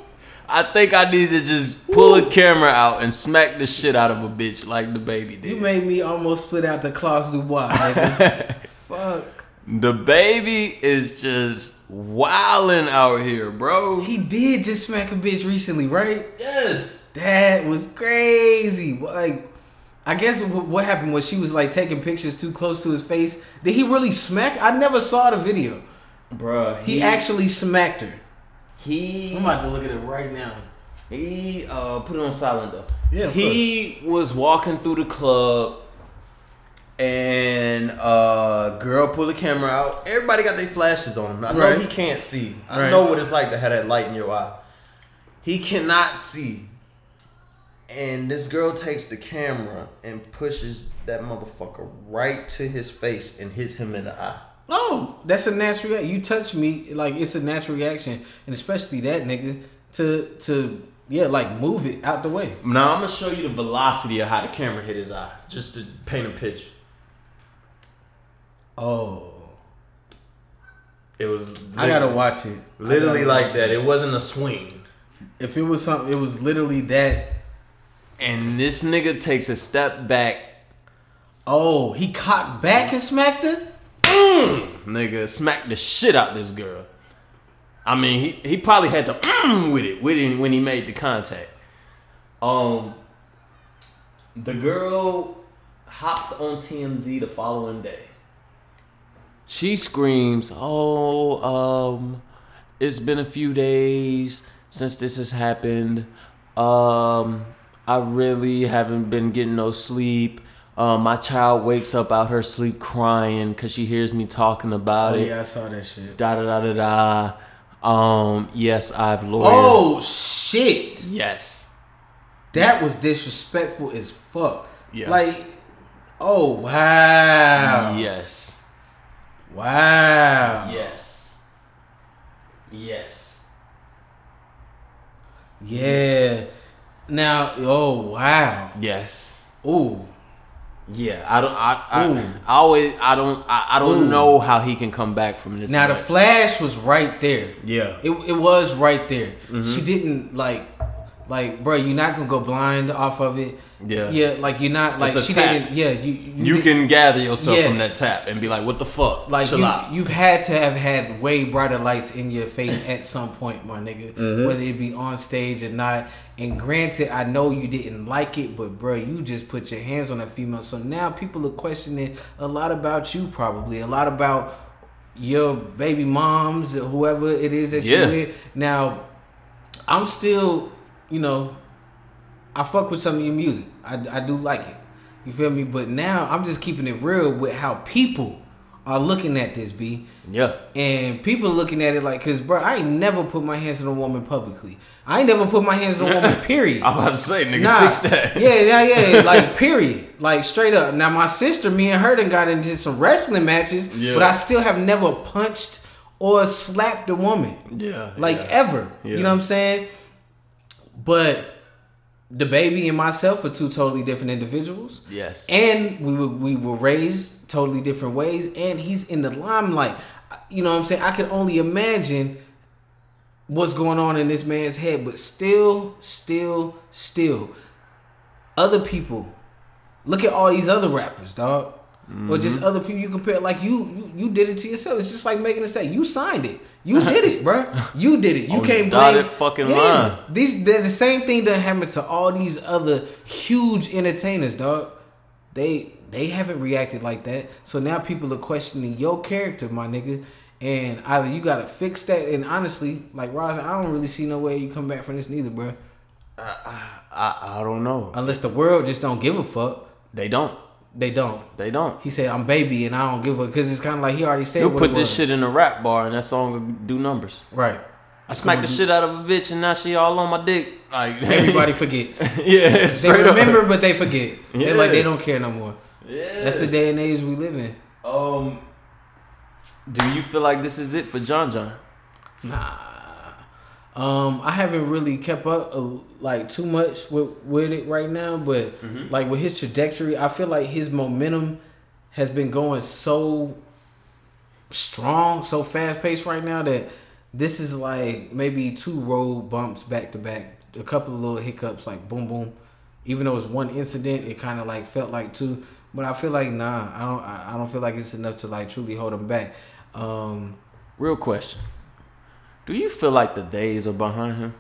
I think I need to just pull a camera out and smack the shit out of a bitch like the baby did. You made me almost split out the Clos Du Bois. Fuck. The baby is just wilding out here, bro. He did just smack a bitch recently, right? Yes. That was crazy. Like, I guess what happened was she was like taking pictures too close to his face. Did he really smack? I never saw the video. Bruh, He actually smacked her. He I'm about to look at it right now. He uh put it on silent though. Yeah, of He was walking through the club and uh girl pulled the camera out. Everybody got their flashes on him. I know he can't see. I Right. know what it's like to have that light in your eye. He cannot see. And this girl takes the camera and pushes that motherfucker right to his face and hits him in the eye. Oh, that's a natural. rea- You touch me, like it's a natural reaction, and especially that nigga to to yeah, like move it out the way. Now I'm gonna show you the velocity of how the camera hit his eye, just to paint a picture. Oh, It was. I gotta watch it. Literally like watch that. it. It wasn't a swing. If it was something, it was literally that. And this nigga takes a step back. Oh, he cocked back and smacked her. Nigga, smack the shit out this girl. I mean, he, he probably had to mm with it with it when he made the contact. Um, the girl hops on TMZ the following day. She screams, "Oh, um, it's been a few days since this has happened. Um, I really haven't been getting no sleep. Um, my child wakes up out her sleep crying because she hears me talking about Oh it. yeah, I saw that shit. Da da da da da. Um, yes, I've lawyer. Oh shit. yes. That was disrespectful as fuck. Yeah. Like, oh wow. Yes. Wow. Yes. Yes. Yeah. Now, oh wow. Yes. Ooh. Yeah. I don't. I. I, I always. I don't. I, I don't Ooh. know how he can come back from this. Now the flash was right there. Yeah. It, it was right there. Mm-hmm. She didn't like like bro, you're not gonna go blind off of it. Yeah. Yeah, like you're not like she tap. didn't yeah, you you, you can gather yourself from that tap and be like, "What the fuck?" like Chill you, out. you've had to have had way brighter lights in your face at some point, my nigga. Mm-hmm. Whether it be on stage or not. And granted, I know you didn't like it, but bro, you just put your hands on a female. So now people are questioning a lot about you, probably a lot about your baby moms, or whoever it is that Yeah. you're with. Now, I'm still, you know, I fuck with some of your music. I, I do like it. You feel me? But now I'm just keeping it real with how people are looking at this, B. yeah. And people looking at it like, cause bro, I ain't never put my hands on a woman publicly. I ain't never put my hands on a woman. Period. I'm about to say, nigga, Nah, fix that. yeah, yeah, yeah. Like, period. Like, straight up. Now, my sister, me and her done got into some wrestling matches, Yeah. but I still have never punched or slapped a woman. Yeah. Like, yeah. ever. Yeah. You know what I'm saying? But DaBaby and myself are two totally different individuals. Yes. And we were we were raised totally different ways, and he's in the limelight. You know what I'm saying? I can only imagine what's going on in this man's head, but still, still, still, other people. Look at all these other rappers, dog. Or just Mm-hmm. other people you compare. Like you, you, you did it to yourself. It's just like making a say. You signed it. You did it, bro. You did it. You the can't blame. fucking line. These they're the same thing that happened to all these other huge entertainers, dog. They they haven't reacted like that. So now people are questioning your character, my nigga. And either you gotta fix that, and honestly, like Roz, I don't really see no way you come back from this neither, bro. I, I, I don't know. Unless the world just don't give a fuck. They don't. They don't. They don't. He said, "I'm baby, and I don't give a," because it's kind of like he already said. He'll put it this shit in a rap bar and that song will do numbers. right. I smacked the shit out of a bitch and now she all on my dick. Like Everybody forgets. yeah, They straight up. remember, but they forget. They're like they don't care no more. Yeah. That's the day and age we live in. Um, do you feel like this is it for John John? Nah. Um, I haven't really kept up uh, like too much with with it right now, but like with his trajectory, I feel like his momentum has been going so strong, so fast paced right now that this is like maybe two road bumps back to back, a couple of little hiccups, like boom boom. Even though it's one incident, it kind of like felt like two. But I feel like nah, I don't. I don't feel like it's enough to like truly hold him back. Um, Real question. Do you feel like the days are behind him?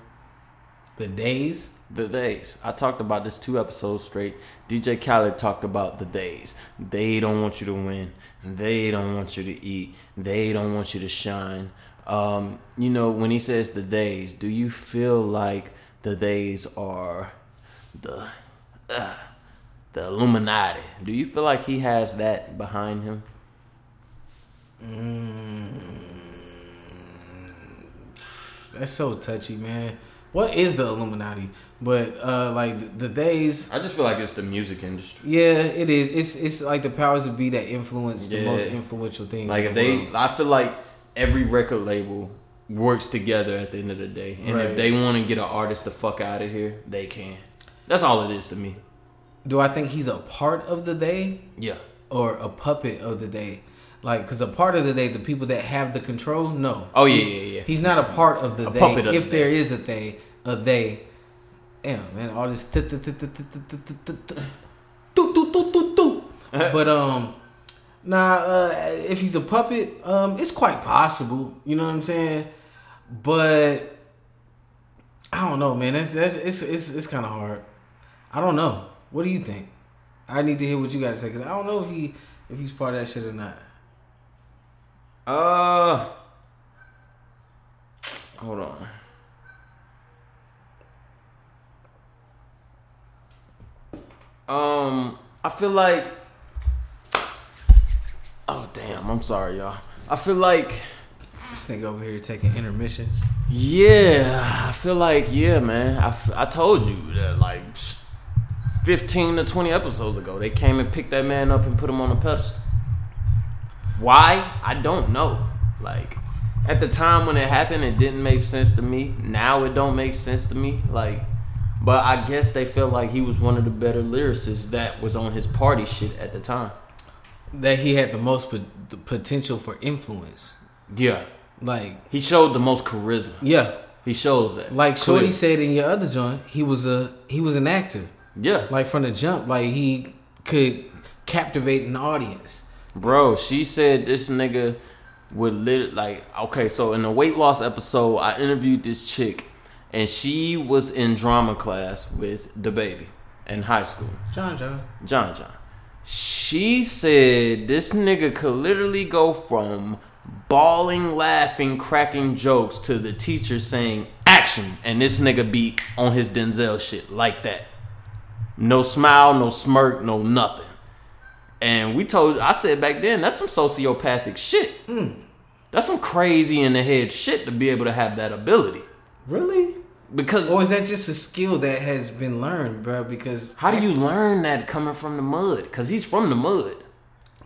The days. The days. I talked about this two episodes straight. DJ Khaled talked about the days. They don't want you to win. They don't want you to eat. They don't want you to shine. Um, you know, when he says the days, do you feel like the days are the uh, the Illuminati? Do you feel like he has that behind him? That's so touchy, man. What is the Illuminati? But uh like the, the days, I just feel like it's the music industry. yeah, it is. It's it's like the powers that be that influence the most influential things. Like if the they, world. I feel like every record label works together at the end of the day, and Right. if they want to get an artist the fuck out of here, they can. That's all it is to me. do I think he's a part of the day Yeah, or a puppet of the day? Like, because a part of the they, the people that have the control, no. Oh yeah, yeah, yeah. He's not a part of the a they. If the there they. is a they, a they. Damn man, all this. But um, nah. Uh, if he's a puppet, um, it's quite possible. You know what I'm saying? But I don't know, man. That's that's it's it's it's kind of hard. I don't know. What do you think? I need to hear what you got to say because I don't know if he if he's part of that shit or not. Uh, hold on. Um, I feel like. Oh damn! I'm sorry, y'all. I feel like. This nigga over here taking intermissions. Yeah, I feel like yeah, man. I, I told you that like fifteen to twenty episodes ago, they came and picked that man up and put him on a pedestal. Why? I don't know. Like at the time when it happened, it didn't make sense to me. Now it don't make sense to me. Like, but I guess they felt like he was one of the better lyricists that was on his party shit at the time. That he had the most po- the potential for influence. Yeah, Like he showed the most charisma. yeah, He shows that. like Shorty said in your other joint, he was a he was an actor. Yeah, Like from the jump, like he could captivate an audience. Bro, she said this nigga would lit like okay, so in the weight loss episode, I interviewed this chick and she was in drama class with DaBaby in high school. John John. John John. She said this nigga could literally go from bawling, laughing, cracking jokes to the teacher saying action and this nigga be on his Denzel shit like that. No smile, no smirk, no nothing. And we told I said back then that's some sociopathic shit. Mm. That's some crazy in the head shit to be able to have that ability. Really? Because Or is that just a skill that has been learned, bro? Because how do you learn that coming from the mud? Cause he's from the mud.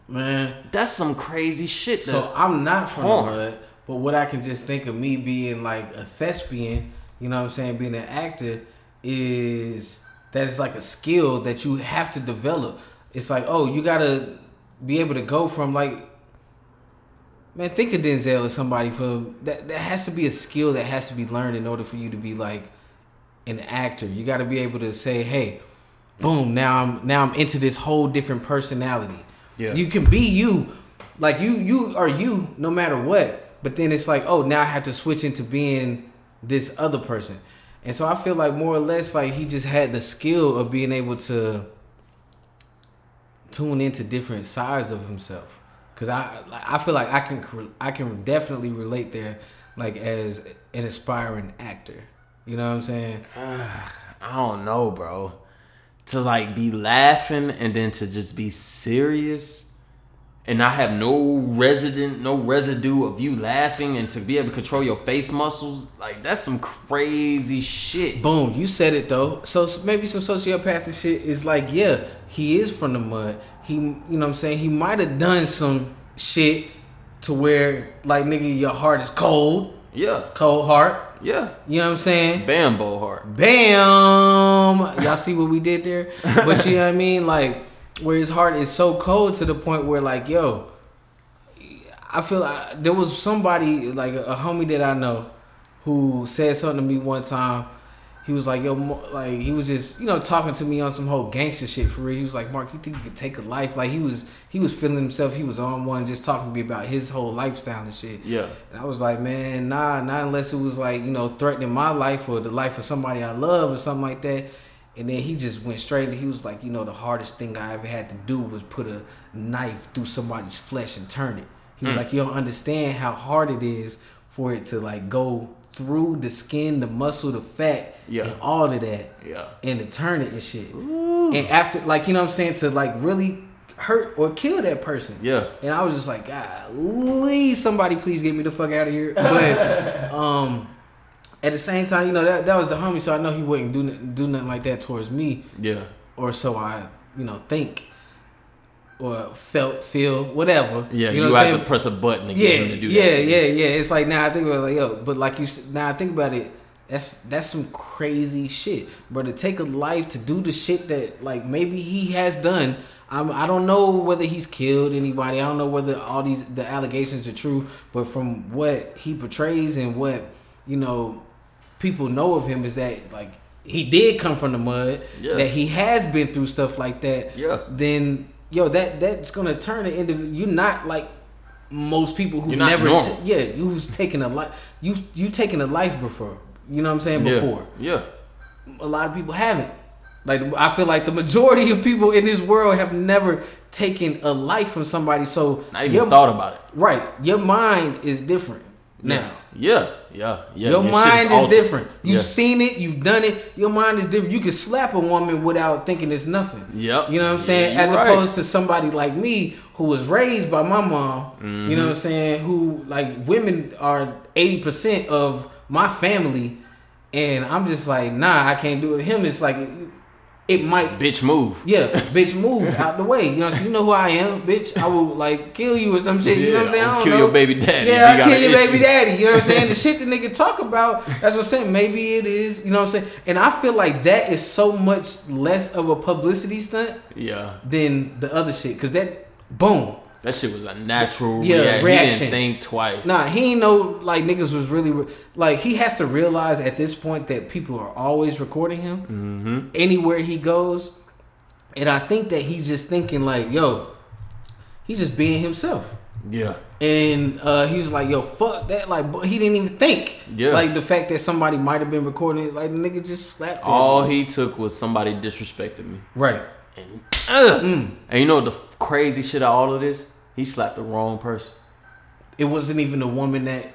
man? That's some crazy shit. So I'm not from the mud, but what I can just think of me being like a thespian, you know what I'm saying, being an actor, is that it's like a skill that you have to develop. It's like, oh, you gotta be able to go from like man, think of Denzel as somebody for that that has to be a skill that has to be learned in order for you to be like an actor. You gotta be able to say, hey, boom, now I'm now I'm into this whole different personality. Yeah. You can be you. Like you you are you no matter what. But then it's like, oh, now I have to switch into being this other person. And so I feel like more or less like he just had the skill of being able to tune into different sides of himself. Cause I I feel like I can I can definitely relate there, like as an aspiring actor. You know what I'm saying? I don't know, bro. To like be laughing and then to just be serious and not have no resident, no residue of you laughing and to be able to control your face muscles, like that's some crazy shit. Boom, you said it though. So maybe some sociopathic shit is like, yeah, he is from the mud. He, you know what I'm saying? He might have done some shit to where, like, nigga, your heart is cold, Yeah, cold heart. yeah. You know what I'm saying? Bam, Bambo heart. Bam! Y'all see what we did there? But you know what I mean? Like, where his heart is so cold to the point where, like, yo, I feel like there was somebody, like a, a homie that I know, who said something to me one time. He was like, yo, like, he was just, you know, talking to me on some whole gangster shit for real. He was like, Mark, you think you could take a life? Like, he was, he was feeling himself. He was on one, just talking to me about his whole lifestyle and shit. Yeah. And I was like, man, nah, not unless it was like, you know, threatening my life or the life of somebody I love or something like that. And then he just went straight. He was like, you know, the hardest thing I ever had to do was put a knife through somebody's flesh and turn it. He was like, you don't understand how hard it is for it to like go through the skin, the muscle, the fat, Yeah. and all of that, Yeah. and to turn it and shit. And after, like, you know what I'm saying, to like really hurt or kill that person. Yeah. And I was just like, golly, somebody please get me the fuck out of here. But um at the same time, you know, that that was the homie, so I know he wouldn't do do nothing like that towards me, Yeah. or so I, you know, think or felt, feel, whatever. Yeah, you you, know what have saying? to press a button to yeah, get him to do yeah, that. you. yeah, yeah. It's like now I think about it, like yo, but like you now I think about it. That's that's some crazy shit, bro. To take a life to do the shit that like maybe he has done. I'm, I don't know whether he's killed anybody. I don't know whether all these the allegations are true. But from what he portrays and what you know people know of him is that like he did come from the mud. Yeah. That he has been through stuff like that. Yeah. Then yo, that that's gonna turn it into you're not like most people who never, ta- yeah, who's taken a life, you you taken a life before. You know what I'm saying? Before Yeah. a lot of people haven't. Like I feel like the majority of people in this world have never taken a life from somebody. So Not even your- thought about it. Right, your mind is different now. Yeah. Yeah. Yeah. Your mind is altered. different. You've Yeah. seen it, you've done it. Your mind is different. You can slap a woman without thinking it's nothing. Yep. You know what I'm saying? Yeah, As you right. opposed to somebody like me who was raised by my mom. You Mm-hmm. know what I'm saying? Who like women are 80% of my family. And I'm just like, nah, I can't do it. With him, it's like, it might Bitch, move. yeah, bitch, move out the way. You know, so you know who I am, bitch. I will like kill you or some shit. You know what I'm saying? I don't kill know. your baby daddy Yeah, you I kill your issue. baby daddy. You know what I'm saying? The shit the nigga talk about. That's what I'm saying. Maybe it is. You know what I'm saying? And I feel like that is so much less of a publicity stunt Yeah. than the other shit. Cause that, boom. That shit was a natural Yeah, reaction. He didn't think twice. Nah, he ain't know like niggas was really re- like he has to realize at this point that people are always recording him Mm-hmm. anywhere he goes, and I think that he's just thinking like, yo, he's just being himself. Yeah. And uh, he was like, "Yo, fuck that!" Like, but he didn't even think. Yeah. Like the fact that somebody might have been recording it, like the nigga just slapped. All he took was somebody disrespected me. right. And. Mm. and you know the crazy shit of all of this? He slapped the wrong person. It wasn't even the woman that.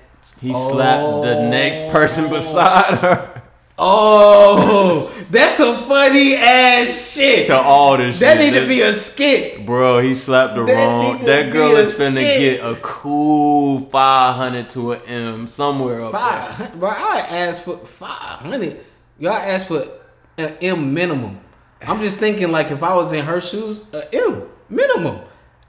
He slapped the next person beside her. Oh, that's some funny ass shit. to all this That shit. need to be a skit. Bro, he slapped the That wrong. That girl is finna skit. get a cool 500 to an M somewhere up there. Five, bro. I asked for five hundred. Y'all asked for an M minimum. I'm just thinking like if I was in her shoes, uh, an M minimum.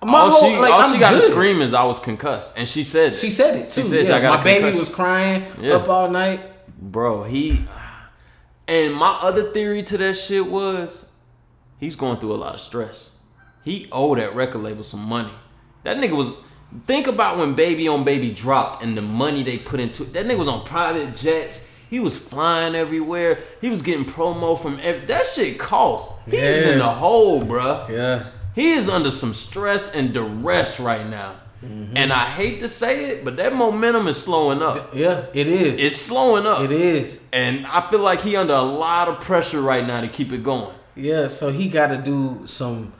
My all whole- she, like, all I'm she got to scream is I was concussed. And she said. She said it too. She said yeah, I got my baby was crying Yeah. up all night. Bro, he. And my other theory to that shit was he's going through a lot of stress. He owed that record label some money. That nigga was. Think about when Baby on Baby dropped and the money they put into it. That nigga was on private jets. He was flying everywhere. He was getting promo from every. That shit cost. He's Yeah. in the hole, bruh. Yeah. He is under some stress and duress right now. Mm-hmm. And I hate to say it, but that momentum is slowing up. Yeah, it is. It's slowing up. it is. And I feel like he under a lot of pressure right now to keep it going. Yeah, so he got to do some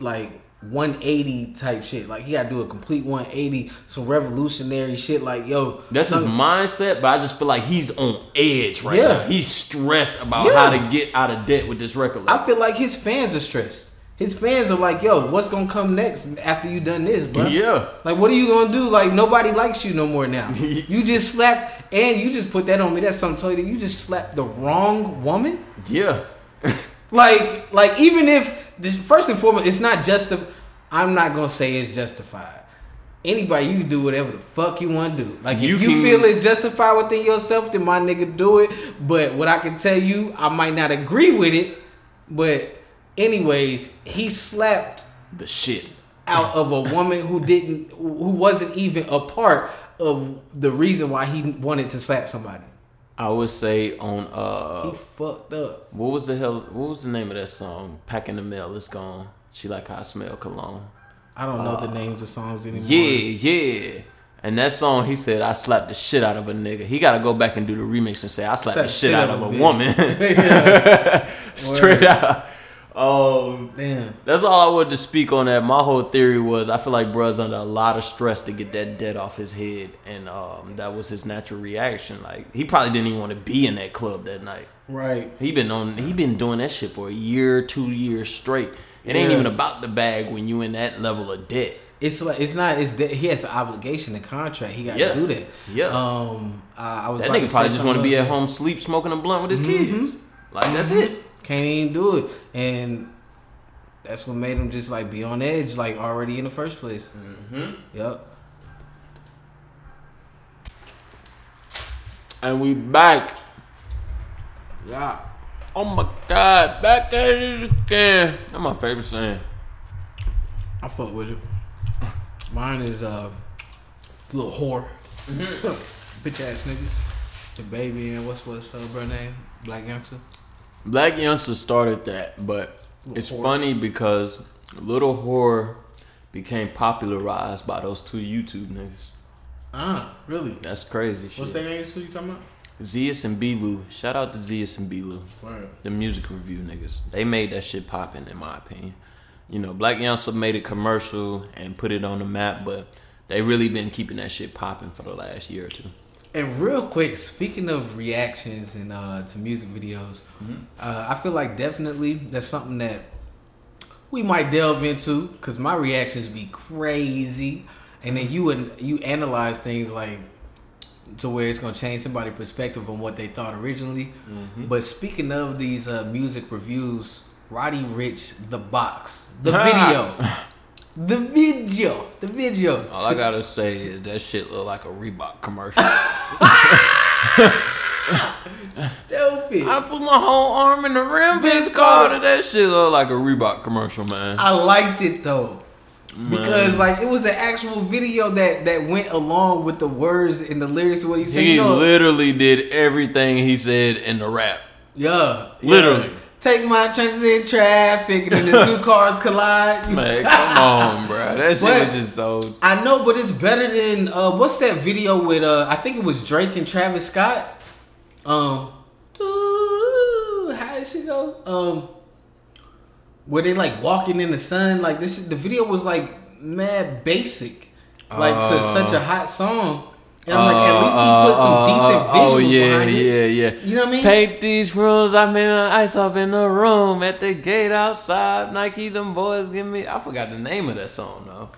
like 180 type shit. Like he got to do a complete 180, some revolutionary shit. Like yo, That's his mindset, but I just feel like he's on edge right Yeah. now. He's stressed about Yeah. how to get out of debt with this record. I feel like his fans are stressed. His fans are like, yo, what's gonna come next after you done this, bro? Yeah. Like, what are you gonna do? Like, nobody likes you no more now. you just slapped, and you just put that on me. That's something totally. You just slapped the wrong woman. Yeah. Like, like even if this, first and foremost, it's not just. I'm not gonna say it's justified. Anybody, you do whatever the fuck you want to do. Like, You if you can- feel it's justified within yourself, then my nigga do it. But what I can tell you, I might not agree with it. But anyways, he slapped the shit. out of a woman who didn't, who wasn't even a part of the reason why he wanted to slap somebody. I would say on uh He uh fucked up. what was the hell what was the name of that song? Pack in the mail, it's gone. She like how I smell cologne. I don't know the names of songs anymore. Uh, Yeah, yeah. And that song, he said, I slapped the shit out of a nigga. He got to go back and do the remix and say, I slapped the shit out of a bitch. woman. Straight Word. out. Um, Damn. that's all I wanted to speak on that. My whole theory was I feel like bruh's under a lot of stress to get that debt off his head. And um, that was his natural reaction. Like, he probably didn't even want to be in that club that night. Right. He been on. He been doing that shit for a year, two years straight. It ain't even about the bag when you in that level of debt. It's like it's not. It's he has an obligation, a contract. He got Yeah. to do that. Yeah. Um. I, I was That nigga probably just want to be at home, sleep, smoking a blunt with his Mm-hmm. kids. Like that's it. Can't even do it, and that's what made him just like be on edge, like already in the first place. Mm-hmm. Yep. And we back. Yeah. Oh my god, back at it again. That's my favorite saying. I fuck with it. Mine is uh, little whore, Mm-hmm. bitch ass niggas. DaBaby and what's what's her bro name? Black Youngsta. Black Youngsta started that, but it's whore. funny because Little Whore became popularized by those two YouTube niggas. Ah, really? That's crazy shit. What's their names? Who you talking about? Zias and B. Lou. Shout out to Zias and B. Lou. Word. The music review niggas. They made that shit poppin' in my opinion. You know, Black Youngsta made it commercial and put it on the map, but they really been keeping that shit popping for the last year or two. And real quick, speaking of reactions and uh, to music videos, uh, I feel like definitely that's something that we might delve into because my reactions be crazy, and then you would you analyze things like to where it's gonna change somebody's perspective on what they thought originally. But speaking of these uh, music reviews, Roddy Ricch, the box, the video, the video, the video. All I gotta say is that shit look like a Reebok commercial. Stupid. I put my whole arm in the rim, Carter. Carter. That shit look like a Reebok commercial, man. I liked it though. Because like it was an actual video that that went along with the words and the lyrics of what he said. He You know, literally did everything he said in the rap. yeah, yeah. Take my chances in traffic, and then the two cars collide. Man, come on, bro. That shit But- was just so. I know, but it's better than uh, what's that video with? Uh, I think it was Drake and Travis Scott. Um, how did she go? Um, where they like walking in the sun. Like this, the video was like mad basic, like to Uh, such a hot song. And I'm like, at least he put some uh, uh, decent visuals Oh yeah, behind it. yeah, yeah. You know what I mean? Paint these rooms. I'm in the ice off in the room at the gate outside. Nike, them boys give me. I forgot the name of that song though.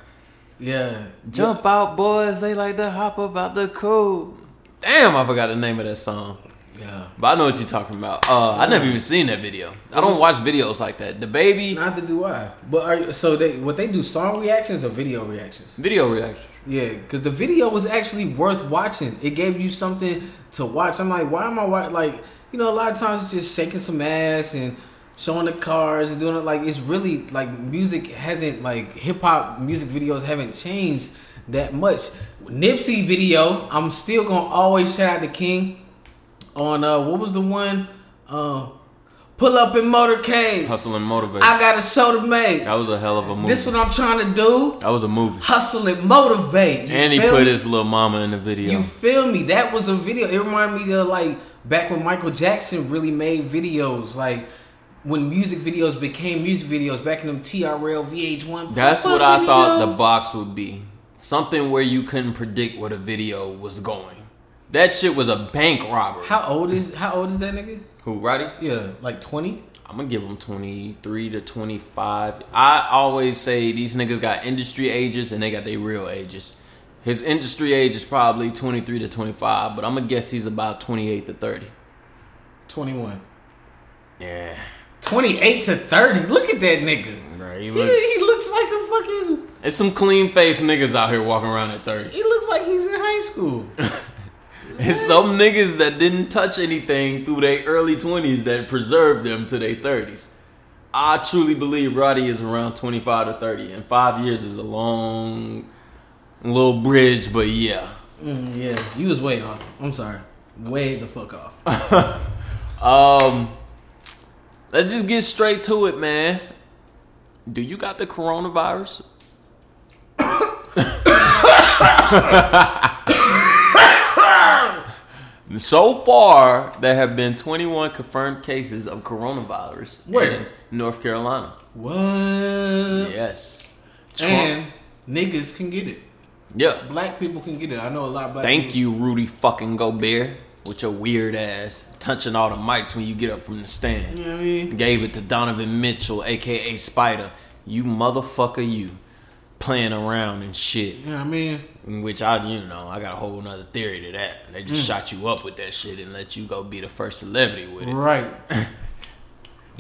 Yeah, Jump out, boys. They like to hop about the cool. Damn, I forgot the name of that song. Yeah. But I know what you're talking about. Uh, I never even seen that video. I don't watch videos like that. The baby Neither do I. But are so they what they do song reactions or video reactions? video reactions. Yeah, because the video was actually worth watching. It gave you something to watch. I'm like, why am I watching? Like, you know, a lot of times it's just shaking some ass and showing the cars and doing it. Like, it's really like music hasn't like hip hop music videos haven't changed that much. Nipsey video, I'm still gonna always shout out the King on uh what was the one? Uh, pull up in motorcade. Hustle and motivate. I got a show to make. that was a hell of a movie. This is what I'm trying to do. that was a movie. Hustle and motivate. You And he put me? his little mama in the video. You feel me? That was a video. It reminded me of like back when Michael Jackson really made videos, like when music videos became music videos back in them TRL VH1. That's what I thought the box would be. Something where you couldn't predict where the video was going. That shit was a bank robbery. How old is how old is that nigga? Who, Roddy? Yeah, like twenty. I'm gonna give him 23 to 25. I always say these niggas got industry ages and they got their real ages. His industry age is probably 23 to 25, but I'm gonna guess he's about 28 to 30. 21. Yeah. 28 to 30. Look at that nigga. Right. He He, looks, he looks like a fucking. it's some clean faced niggas out here walking around at 30. He looks like he's in high school. It's some niggas that didn't touch anything through their early 20s that preserved them to their 30s. I truly believe Roddy is around 25 to 30, and five years is a long little bridge, but yeah. Mm, yeah, you was way off. I'm sorry. Way the fuck off. Um, let's just get straight to it, man. Do you got the coronavirus? so far, there have been 21 confirmed cases of coronavirus Where? in North Carolina. What? Yes. Trump- And niggas can get it. yeah. Black people can get it. I know a lot of black Thank people. you, Rudy fucking Gobert, with your weird ass touching all the mics when you get up from the stand. You know what I mean? Gave it to Donovan Mitchell, aka Spida. You motherfucker, you playing around and shit. You know what I mean? In which I, you know, I got a whole nother theory to that. They Mm. just shot you up with that shit and let you go be the first celebrity with it, Right.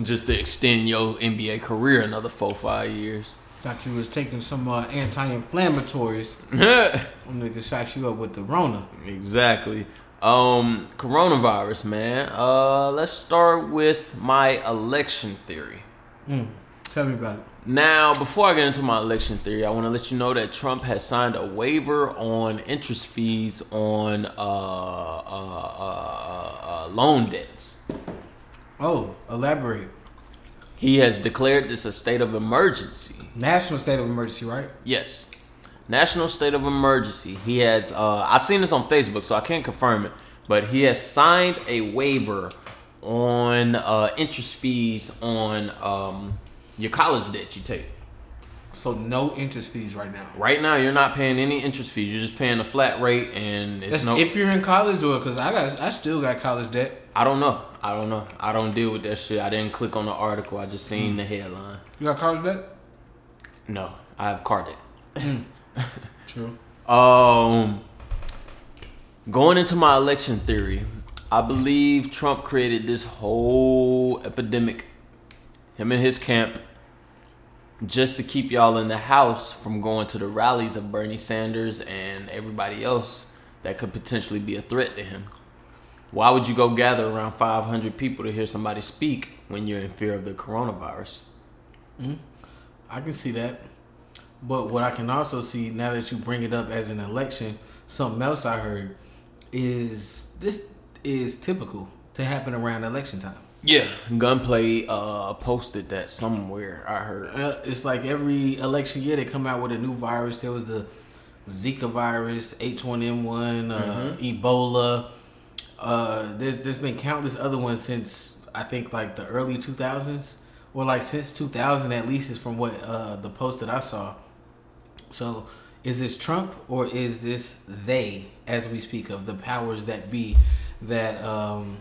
just to extend your NBA career another four, five years. Thought you was taking some uh, anti-inflammatories. Them niggas shot you up with the Rona. Exactly. Um, coronavirus, man. Uh, let's start with my election theory. Mm. Tell me about it. Now, before I get into my election theory, I want to let you know that Trump has signed a waiver on interest fees on uh, uh, uh, uh, uh, loan debts. Oh, elaborate. He has declared this a state of emergency. National state of emergency, right? Yes. National state of emergency. He has uh I've seen this on Facebook, so I can't confirm it, but he has signed a waiver on uh interest fees on um your college debt you take. So no interest fees right now. Right now you're not paying any interest fees. You're just paying a flat rate and it's That's no if you're in college or because I got I still got college debt. I don't know. I don't know. I don't deal with that shit. I didn't click on the article. I just seen the headline. You got college debt? No, I have card debt. True. Um, going into my election theory, I believe Trump created this whole epidemic, him and his camp, just to keep y'all in the house from going to the rallies of Bernie Sanders and everybody else that could potentially be a threat to him. Why would you go gather around 500 people to hear somebody speak when you're in fear of the coronavirus? Mm-hmm. I can see that. But what I can also see now that you bring it up as an election, something else I heard is this is typical to happen around election time. Yeah, Gunplay uh, posted that somewhere. I heard. Uh, it's like every election year they come out with a new virus. There was the Zika virus, H1N1, uh, Ebola. Uh, there's there's been countless other ones since I think like the early 2000s, or like since 2000 at least is from what uh, the post that I saw. So is this Trump or is this they, as we speak of the powers that be, that um,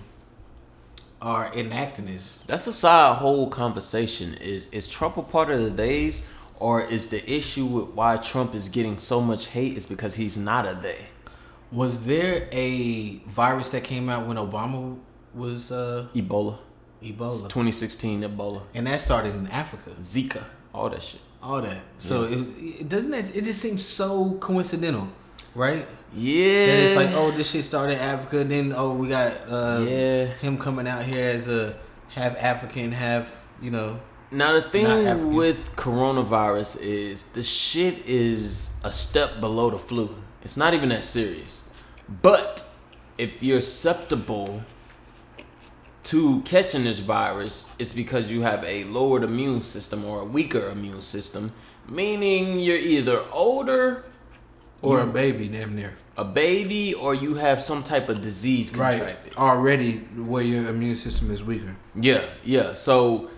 are enacting this? That's a side whole conversation. Is is Trump a part of the days, or is the issue with why Trump is getting so much hate is because he's not a they? Was there a virus that came out when Obama was uh, Ebola, Ebola? 2016 Ebola, And that started in Africa. Zika, all that shit. All that. So it, was, it doesn't. That, it just seems so coincidental, right? Yeah, it's like, oh, this shit started in Africa. Then, oh, we got uh, Yeah. him coming out here as a half African, half you know. Now the thing with coronavirus is the shit is a step below the flu. It's not even that serious. But if you're susceptible to catching this virus, it's because you have a lowered immune system or a weaker immune system, meaning you're either older, Or a baby, damn near. a baby, or you have some type of disease contracted. Already, where your immune system is weaker. Yeah, yeah. So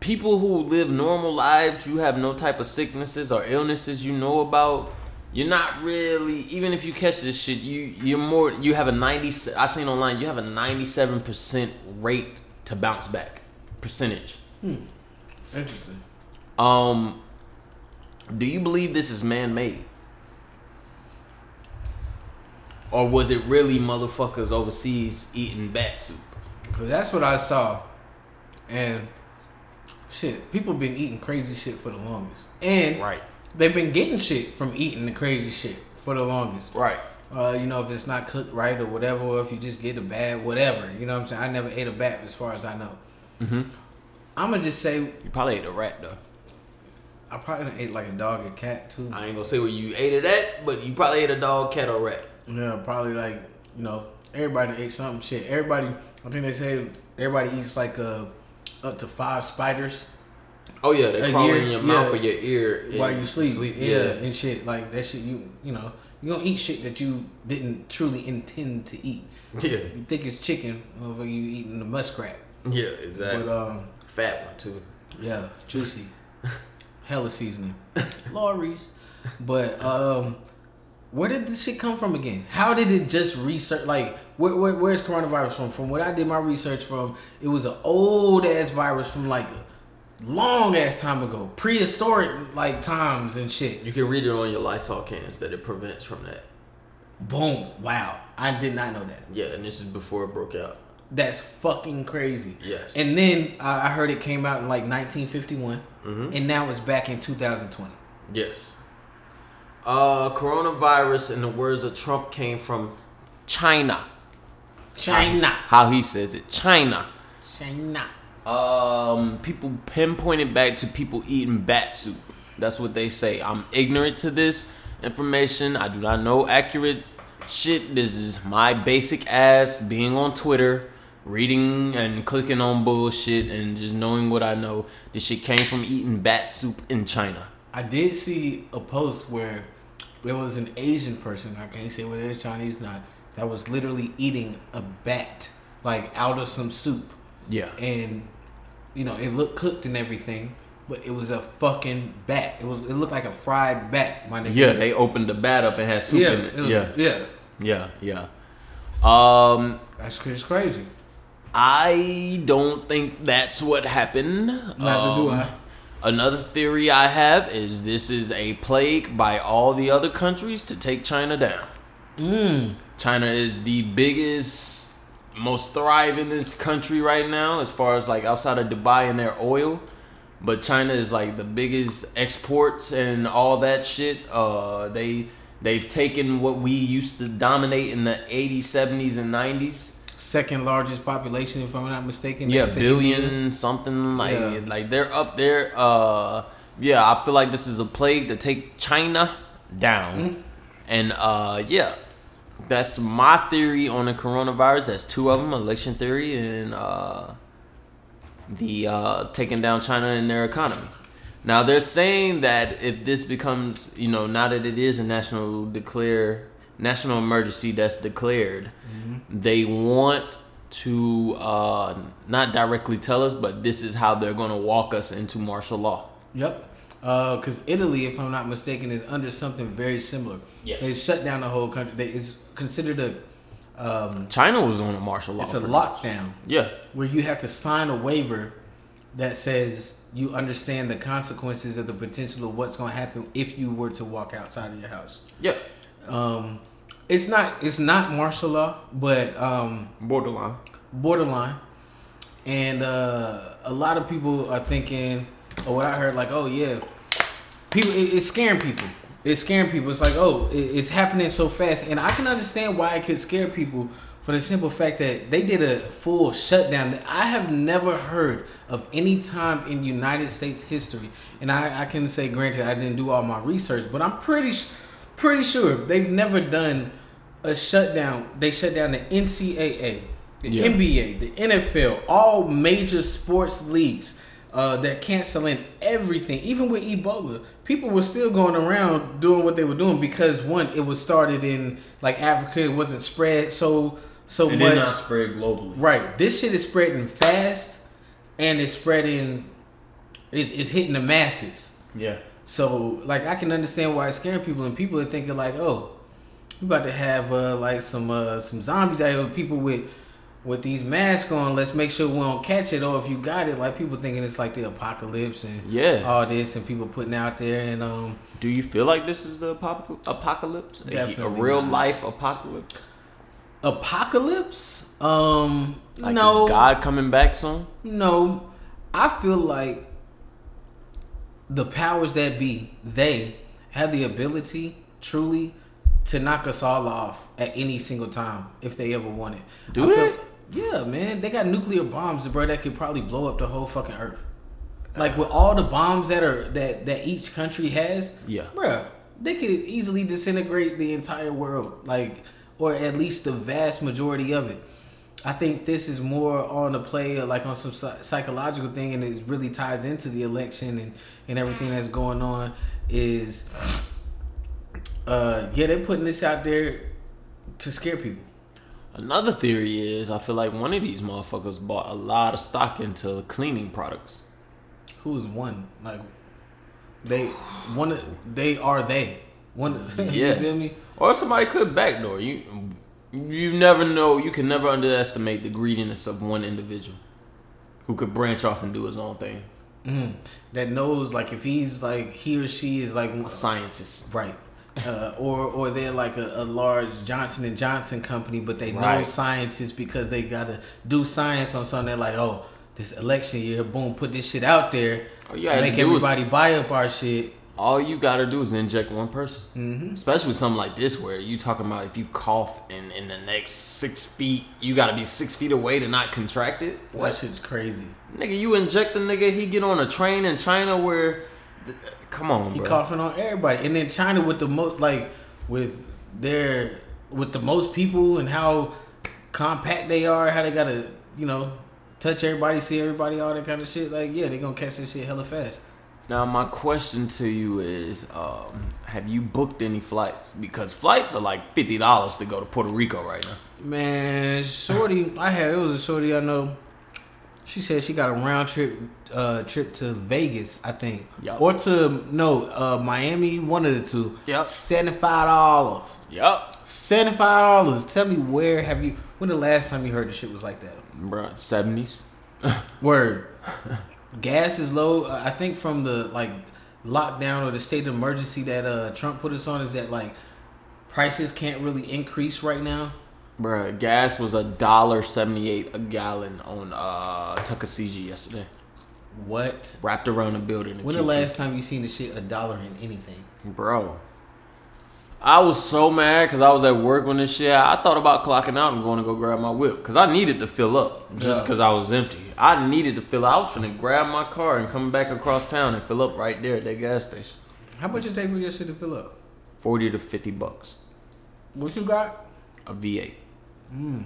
people who live normal lives, you have no type of sicknesses or illnesses you know about. You're not really even if you catch this shit, you you're more you have a 90 I seen online you have a 97% rate to bounce back percentage. Interesting. Um do you believe this is man-made? Or was it really motherfuckers overseas eating bat soup? Cause that's what I saw, and shit, people been eating crazy shit for the longest, and Right. they've been getting shit from eating the crazy shit for the longest. Right. Uh, you know, if it's not cooked right or whatever, or if you just get a bad whatever, you know what I'm saying. I never ate a bat as far as I know. Mhm. I'm gonna just say You probably ate a rat though. I probably ate like a dog and cat too. I ain't gonna say where you ate it at, but you probably ate a dog, cat, or rat. Yeah, probably like you know everybody ate something. Shit, everybody. I think they say everybody eats like uh up to five spiders Oh yeah, they crawl in your yeah. mouth or your ear while you sleep. Yeah. Yeah, and shit like that. Shit, you you know you don't eat shit that you didn't truly intend to eat. yeah, You think it's chicken, over you eating the muskrat. yeah, exactly. But um, Fat one too. yeah, juicy, hella seasoning, Lawry's. But um, where did this shit come from again? How did it just research? Like, where, where where's coronavirus from? From what I did my research from, it was an old ass virus from like a long ass time ago, prehistoric like times and shit. You can read it on your Lysol cans that it prevents from that. Boom! Wow, I did not know that. Yeah, and this is before it broke out. That's fucking crazy. Yes. And then I heard it came out in like 1951, Mhm. and now it's back in 2020. Yes. Uh, coronavirus, in the words of Trump, came from China. China. How he says it, China. China. Um, people pinpointed back to people eating bat soup. That's what they say. I'm ignorant to this information. I do not know accurate shit. This is my basic ass being on Twitter, reading and clicking on bullshit and just knowing what I know. This shit came from eating bat soup in China. I did see a post where there was an Asian person, I can't say whether it's Chinese or not, that was literally eating a bat, like out of some soup. Yeah. And, you know, it looked cooked and everything, but it was a fucking bat. It was it looked like a fried bat, my nigga. Yeah, they opened the bat up and had soup yeah, in it. it was- yeah. yeah. Yeah, yeah. Um That's just crazy. I don't think that's what happened. Neither do Um, I. Another theory I have is this is a plague by all the other countries to take China down. Mm. China is the biggest, most thriving this country right now as far as like outside of Dubai and their oil. But China is like the biggest exports and all that shit. Uh, they they've taken what we used to dominate in the 80s, 70s, and 90s. Second largest population, if I'm not mistaken. Yeah, next to billion something like Yeah. like they're up there. Uh, yeah, I feel like this is a plague to take China down, Mm-hmm. and uh, yeah, that's my theory on the coronavirus. That's two of them: election theory and uh, the uh, taking down China and their economy. Now they're saying that if this becomes, you know, now that it is a national declare national emergency that's declared, they want to uh, not directly tell us, but this is how they're going to walk us into martial law. Yep. Because Italy, if I'm not mistaken, is under something very similar. Yes. They shut down the whole country. They, it's considered a um, China was on a martial law. it's a pretty much. lockdown Yeah, where you have to sign a waiver that says you understand the consequences of the potential of what's going to happen if you were to walk outside of your house. yeah, Um, it's not it's not martial law, but um, borderline. borderline. And uh, a lot of people are thinking, or what I heard, like, oh yeah, people, it, it's scaring people. It's scaring people. It's like, oh, it, it's happening so fast, and I can understand why it could scare people for the simple fact that they did a full shutdown. That I have never heard of any time in United States history, and I, I can say, granted, I didn't do all my research, but I'm pretty, sh- pretty sure they've never done a shutdown. They shut down the NCAA, the Yeah. NBA, the NFL, all major sports leagues uh, that canceling everything. Even with Ebola, people were still going around doing what they were doing because one, it was started in like Africa. It wasn't spread so so It much. did not spread globally. Right. This shit is spreading fast, and it's spreading. It, it's hitting the masses. Yeah, So, like, I can understand why it's scaring people, and people are thinking like, "Oh, we about to have uh, like some uh, some zombies out here people with with these masks on. Let's make sure we don't catch it, or if you got it, like people thinking it's like the apocalypse and Yeah. all this, and people putting out there and um, Do you feel like this is the apop- apocalypse? A- A, real not. life apocalypse? apocalypse. Um, Like no, God coming back soon? No, I feel like the powers that be, they have the ability truly to knock us all off at any single time if they ever want it. Do I they? yeah, man. They got nuclear bombs, bro, that could probably blow up the whole fucking earth. Like with all the bombs that are that that each country has, Yeah. bro, they could easily disintegrate the entire world, like or at least the vast majority of it. I think this is more on the play, like on some psychological thing, and it really ties into the election and and everything that's going on. Is uh yeah, they're putting this out there to scare people. Another theory is I feel like one of these motherfuckers bought a lot of stock into cleaning products. Who's one? Like they one they are they one. Yeah. you feel me? Or somebody could backdoor you. You never know. You can never underestimate the greediness of one individual who could branch off and do his own thing. Mhm. That knows like if he's like he or she is like A scientist. Right. Uh, or or they're like a, a large Johnson and Johnson company, but they know scientists because they gotta do science on something. They're like, oh, this election year, boom, put this shit out there, you make do is- everybody buy up our shit. All you gotta do is inject one person. Mm-hmm. Especially with something like this, where you talking about if you cough in in the next six feet, you gotta be six feet away to not contract it. That What? shit's crazy. Nigga, you inject the nigga, he get on a train in China where. th- th- Come on, He bro. coughing on everybody, and then China with the most like with their with the most people and how compact they are, how they gotta you know, touch everybody, see everybody, all that kind of shit. Like, yeah, they gonna catch this shit hella fast. Now my question to you is, um, have you booked any flights? Because flights are like fifty dollars to go to Puerto Rico right now. Man, shorty, I had it was a shorty I know. She said she got a round trip uh trip to Vegas, I think, Yup. or to no uh Miami, one of the two. Yup. seventy five dollars. Yup, Seventy five dollars. Tell me where have you? When the last time you heard the shit was like that? bruh, seventies. Word. Gas is low. Uh, I think from the like lockdown or the state of emergency that uh Trump put us on is that like prices can't really increase right now. Bruh, gas was a dollar seventy eight a gallon on uh Tuckaseegee yesterday. What? Wrapped around the building. in When the last time you seen the shit a dollar in anything? Bro. I was so mad because I was at work when this shit. I thought about clocking out and going to go grab my whip because I needed to fill up just Yeah. because I was empty. I needed to fill up. I was finna grab my car and come back across town and fill up right there at that gas station. How much it take for your shit to fill up? Forty to fifty bucks What you got? a V8. Mm.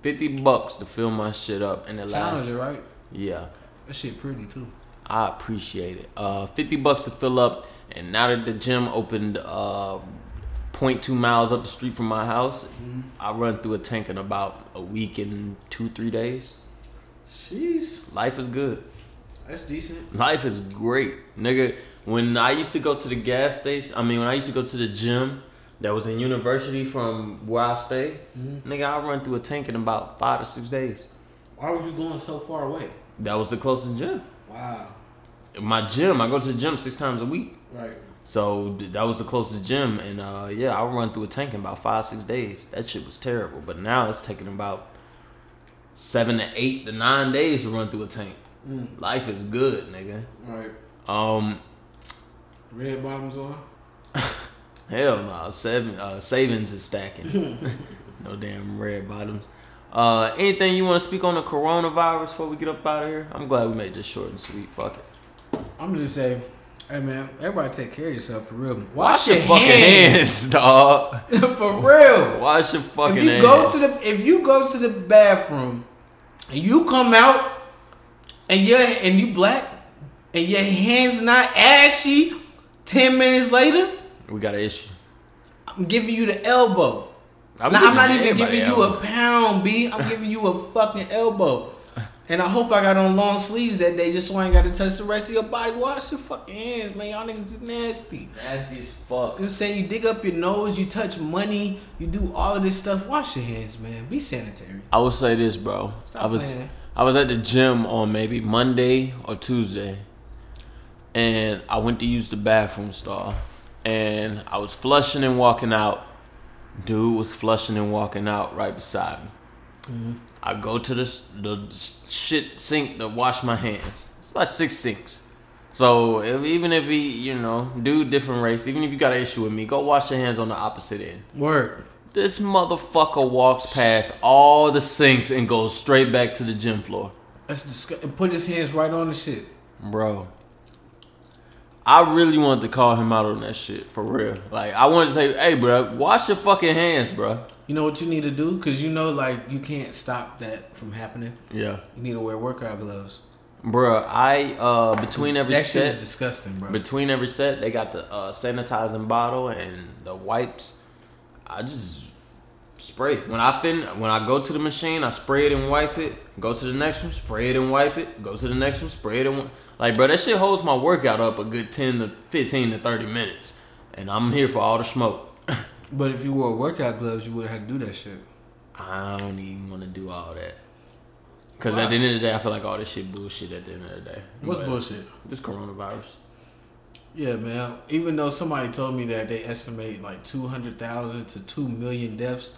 Fifty bucks to fill my shit up in the last. Challenger, right? Yeah, That shit pretty too. I appreciate it. Uh, fifty bucks to fill up, and now that the gym opened, uh, 0.2 miles up the street from my house, I run through a tank in about a week and two three days. Jeez, Life is good. that's decent. Life is great, nigga. When I used to go to the gas station, I mean, when I used to go to the gym that was in university from where I stay, nigga, I run through a tank in about five to six days. Why were you going so far away? That was the closest gym. Wow. My gym, I go to the gym six times a week. Right. So that was the closest gym, and uh, yeah, I run through a tank in about five, six days. That shit was terrible, but now it's taking about seven to eight to nine days to run through a tank. Life is good, nigga. Right. Um, Red bottoms on. hell no, seven uh, savings is stacking. no damn red bottoms. Uh, anything you want to speak on the coronavirus before we get up out of here? I'm glad we made this short and sweet. Fuck it. I'm just saying, hey man, everybody take care of yourself for real. Wash, your fucking hands, dog. for real. Wash your fucking if you hands. go to the if you go to the bathroom and you come out and you and you black and your hands not ashy, ten minutes later, we got an issue. I'm giving you the elbow. I'm, Now, I'm not even giving you elbow. a pound, B. I'm giving you a fucking elbow. And I hope I got on long sleeves that day just so I ain't got to touch the rest of your body. Wash your fucking hands, man. Y'all niggas is nasty. Nasty as fuck. You know what I'm saying? You dig up your nose, you touch money, you do all of this stuff. Wash your hands, man. Be sanitary. I will say this, bro. Stop I was playing. I was at the gym on maybe Monday or Tuesday, and I went to use the bathroom stall, and I was flushing and walking out. Dude was flushing and walking out right beside me. Mm-hmm. I go to the the shit sink to wash my hands. It's about six sinks. So if, even if he, you know, do different race, even if you got an issue with me, go wash your hands on the opposite end. Word. This motherfucker walks past all the sinks and goes straight back to the gym floor. That's disgusting. Put his hands right on the shit. Bro. I really wanted to call him out on that shit for real. Like I wanted to say, "Hey, bro, wash your fucking hands, bro." You know what you need to do? Because you know, like, you can't stop that from happening. Yeah, You need to wear workout gloves. bro. I uh between every that shit set, is disgusting, bro. between every set, they got the uh, sanitizing bottle and the wipes. I just spray when I fin when I go to the machine, I spray it and wipe it. Go to the next one, spray it and wipe it. Go to the next one, spray it and wi- like, bro, that shit holds my workout up a good ten to fifteen to thirty minutes, and I'm here for all the smoke. But if you wore workout gloves, you wouldn't have to do that shit. I don't even want to do all that. Cause Why? at the end of the day, I feel like all this shit bullshit. At the end of the day, What's But bullshit? This coronavirus. Yeah, man. Even though somebody told me that they estimate like 200,000 to 2 million deaths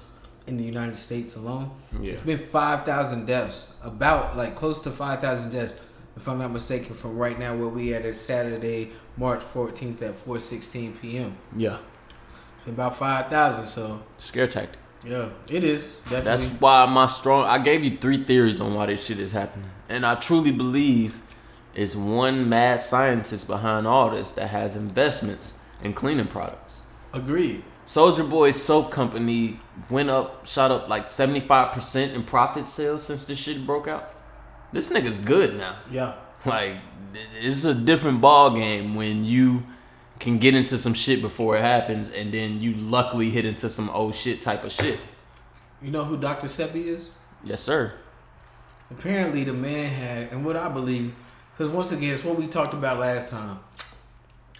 in the United States alone, Yeah. it's been 5,000 deaths. About like close to 5,000 deaths, if I'm not mistaken, from right now where we at is Saturday, March 14th at 4:16 p.m. Yeah, It's about 5,000. So scare tactic. yeah, it is definitely. That's why my strong. I gave you three theories on why this shit is happening, and I truly believe it's one mad scientist behind all this that has investments in cleaning products. agreed. Soldier Boy's soap company went up, shot up like 75% in profit sales since this shit broke out. This nigga's good now. Yeah. Like, it's a different ball game when you can get into some shit before it happens and then you luckily hit into some old shit type of shit. You know who Dr. Sebi is? Yes, sir. Apparently, the man had, and what I believe, because once again, it's what we talked about last time.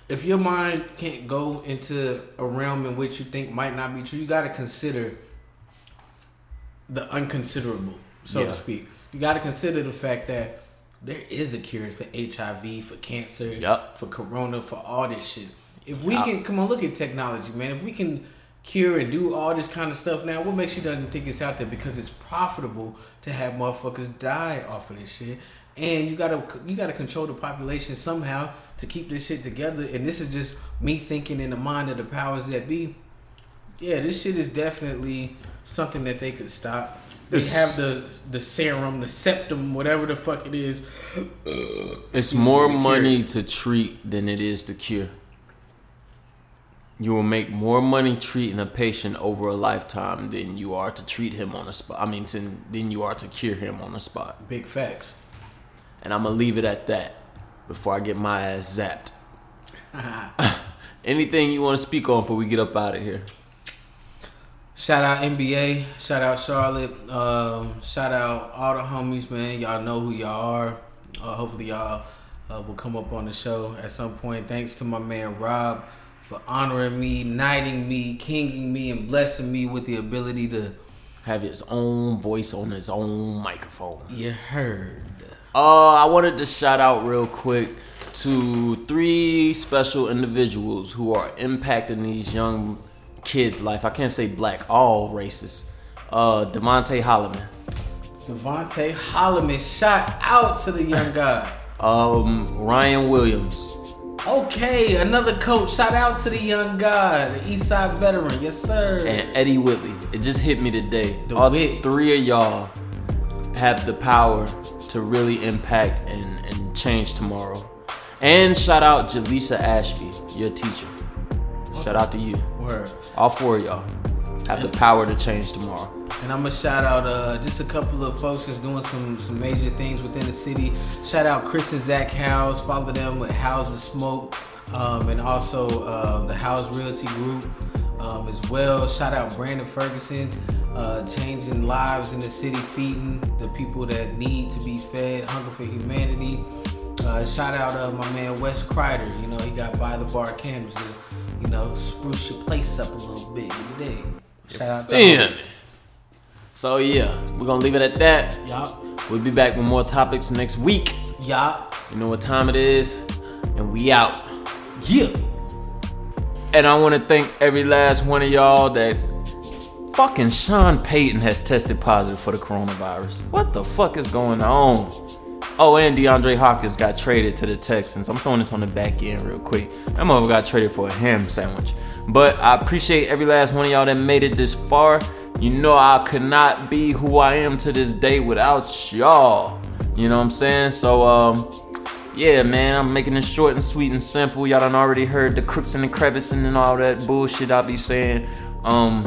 If your mind can't go into a realm in which you think might not be true, you got to consider the unconsiderable, so Yeah. to speak. You got to consider the fact that there is a cure for HIV, for cancer, Yup. for corona, for all this shit. If we Yup. can come on, look at technology, man. If we can cure and do all this kind of stuff now, what makes you doesn't think it's out there? Because it's profitable to have motherfuckers die off of this shit. And you gotta you gotta control the population somehow to keep this shit together. And this is just me thinking in the mind of the powers that be. Yeah, this shit is definitely something that they could stop. They It's- have the the serum, the septum, whatever the fuck it is. It's more to money to treat than it is to cure. You will make more money treating a patient over a lifetime than you are to treat him on the spot. I mean, than, than you are to cure him on the spot. Big facts. And I'm gonna leave it at that before I get my ass zapped. Anything you want to speak on before we get up out of here? Shout out NBA. Shout out Charlotte. Um, shout out all the homies, man. Y'all know who y'all are. Uh, hopefully, y'all uh, will come up on the show at some point. Thanks to my man Rob for honoring me, knighting me, kinging me, and blessing me with the ability to. Have his own voice on his own microphone. You heard. Uh, I wanted to shout out real quick to three special individuals who are impacting these young kids' life. I can't say black, all races. Uh, Devontae Holloman, Devontae Holloman. Shout out to the young guy. um, Ryan Williams, Okay, another coach. Shout out to the young guy, the Eastside veteran. Yes, sir. and Eddie Whitley. It just hit me today. The All Whit. three of y'all have the power to really impact and, and change tomorrow. And shout out Jaleesa Ashby, your teacher. Shout out to you. Word. All four of y'all have the power to change tomorrow. And I'm gonna shout out uh, just a couple of folks that's doing some some major things within the city. Shout out Chris and Zach Howes. Follow them with House of Smoke, um, and also um, the House Realty Group um, as well. Shout out Brandon Ferguson, uh, changing lives in the city, feeding the people that need to be fed. Hunger for Humanity. Uh, shout out uh, my man Wes Kreider. You know he got by the bar to, you know, spruce your place up a little bit. You dig? Shout out to So yeah, we're gonna leave it at that. Yup. We'll be back with more topics next week. Yup. You know what time it is, and we out. Yeah. And I want to thank every last one of y'all that fucking Sean Payton has tested positive for the coronavirus. What the fuck is going on? Oh, and DeAndre Hopkins got traded to the Texans. I'm throwing this on the back end real quick. That mother got traded for a ham sandwich. But I appreciate every last one of y'all that made it this far. You know I could not be who I am to this day without y'all. You know what I'm saying? So um yeah, man, I'm making it short and sweet and simple. Y'all done already heard the crooks and the crevices and all that bullshit I be saying. Um,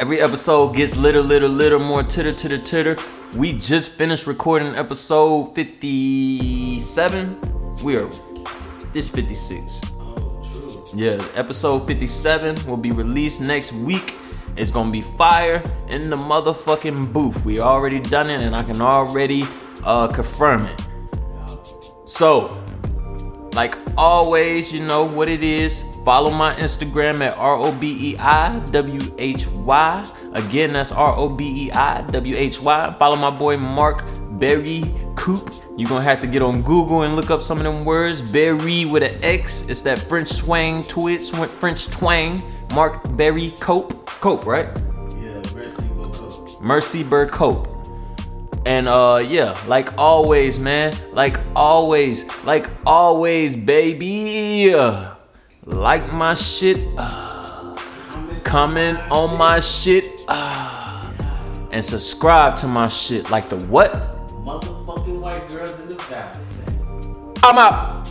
every episode gets litter, litter, litter, more titter, titter, titter. We just finished recording episode 57. We are this 56. Oh, true. Yeah, episode 57 will be released next week. It's gonna be fire in the motherfucking booth. We already done it, and I can already uh, confirm it. So, like always, you know what it is. Follow my Instagram at R O B E I W H Y. Again, that's R O B E I W H Y. Follow my boy Mark Berry Coop. You're gonna have to get on Google and look up some of them words. Berry with an X. It's that French swang twit, French twang. Mark Berry Cope. Cope, right? Yeah, Mercy Boko. Mercy Bird Cope. And uh yeah, like always, man. Like always, like always, baby. Like my shit. Uh, comment on my shit. And subscribe to my shit. Like the what? Motherfucking white girls in the palace. I'm out.